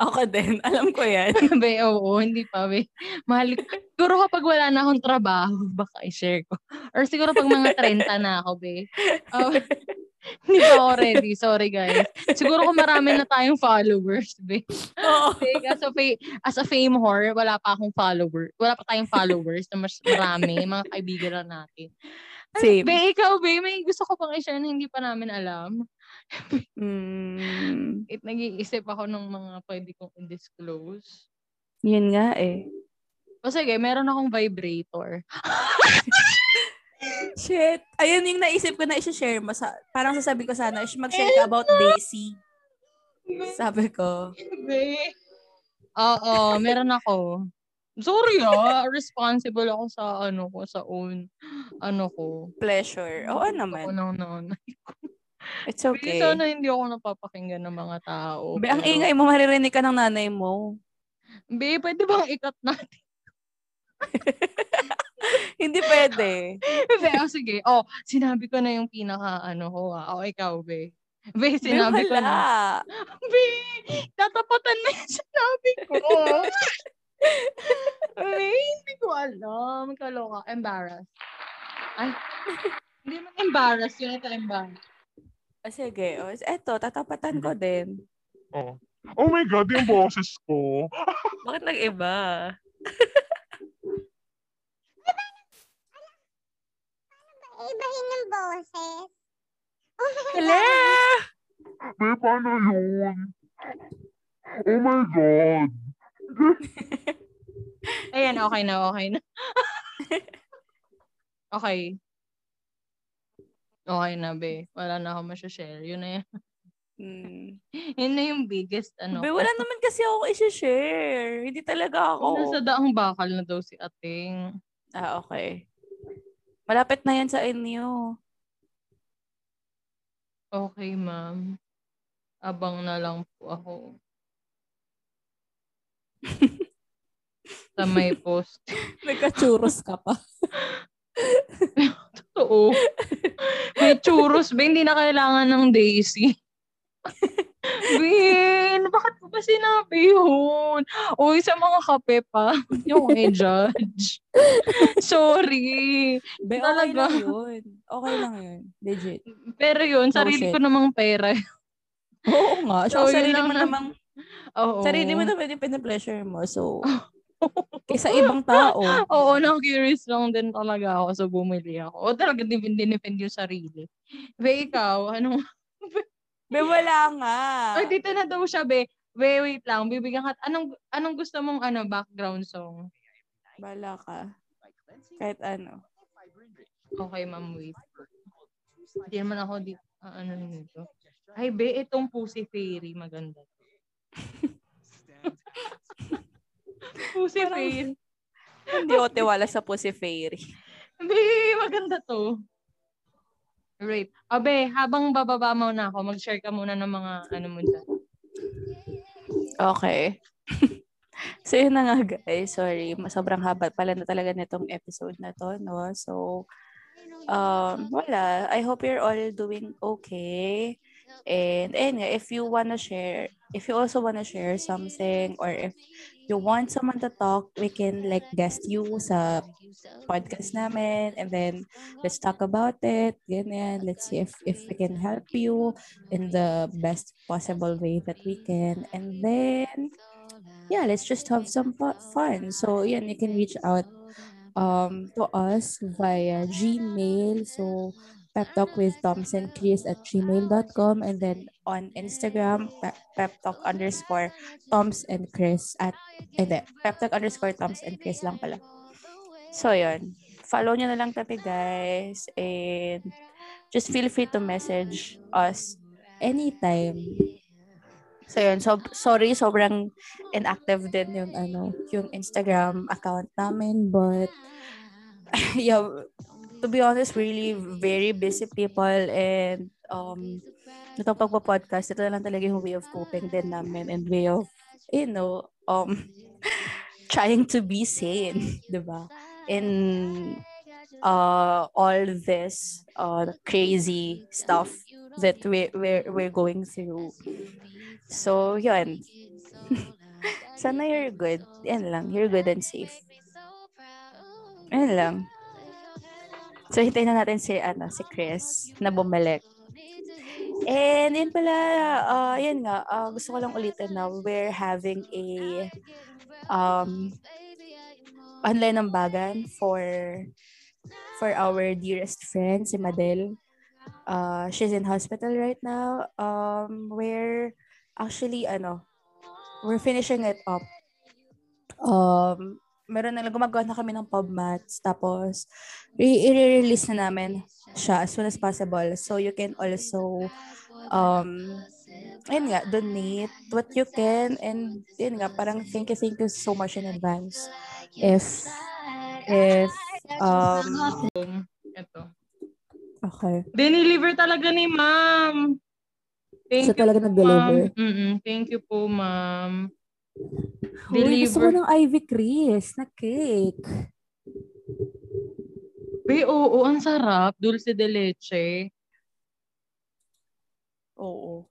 Ako din. *laughs* Alam ko yan. *laughs* be, oo, hindi pa, be. Mahal, siguro kapag wala na akong trabaho, *laughs* baka i-share ko. Or siguro pag mga 30 na ako, be. Oh, hindi pa ako ready. Sorry, guys. Siguro kung marami na tayong followers, be. Oo. Be, as a, fa- as a fame whore, wala pa akong follower. Wala pa tayong followers na mas marami. Mga kaibigan lang natin. Same. Be, ikaw, be, may gusto ko pang i-share na hindi pa namin alam. Mm, It, nag-iisip ako ng mga pwede kong i-disclose. yun nga eh. O sige, meron akong vibrator. *laughs* Shit. Ayun yung naisip ko na i-share mo. Sa, parang sasabi ko sana, is mag-share ka about Daisy. Sabi ko. Oo, meron ako. Sorry ah, responsible ako sa ano ko, sa own, ano ko. Pleasure. Oo naman. ng nanay. It's Okay. okay. Sana hindi ako napapakinggan ng mga tao. Be, ang pero- ingay mo, maririnig ka ng nanay mo. Be, pwede bang ikat natin? *laughs* Hindi pwede. Be, oh, sige. Oh, sinabi ko na yung pinaka, ano ko ah. O, ikaw, be. Be, sinabi Be, ko na. Be, tatapatan na yung sinabi ko. *laughs* Be, hindi ko alam. Kaloka. Embarrassed. Ay, hindi man embarrassed. Yun ito embarrassed. Ah, sige. O, eto, tatapatan ko din. Oh. oh my God, yung boses ko. *laughs* Bakit nag-iba? Ibahin ng boses. Hala! Be, paano yun? Oh my God. *laughs* Ayan, okay na, okay na. *laughs* okay. Okay na, be. Wala na ako masya-share. Yun na yan. Hmm. *laughs* Yun na yung biggest, ano. Be, wala naman kasi ako i-share. Hindi talaga ako. Nasa daang bakal na daw si ating. Ah, okay. Malapit na yan sa inyo. Okay, ma'am. Abang na lang po ako. *laughs* sa may post. Nagka-churros ka pa. *laughs* Totoo. *laughs* May churros ba? Hindi na kailangan ng Daisy. *laughs* Bin, bakit ko ba sinabi yun? Uy, sa mga kape pa. Yung i-judge. *laughs* Sorry. Be, okay Talaga. lang yun. Okay lang yun. Legit. Pero yun, No sarili shit. ko namang pera. Oo nga. So, So, sarili mo na- namang, Oo. sarili mo naman yung pina-pleasure mo. So, *laughs* kaysa ibang tao. Oo, na-curious lang din talaga ako. So, bumili ako. O talaga din dinipend yung sarili. Be, ikaw, anong... Be, wala nga. Ay, dito na daw siya, be. Be, wait lang. Bibigyan ka. Anong, anong gusto mong ano, background song? Bala ka. Kahit ano. Okay, ma'am, wait. Hindi naman ako di. Ah, ano nito? Ay, be, itong Pussy Fairy, maganda. *laughs* Pussy Parang- Fairy. *laughs* Hindi ako tiwala sa Pussy Fairy. Be, maganda to. Right. Abe, habang bababa mo na ako, mag-share ka muna ng mga ano mo dyan. Okay. *laughs* so, yun na nga guys. Sorry. Sobrang haba pala na talaga nitong episode na to, no? So, um, wala. I hope you're all doing okay. And, and if you wanna share, if you also wanna share something or if you want someone to talk, we can like guest you sa podcast namin and then let's talk about it. Ganyan. Let's see if, if we can help you in the best possible way that we can. And then, yeah, let's just have some fun. So, yeah, you can reach out um, to us via Gmail. So, pep with Thompson Chris at gmail.com and then on Instagram, pep, pep underscore Toms and Chris at, hindi, pep talk underscore Toms and Chris lang pala. So, yun. Follow nyo na lang kami, guys. And just feel free to message us anytime. So, yun. So, sorry, sobrang inactive din yung, ano, yung Instagram account namin. But, *laughs* yeah, to be honest, really very busy people and um, itong pagpa-podcast, ito na lang talaga yung way of coping din namin and way of, you know, um, *laughs* trying to be sane, di ba? In uh, all this uh, crazy stuff that we, we're, we're going through. So, yun. *laughs* Sana you're good. Yan lang. You're good and safe. Yan lang. So, hintayin na natin si, ano, si Chris na bumalik. And yun pala, uh, yun nga, uh, gusto ko lang ulitin na we're having a um, online nambagan for for our dearest friend, si Madel. Uh, she's in hospital right now. Um, we're actually, ano, we're finishing it up. Um, meron na gumagawa na kami ng pub mats. Tapos, i-release na namin siya as soon as possible. So, you can also, um, ayun nga, donate what you can. And, yun nga, parang thank you, thank you so much in advance. If, if, um, Ito. okay. Diniliver talaga ni ma'am. Thank Siya you talaga nag-deliver. ma'am. Mm-mm. Thank you po, ma'am. Uy, gusto ko ng Ivy Chris na cake. Be, oo, ang sarap. Dulce de leche. Oo.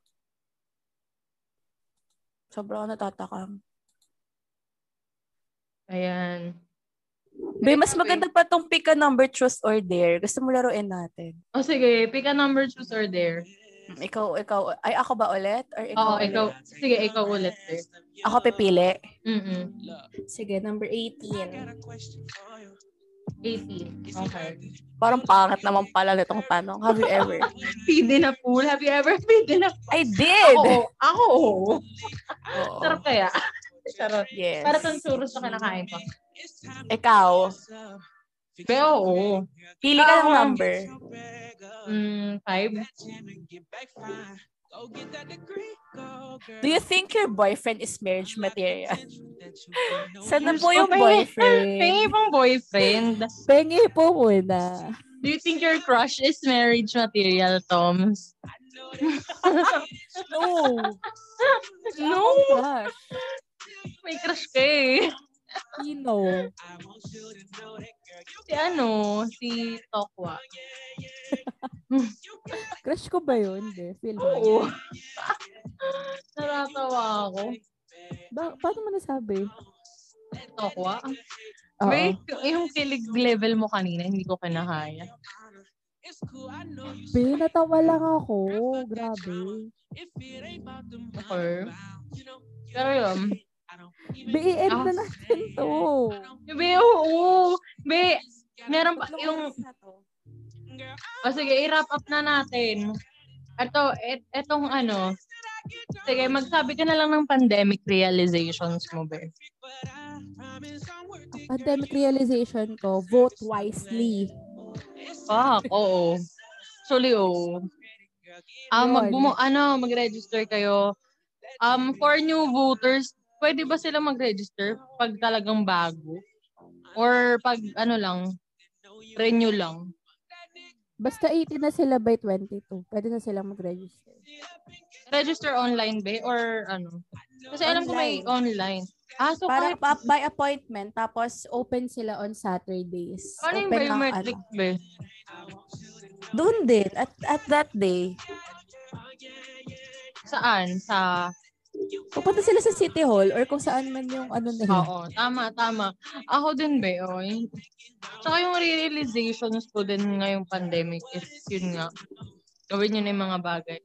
Sobrang natatakam. Ayan. Be, mas maganda pa tong pick a number, truth or dare. Gusto mo laruin natin? O sige, pick a number, choose or dare. Hmm, Ikaw, ikaw, ay ako ba ulit? Or ikaw Oo, ulit? ikaw. Sige, ikaw ulit. sir. Ako pipili. Mm-mm. Sige, number 18. 18. Okay. Parang pangat naman pala nitong tanong. Have you ever? *laughs* Feed in a pool. Have you ever feed in a I did! Ako, ako, oo. Sarap kaya. Sarap. Yes. Para tong churros na kinakain ko. Ikaw, Pero oo. pili ka ng number. Mm, five. Do you think your boyfriend is marriage material? *laughs* Sana po yung boyfriend. *laughs* Pengi pang boyfriend. Pengi po muna. Do you think your crush is marriage material, Toms? *laughs* No. No. Gosh. May crush ka eh. Sino? Si ano, si Tokwa. *laughs* Crush ko ba yun? Hindi. Feel. Oo. *laughs* Naratawa ako. Ba- paano mo nasabi? Tokwa? Oo. Wait, yung kilig level mo kanina, hindi ko kinakaya. Be, natawa lang ako. Grabe. Okay. Pero yun. Be, i-end Ah. na natin to. Be, oo. Be, meron pa yung... O sige, i-wrap up na natin. Ito, et, etong ano, sige, magsabi ka na lang ng pandemic realizations mo, be. Pandemic realization ko, vote wisely. Fuck, oo. Actually, oo. Um, Yun. magbumo, ano, mag-register kayo. Um, for new voters, pwede ba sila mag-register pag talagang bago? Or pag ano lang, renew lang? Basta 18 na sila by 22. Pwede na silang mag-register. Register online ba? Or ano? Kasi alam ko may online. Ah, so Para kahit, by appointment, tapos open sila on Saturdays. ano yung biometric ano. ba? Doon din, at, at that day. Saan? Sa, Pupunta sila sa City Hall or kung saan man yung ano nila. oo, tama, tama. Ako din ba, oh. Tsaka yung realizations ko din ngayong pandemic is yun nga. Gawin nyo na yung mga bagay.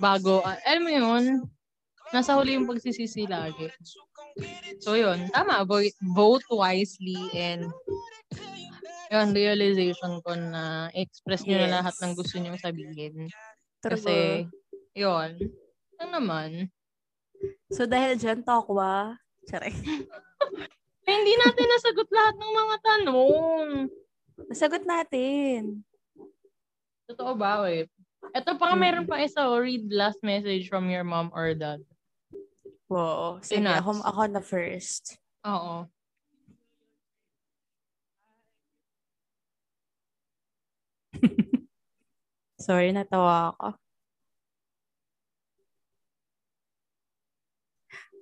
Bago, ah, alam mo yun, nasa huli yung pagsisisi lagi. So yun, tama, vote, vote wisely and yun, realization ko na express nyo na Yes. lahat ng gusto nyo sabihin. True. Kasi, yun, yun naman. So dahil dyan, tokwa. Charay. Eh, *laughs* hindi natin nasagot lahat ng mga tanong. Nasagot natin. Totoo ba, wait? Ito pa nga, meron pa isa, oh, read last message from your mom or dad. Wow. Sige, Sinats. ako, ako na first. Oo. *laughs* Sorry, natawa ako.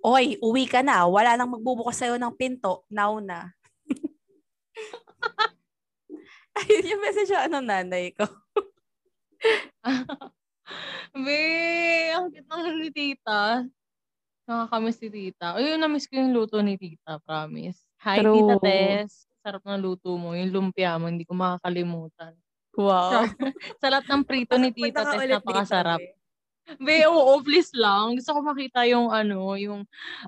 Oy, uwi ka na. Wala nang magbubukas sa'yo ng pinto. Now na. *laughs* Ayun yung message sa ano nanay ko. *laughs* Be, ang cute ng ni tita. Nakakamiss si tita. Ayun, namiss ko yung luto ni tita, promise. Hi, True. tita Tess. Sarap ng luto mo. Yung lumpia mo, hindi ko makakalimutan. Wow. *laughs* Sa lahat ng prito ni tita Tess, napakasarap. be. Be, oo, please lang. Gusto ko makita yung ano, yung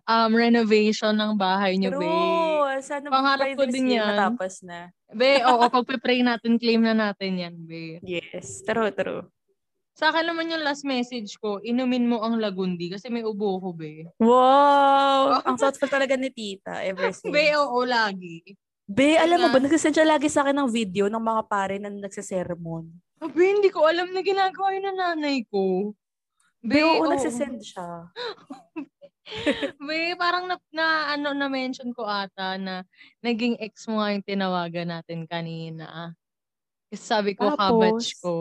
um, renovation ng bahay niyo, be. True. Sana Pangarap ko din yan. Matapos na. Be, oo, pagpe-pray natin, claim na natin yan, be. Yes. True, true. Sa akin naman yung last message ko, inumin mo ang lagundi kasi may ubo ko, be. Wow! *laughs* Ang thoughtful talaga ni tita ever since. Be, oo, lagi. Be, alam mo ba, nagsasend siya lagi sa akin ng video ng mga pare na nagsasermon. Be, hindi ko alam na ginagawa yun ng nanay ko. Be, oo, oo. nagsasend siya. *laughs* Be, parang na, na ano na mention ko ata na naging ex mo nga yung tinawagan natin kanina. Kasi sabi ko, Tapos? kabatch ko.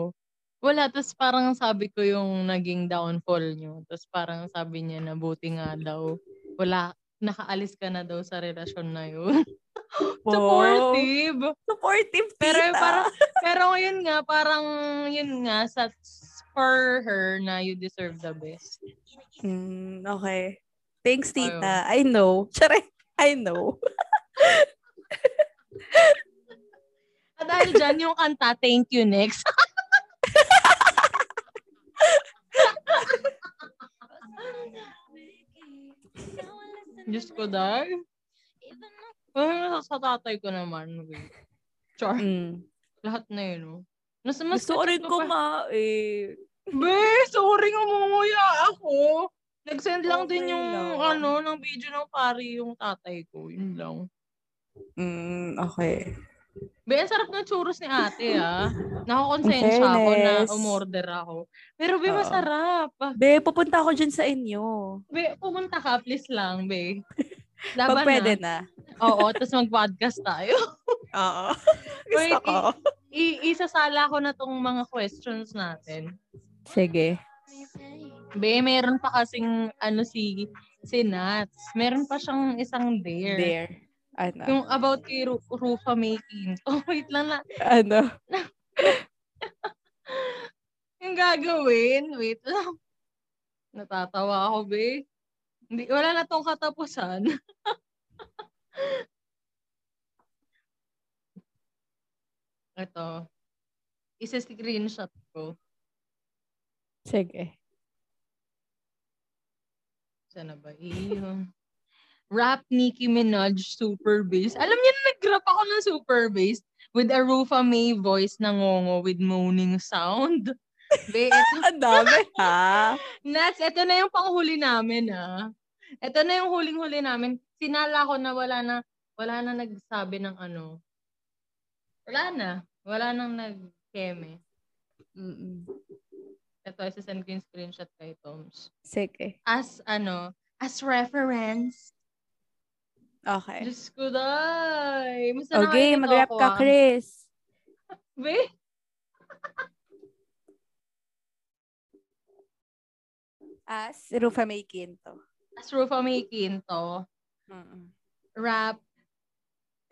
Wala, tapos parang sabi ko yung naging downfall nyo. Tapos parang sabi niya na buti nga daw. Wala, nakaalis ka na daw sa relasyon na yun. *laughs* Supportive. Supportive tita. Pero parang, *laughs* pero ngayon nga, parang yun nga, sa for her na you deserve the best. Mm, okay. Thanks, tita. I know. *laughs* Charay. I know. *laughs* At dahil dyan yung kanta, thank you next. *laughs* Diyos ko, dahil. Ay, sa tatay ko naman. Char. Mm. Lahat na yun, no? Mas, mas Gusto ko rin kumain. Be, sorry nga mumuya ako. Nag-send lang din Okay yung lang. ano, ng video ng pari yung tatay ko. Yun lang. Mm, okay. Be, ang sarap ng churros ni ate, ah. *laughs* Nakakonsensya ako na umorder ako. Pero, be, masarap. Be, pupunta ako dyan sa inyo. Be, pumunta ka, please lang, be. *laughs* Pag Laban pwede na. na. Oo, tapos mag-podcast tayo. *laughs* Oo. Wait, Gusto ko. I- isasala ko na tong mga questions natin. Sige. Be, meron pa kasing, ano, si, si Nats. Meron pa siyang isang dare. There. Ano? Yung about kay Ru- Rufa Making. *laughs* Oh, wait lang na. Ano? *laughs* Yung gagawin, wait lang. Natatawa ako, be. Hindi, wala na tong katapusan. *laughs* Ito. Isa-screenshot ko. Sige. Sana ba? Iyon. Rap Nicki Minaj Super Bass. Alam niyo na nag-rap ako ng Super Bass with a Rufa May voice na ngongo with moaning sound. *laughs* Be, eto, Ang dami, ha? Nats, ito na yung panghuli namin, ah. Ito na yung huling-huli namin. Sinala ko na wala na, wala na nagsabi ng ano. Wala na. Wala nang nag-keme. Mm-mm. Ito, send ko yung screenshot kay Toms. Sige. As, ano, as reference. Okay. Diyos ko, day. Masa Okay, mag-rap ka. Chris. *laughs* Be? As Rufa May Quinto. As Rufa May Quinto. Rap.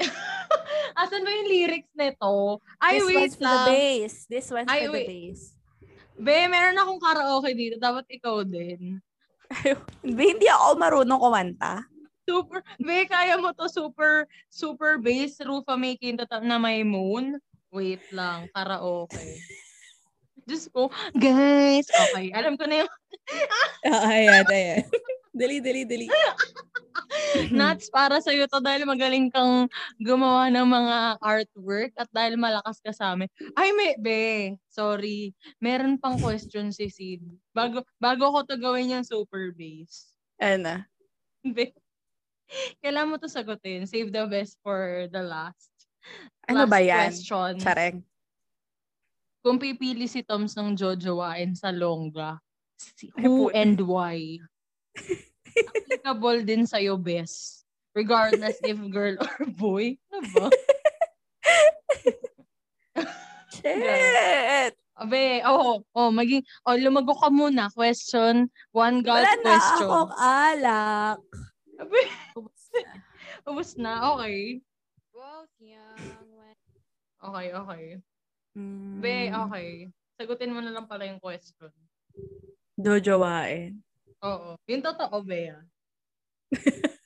*laughs* Asan ba yung lyrics nito? Ay, This wait one's for the lang. bass. This one's Ay, for the wait. bass. Be, meron akong karaoke dito. Dapat ikaw din. *laughs* Hindi, hindi ako marunong kumanta. Super, be, kaya mo to super, super bass, Rufa May Quinto ta- na may moon. Wait lang, karaoke. *laughs* Diyos ko, guys, okay, alam ko na yung Ah, ayan, ayan. Dali, dali, dali. *laughs* nuts para sa iyo to dahil magaling kang gumawa ng mga artwork at dahil malakas ka sa amin. Ay, may, be, sorry. Meron pang question si Sid. Bago, bago ko to gawin yung super bass. Ano? *laughs* Be, kailangan mo to sagutin. Save the best for the last. Ano Last ba yan? question. Chareng. Kung pipili si Toms ng jojowain sa longga, si- who and why? Applicable din sa'yo, best. Regardless if girl or boy. Ano ba? Shit! Abe, oh, oh, maging, oh, lumago ka muna. Question, one God Wala na question. akong alak. Abe, Ubus na. ubus na, okay. Young. Okay, okay. Mm, Be, okay. Sagutin mo na lang pala yung question. Jojowain. Oo. Yung totoo, Bea. *laughs*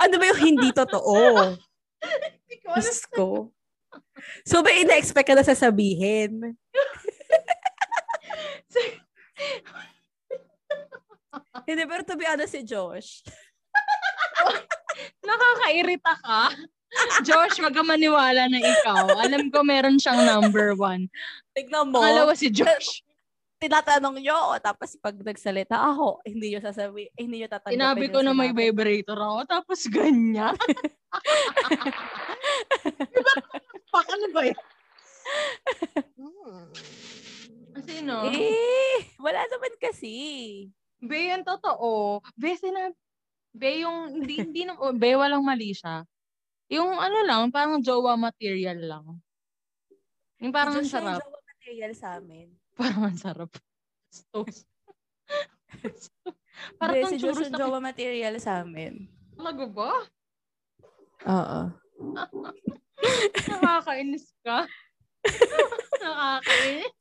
Ano ba yung hindi totoo? *laughs* Alam. Diyos ko. So, ba ina-expect ka na sasabihin? *laughs* Hindi, pero to be honest si Josh. Nakakairita ka. Josh, wag ka maniwala na ikaw. Alam ko meron siyang number one. Tignan mo. Pangalawa si Josh. Tinatanong nyo, tapos pag nagsalita ako, hindi nyo sasabi, eh, hindi nyo tatanggapin. Sinabi ko yung na may vibrator ako, tapos ganyan. *laughs* Pak, ano ba yan? Sino? Eh, wala naman kasi. Be, yan totoo. Be, sinabi, Be, yung, hindi, hindi, na, oh, Be, walang mali siya. Yung ano lang, parang jowa material lang. Yung parang Josh na yung sarap. jowa material sa amin. Parang ang sarap. Toast. *laughs* parang Hindi, si yung na jowa material sa amin. Talaga ba? Oo. *laughs* Nakakainis ka. *laughs* Nakakainis.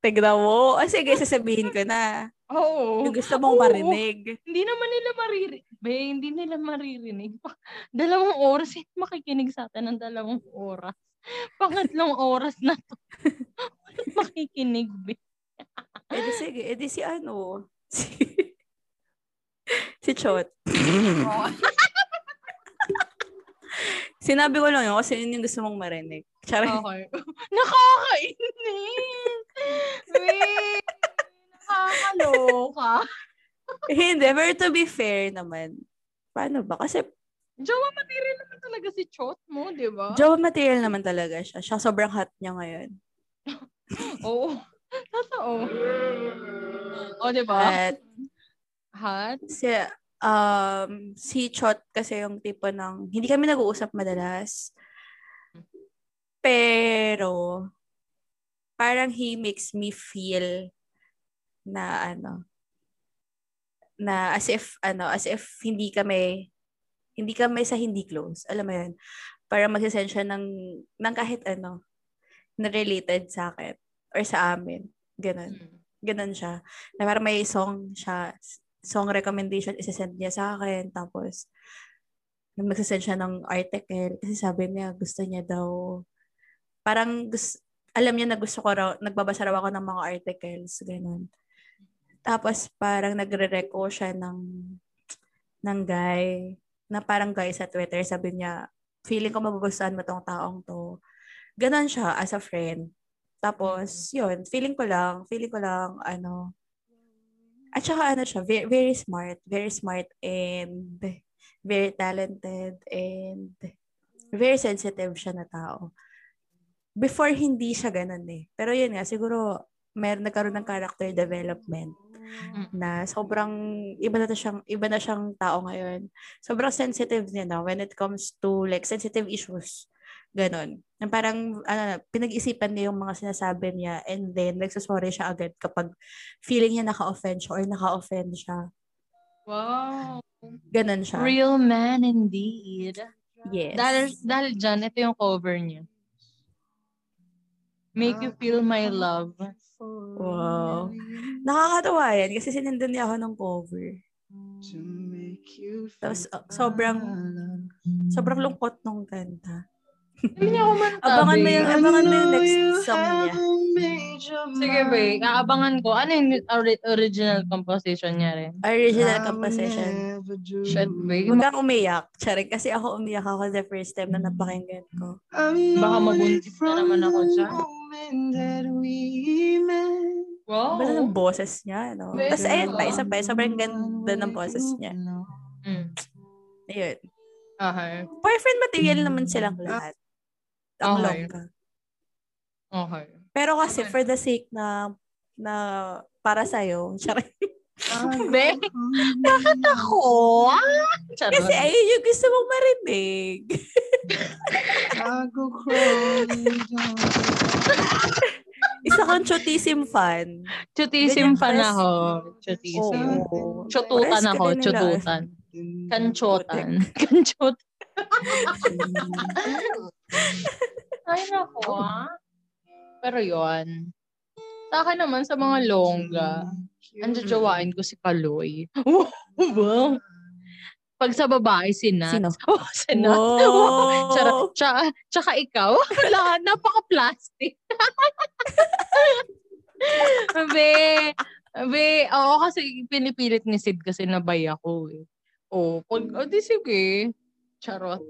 Tignan mo. O sige, sasabihin ko na. Oo. Yung gusto mong Oo. marinig. Hindi naman nila maririnig. Be, hindi nila maririnig. Dalawang oras, hindi makikinig sa atin ng dalawang oras. *laughs* Pangatlong oras na to. *laughs* Makikinig, be. Eh di sige, eh di si ano. *laughs* Si, si Chot. Sinabi ko lang yun kasi yun yung gusto mong marinig. Charot. Okay. Nakakainis! Wait! Nakakaloka. Hindi, pero to be fair naman. Paano ba? Kasi Jowa material naman talaga si Chot mo, di ba? jowa material naman talaga siya. Siya sobrang hot niya ngayon. *laughs* Oo. Totoo. O, di ba? At Hot? si, um, si Chot kasi yung tipo ng, hindi kami nag-uusap madalas. Pero, parang he makes me feel na ano, na as if, ano, as if hindi kami, hindi kami sa hindi close. Alam mo yun? Para magsasend siya ng, ng kahit ano, na related sa akin or sa amin. Ganun. Mm. Ganun siya. Na parang may song siya, song recommendation, isasend niya sa akin. Tapos, magsasend siya ng article. Kasi sabi niya, gusto niya daw, parang gus- alam niya na gusto ko raw, nagbabasa raw ako ng mga articles. Ganun. Tapos, parang nagre-reco siya ng, ng guy, na parang guy sa Twitter. Sabi niya, feeling ko magugustuhan mo tong taong to. Ganon siya as a friend. Tapos, yun, feeling ko lang, feeling ko lang, ano, at saka ano siya, very, very smart, very smart and very talented and very sensitive siya na tao. Before, hindi siya ganun eh. Pero yun nga, siguro, meron nagkaroon ng character development na sobrang iba na siyang iba na siyang tao ngayon. Sobrang sensitive niya na when it comes to like sensitive issues. Ganon. Na parang ano, pinag-isipan niya yung mga sinasabi niya and then nagsasorry siya agad kapag feeling niya naka-offend siya or naka-offend siya. Wow. Ganon siya. Real man indeed. Yes. Dahil, dahil dyan, ito yung cover niya. Make you feel my love. Wow. Nakakatawa yan kasi sinundan niya ako ng cover. Tapos uh, sobrang sobrang lungkot nung kanta. Hindi niya ako mantabi. Abangan mo yung abangan mo yung next song niya. Sige, be. Aabangan ko. Ano yung ori- original composition niya rin? Original composition. Shit, be. Huwag kang umiyak. Charing, kasi ako umiyak ako the first time na napakinggan ko. Baka mabuntis na naman ako dyan. Wow. Bala ng boses niya, no? Tapos ayun pa, isa pa, sobrang ganda ng boses niya. Mm. Ayun. Okay. Boyfriend material naman silang lahat. Ang Okay. longga. Okay. Pero kasi for the sake na na para sa'yo, *laughs* charing. Be, bakit ako? Charot. Kasi ayun yung gusto mong marinig. Isa kang chutism fan. Chutism fan pres- ako. Chutism. Oo. Chututan ako. Chututan. Kanchotan. Kanchot. *laughs* Ay, nako ah. Pero yon Sa akin naman, sa mga longga, ang jajawain ko si Kaloy. *laughs* Wow! Pag sa babae, si Nat. Sino? *laughs* Oh, si Nat. Wow! Tsaka, tsaka, tsaka ikaw, *laughs* wala, napaka-plastic. Abe, abe, oo kasi pinipilit ni Sid kasi nabay ako eh. Oh, pag, oh, di sige. Charot.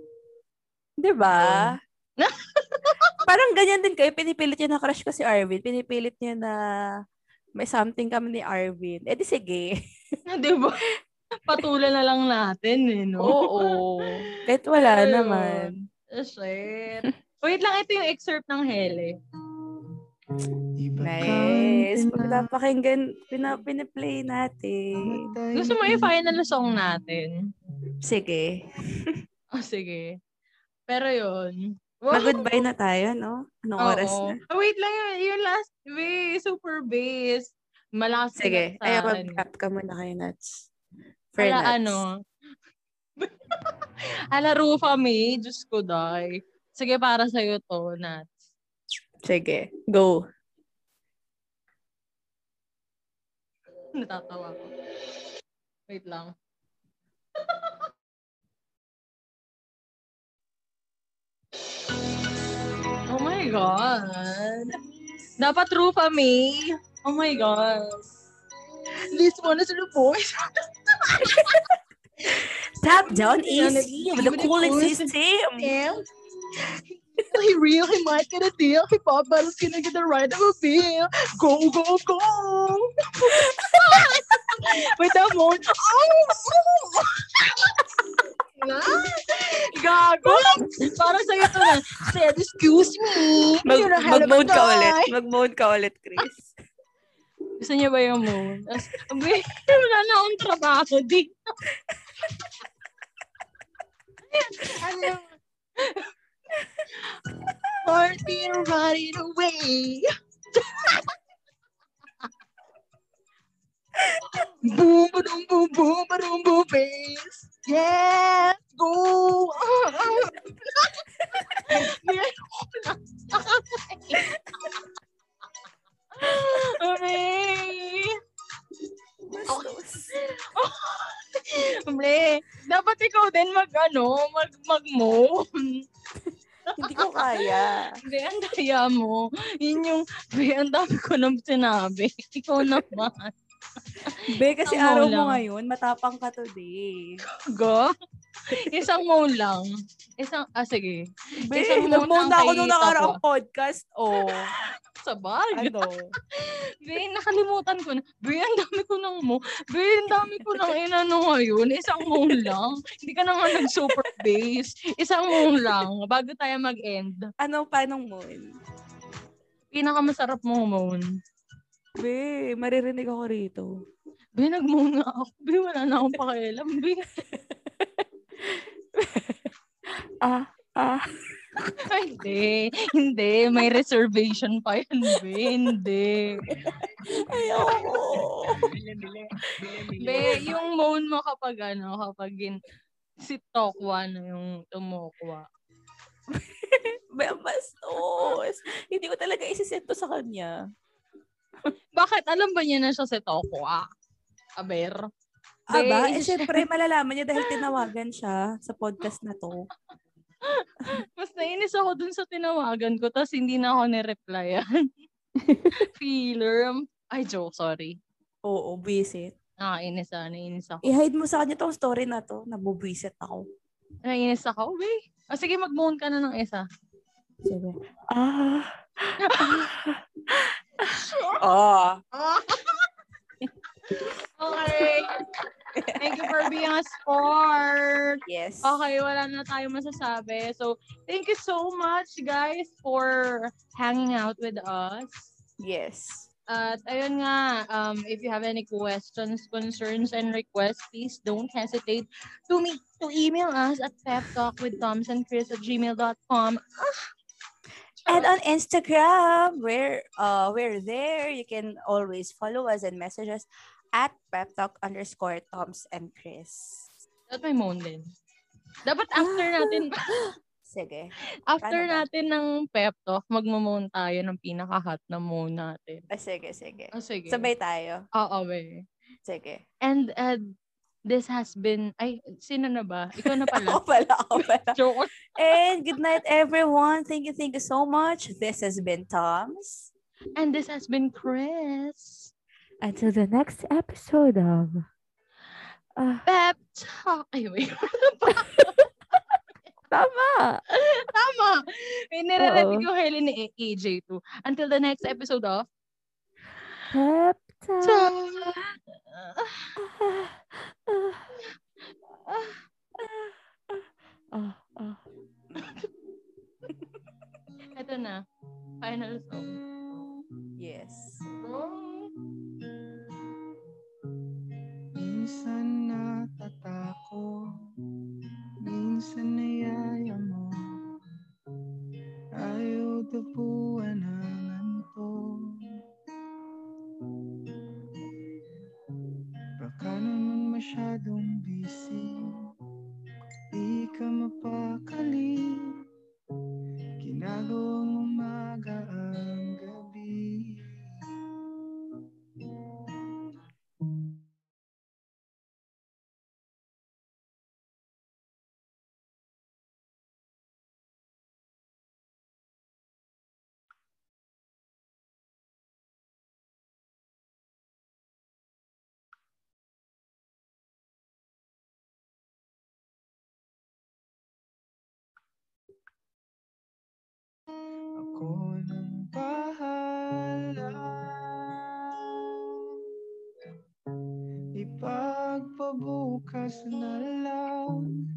Di ba? Parang ganyan din kayo. Pinipilit niya na crush ko si Arvin. Pinipilit niya na may something kami ni Arvin. Eh di sige. di ba? Patulan na lang natin eh, no? Oo. Kahit wala Ayun. naman. Ah, Shit. Wait lang, ito yung excerpt ng Hele. Nice. Pag napakinggan, pina, piniplay natin. Gusto mo i-final song natin? Sige. *laughs* Oh, sige. Pero yun. Mag-goodbye na tayo, no? Anong oras Oo. na? Oh, wait lang yun. Yung last, we, super bass. Malakas Sige. Ayaw, akin. mag-cap ka muna kay Nuts. For Ala Nuts. ano. *laughs* Ala Rufa May. Diyos ko, day. Sige, para sa'yo to, Nats. Sige. Go. Natatawa ko. Wait lang. *laughs* oh my God. Dapat Rufa May. Oh my God. This one is the voice. Tap down easy with the cooling coolest system. He really might get a deal. He Bob Battle's gonna get the right of a bill. Go, go, go. With the moon. Oh! Gago! Para sa ito na. Said, excuse me. Mag, mag-mode ka ulit. Mag-mode ka ulit, Chris. Gusto niya ba yung moon? Tapos, abay, wala na akong trabaho dito. ano? Heart being running away. Boom, boom, boom, boom, boom, boom, bass. Yes, go. Aray. Mle, dapat ikaw din mag ano, mag mag-moan. Hindi ko kaya. Be, ang daya mo. Yun yung, be, ang dami ko nang sinabi. Ikaw naman. Be, kasi Ang araw mo ngayon, matapang ka today. Go? Isang moan lang. Isang, ah, sige. Be, Isang nag-moan moan na ako nung nakaraang podcast. Oh, Sa bag. ano? *laughs* Be, nakalimutan ko na. Be, ang dami ko nang mo. Be, ang dami ko nang inano ngayon. Isang moan lang. Hindi ka na nga nag-super bass. Isang moan lang. Bago tayo mag-end. Ano, paanong moon? Pinakamasarap mong moan. Be, maririnig ako rito. Be, nagmoon nga ako. Be, wala na akong pakialam. Be, *laughs* Ah, ah. Ay, hindi. Hindi. May reservation pa yan, be. Hindi. Ayoko. Be, yung moan mo kapag ano, kapag gin, si Tokwa na yung tumokwa. *laughs* Be, bastos. Hindi ko talaga isisend to sa kanya. *laughs* Bakit? Alam ba niya na siya si Tokwa? Aber? Aba, eh, Be, syempre, *laughs* malalaman niya dahil tinawagan siya sa podcast na to. *laughs* Mas nainis ako dun sa tinawagan ko, tapos hindi na ako nireplyan. Feeler. Ay, joke, sorry. Oo, visit. Nakainis ah, nainis ako. I-hide mo sa kanya tong story na to. Nabubisit ako. Nainis ako, be. O sige, mag-moan ka na ng isa. Sige. Ah. Ah. Oh. *laughs* Okay. Thank you for being a sport. Yes. Okay, wala na tayo masasabi. So, thank you so much, guys, for hanging out with us. Yes. At ayun nga, um, if you have any questions, concerns, and requests, please don't hesitate to me to email us at peptalkwithtomsandchris at gmail.com. And on Instagram, we're uh we're there. You can always follow us and message us at peptalk underscore toms and Chris. Dapat may moan din. Dapat after natin, *laughs* *laughs* Sige. after Paano ba? natin ng pep talk, magmamoan tayo ng pinaka-hot na moan natin. Ah, sige, sige. Oh, sige. Sabay tayo. Oo, be. Sige. And uh, this has been, ay, sino na ba? Ikaw na pala. *laughs* Ako pala, ako pala. Joke. And good night, everyone. Thank you, thank you so much. This has been Tom's. And this has been Chris. Until the next episode of... Ah, Pep Talk. Ay, wait. *laughs* tama! Tama. May nire-ready ko Helen ni AJ too. Until the next episode of Pep talk. Ah, ah. Ito na. Final song. Yes. Minsan Nang bahala Ipagpabukas na lang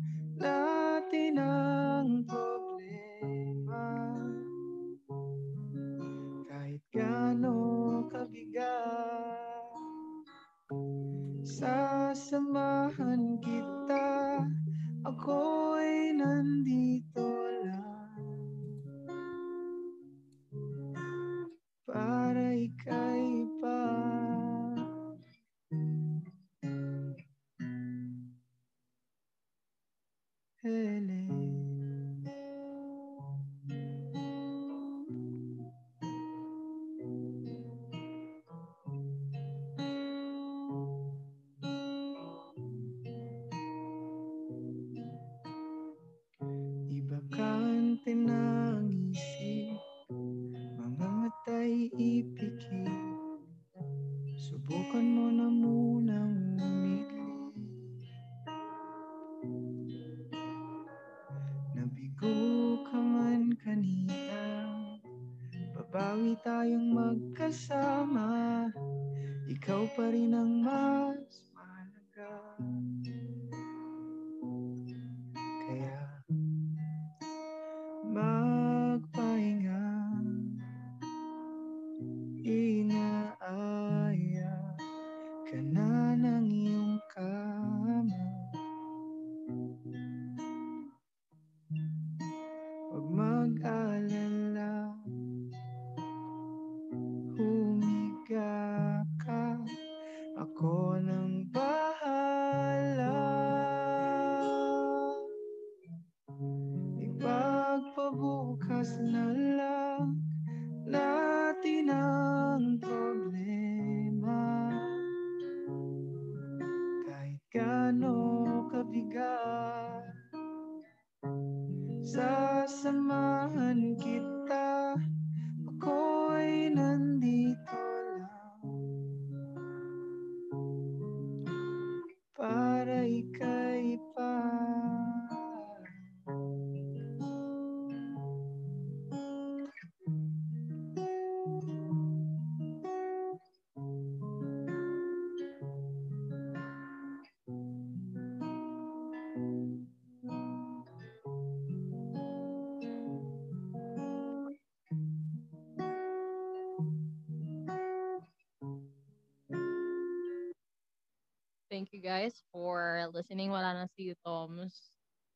Na si Toms.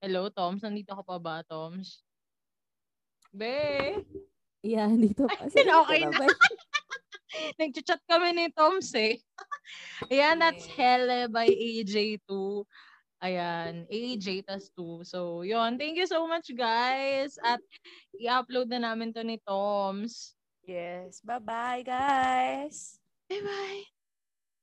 Hello, Toms. Nandito ka pa ba, Toms? Be! Yeah, dito pa. *laughs* Ay, okay na. ba? *laughs* Nag-chat kami ni Toms eh. *laughs* Ayan, that's Hele by AJ2. Ayan, AJ tas 2. So, yon Thank you so much, guys. At i-upload na namin to ni Toms. Yes. Bye-bye, guys. Bye-bye.